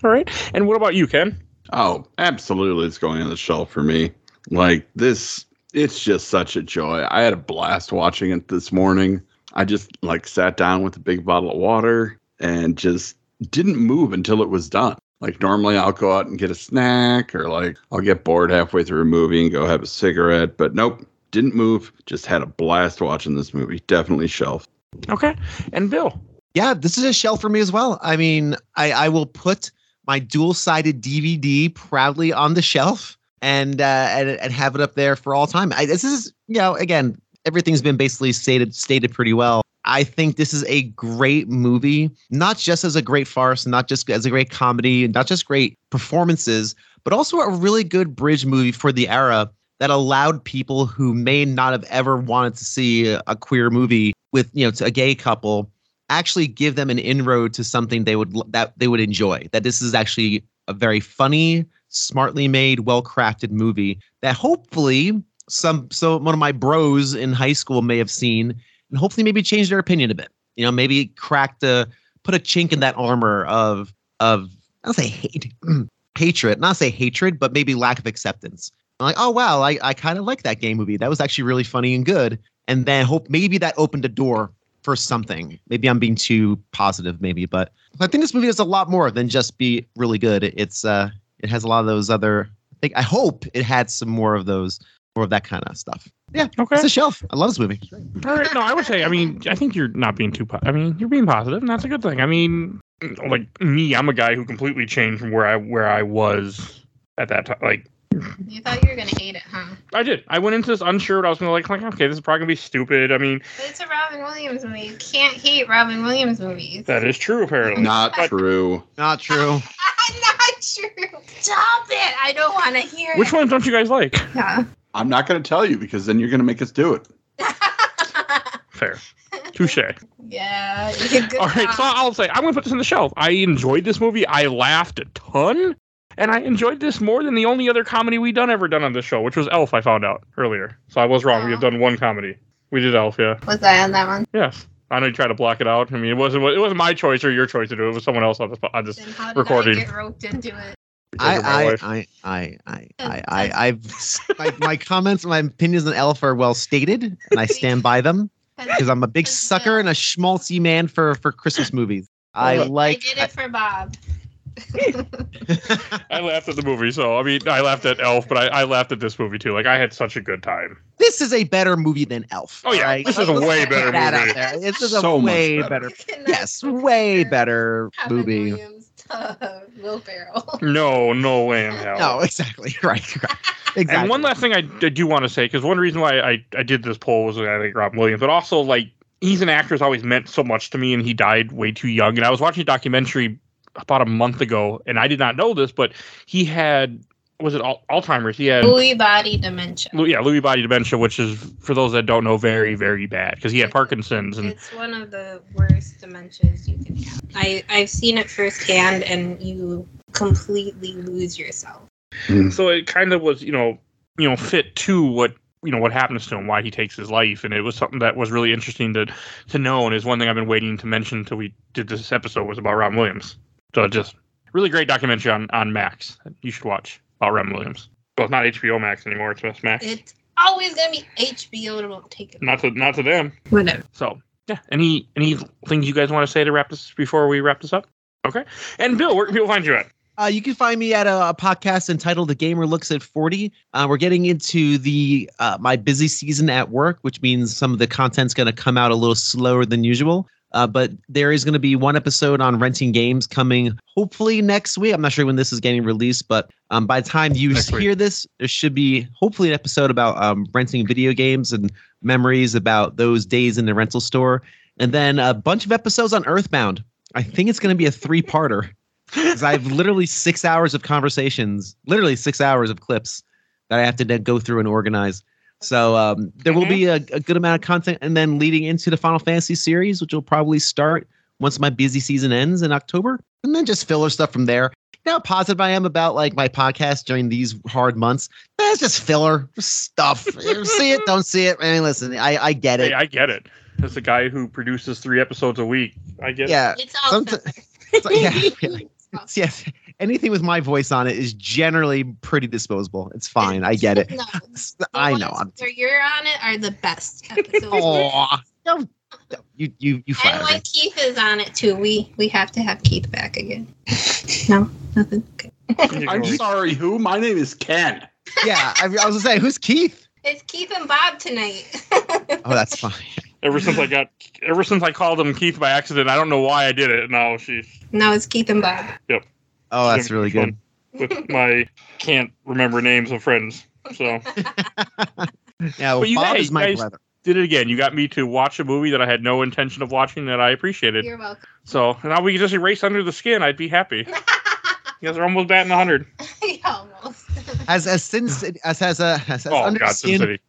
Speaker 2: All right. And what about you, Ken?
Speaker 4: Oh, absolutely. It's going on the shelf for me. Like this, it's just such a joy. I had a blast watching it this morning. I just like sat down with a big bottle of water and just didn't move until it was done. Like normally I'll go out and get a snack or like I'll get bored halfway through a movie and go have a cigarette, but nope, didn't move. Just had a blast watching this movie. Definitely shelf.
Speaker 2: Okay. And Bill.
Speaker 5: Yeah, this is a shelf for me as well. I mean, I, I will put my dual sided DVD proudly on the shelf and, uh, and and have it up there for all time. I, this is, you know, again, everything's been basically stated stated pretty well. I think this is a great movie, not just as a great farce, not just as a great comedy, not just great performances, but also a really good bridge movie for the era that allowed people who may not have ever wanted to see a, queer movie with, you know, a gay couple actually give them an inroad to something they would that they would enjoy. That this is actually a very funny, smartly made, well crafted movie that hopefully some so one of my bros in high school may have seen and hopefully maybe change their opinion a bit. You know, maybe crack the put a chink in that armor of of I'll say hate hatred, not say hatred, but maybe lack of acceptance. I'm like, oh wow, I, I kind of like that game movie. That was actually really funny and good. And then hope maybe that opened a door for something. Maybe I'm being too positive, maybe, but I think this movie has a lot more than just be really good. It's uh it has a lot of those other I think I hope it had some more of those more of that kind of stuff. Yeah,
Speaker 2: Okay.
Speaker 5: it's a shelf. I love this movie.
Speaker 2: All right. No, I would say. I mean, I think you're not being too. Po- I mean, you're being positive, and that's a good thing. I mean, like me, I'm a guy who completely changed from where I where I was at that time. Like
Speaker 3: You thought you were gonna hate it, huh?
Speaker 2: I did. I went into this unsure. What I was gonna like. Like, okay, this is probably gonna be stupid. I mean,
Speaker 3: But it's a Robin Williams movie. You can't hate Robin Williams movies.
Speaker 2: that is true. Apparently,
Speaker 4: Not
Speaker 2: But-
Speaker 4: true.
Speaker 5: Not true.
Speaker 3: Not true. Stop it! I don't want to hear it.
Speaker 2: Which
Speaker 3: it.
Speaker 2: ones don't you guys like?
Speaker 3: Yeah.
Speaker 4: I'm not going to tell you because then you're going to make us do it.
Speaker 2: Fair. Touche.
Speaker 3: yeah. Good
Speaker 2: All right,
Speaker 3: job.
Speaker 2: so I'll say I'm gonna put this on the shelf. I enjoyed this movie. I laughed a ton, and I enjoyed this more than the only other comedy we've done ever done on this show, which was Elf. I found out earlier, so I was wrong. We have done one comedy. We did Elf, yeah.
Speaker 3: Was I on that one?
Speaker 2: Yes. I know you tried to block it out. I mean, it wasn't it wasn't my choice or your choice to do it. It was someone else on this on this.
Speaker 3: Then how did
Speaker 2: Recording.
Speaker 3: I get roped into it?
Speaker 2: Because of my
Speaker 5: I. I, I, I, I, I, I, I've my, my comments, my opinions on Elf are well stated, and I stand by them because I'm a big sucker and a schmaltzy man for for Christmas movies. I like.
Speaker 3: I did it for Bob.
Speaker 2: I laughed at the movie, so I mean, I laughed at Elf, but I, I laughed at this movie too. Like I had such a good time.
Speaker 5: this is a better movie than Elf.
Speaker 2: Oh, yeah,
Speaker 5: alright?
Speaker 2: this is a way better movie.
Speaker 5: Out. This is a
Speaker 4: So much
Speaker 5: way
Speaker 4: better.
Speaker 5: better. Yes, way better
Speaker 3: Robin
Speaker 5: movie.
Speaker 3: Williams, uh, Will Ferrell.
Speaker 2: No, no way in hell.
Speaker 5: No, exactly. Right. right. Exactly.
Speaker 2: And one last thing I, I do want to say, because one reason why I, I did this poll was I think Rob Williams, but also like he's an actor who's always meant so much to me, and he died way too young. And I was watching a documentary about a month ago, and I did not know this, but he had was it Al- Alzheimer's? He had
Speaker 3: Lewy body dementia.
Speaker 2: Lou- yeah Lewy body dementia, which is for those that don't know, very very bad because he had Parkinson's and
Speaker 3: It's one of the worst dementias you can have. I I've seen it firsthand, and you completely lose yourself. Hmm.
Speaker 2: so it kind of was you know you know fit to what you know what happens to him why he takes his life and it was something that was really interesting to to know and is one thing i've been waiting to mention until we did this episode was about robin williams so just really great documentary on on max you should watch about robin williams well it's not hbo max anymore it's just max
Speaker 3: It's always gonna be HBO. Don't take it.
Speaker 2: not to not to them
Speaker 3: Whatever.
Speaker 2: so yeah any any things you guys want to say to wrap this before we wrap this up okay and bill where can people find you at
Speaker 5: Uh, you can find me at a, a podcast entitled "The Gamer Looks at 40." Uh, we're getting into the uh, my busy season at work, which means some of the content's going to come out a little slower than usual. Uh, but there is going to be one episode on renting games coming, hopefully next week. I'm not sure when this is getting released, but um, by the time you
Speaker 2: Next week.
Speaker 5: hear this, there should be hopefully an episode about um, renting video games and memories about those days in the rental store, and then a bunch of episodes on Earthbound. I think it's going to be a three-parter because I have literally six hours of conversations, literally six hours of clips that I have to then go through and organize. So um, there will be a, a good amount of content, and then leading into the Final Fantasy series, which will probably start once my busy season ends in October, and then just filler stuff from there. You know how positive I am about like my podcast during these hard months. That's just filler just stuff. See it, don't see it. I mean, listen, I I get it.
Speaker 2: hey i get it as a guy who produces three episodes a week i get it
Speaker 5: Yeah,
Speaker 3: It's all
Speaker 5: Somet-
Speaker 3: filler.
Speaker 5: so- yeah, really. yes. Anything with my voice on it is generally pretty disposable. It's fine. I get it.
Speaker 3: No,
Speaker 5: I know. I'm
Speaker 3: where you're on it are the best episodes.
Speaker 5: Aw. Don't- don't- you you you
Speaker 3: and
Speaker 5: flatter me.
Speaker 3: when Keith is on it too, we we have to have Keith back again. No, nothing. Okay.
Speaker 4: I'm sorry, who? My name is Ken.
Speaker 5: Yeah, I, I was gonna say, who's Keith?
Speaker 3: It's Keith and Bob tonight.
Speaker 5: Oh, that's fine.
Speaker 2: Ever since I got, ever since I called him Keith by accident, I don't know why I did it. Now she's
Speaker 3: no, it's Keith and Bob. Yep.
Speaker 5: Oh, that's really good.
Speaker 2: with my can't remember names of friends. So
Speaker 5: Yeah, well,
Speaker 2: But you-
Speaker 5: Bob
Speaker 2: hey,
Speaker 5: is my
Speaker 2: guys-
Speaker 5: brother.
Speaker 2: did it again. You got me to watch a movie that I had no intention of watching that I appreciated.
Speaker 3: You're welcome.
Speaker 2: So now we can just erase under the skin. I'd be happy. You guys are almost batting hundred.
Speaker 3: yeah, Almost.
Speaker 5: As as since as has a uh, as, as
Speaker 2: Oh
Speaker 5: under
Speaker 2: God,
Speaker 5: the skin
Speaker 2: City.
Speaker 5: I said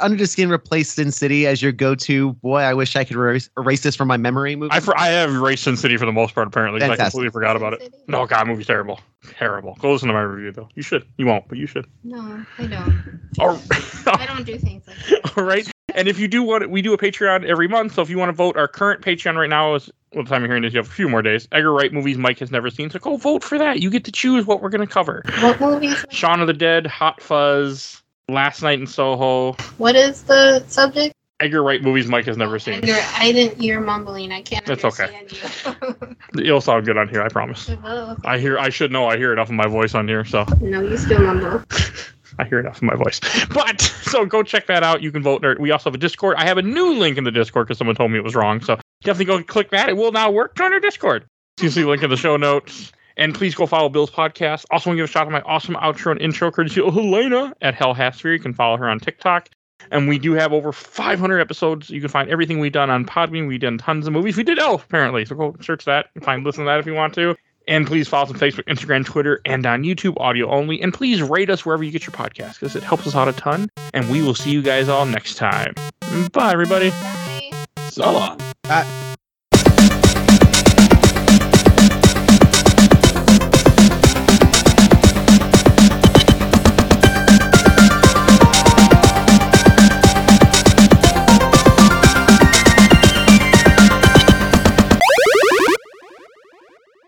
Speaker 5: Under the Skin replaced Sin City as your go-to. Boy, I wish I could erase, erase this from my memory. Movie.
Speaker 2: I for, I have erased Sin City for the most part apparently. I completely forgot about it. No, God, movie's terrible. Terrible. Go listen to my review though. You should. You won't, but you should.
Speaker 3: No, I don't.
Speaker 2: All
Speaker 3: I don't do things like that.
Speaker 2: all right. And if you do want, we do a Patreon every month. So if you want to vote, our current Patreon right now is. Well, the time you're hearing this, you have a few more days. Edgar Wright movies Mike has never seen. So go vote for that. You get to choose what we're going to cover.
Speaker 3: What movies?
Speaker 2: Shaun of the Dead, Hot Fuzz, Last Night in Soho.
Speaker 3: What is the subject?
Speaker 2: Edgar Wright movies Mike has never oh, seen.
Speaker 3: You're, I didn't. You're mumbling. I can't
Speaker 2: That's okay.
Speaker 3: understand
Speaker 2: It'll sound good on here, I promise.
Speaker 3: you. Oh,
Speaker 2: I hear. I should know. I hear enough of my voice on here, so
Speaker 3: no, you still mumble.
Speaker 2: I hear enough of my voice. But so go check that out. You can vote. there. We also have a Discord. I have a new link in the Discord because someone told me it was wrong. So definitely go click that. It will now work. Join our Discord. You can see the link in the show notes. And please go follow Bill's podcast. Also, want to give a shout out to my awesome outro and intro courtesy of Helena at HelHathFury. You can follow her on TikTok. And we do have over 500 episodes. You can find everything we've done on Podbean. We've done tons of movies. We did Elf, apparently. So go search that and find listen to that if you want to. And please follow us on Facebook, Instagram, Twitter, and on YouTube, audio only. And please rate us wherever you get your podcast because it helps us out a ton. And we will see you guys all next time. Bye, everybody.
Speaker 3: Bye.
Speaker 4: So long.
Speaker 5: Uh,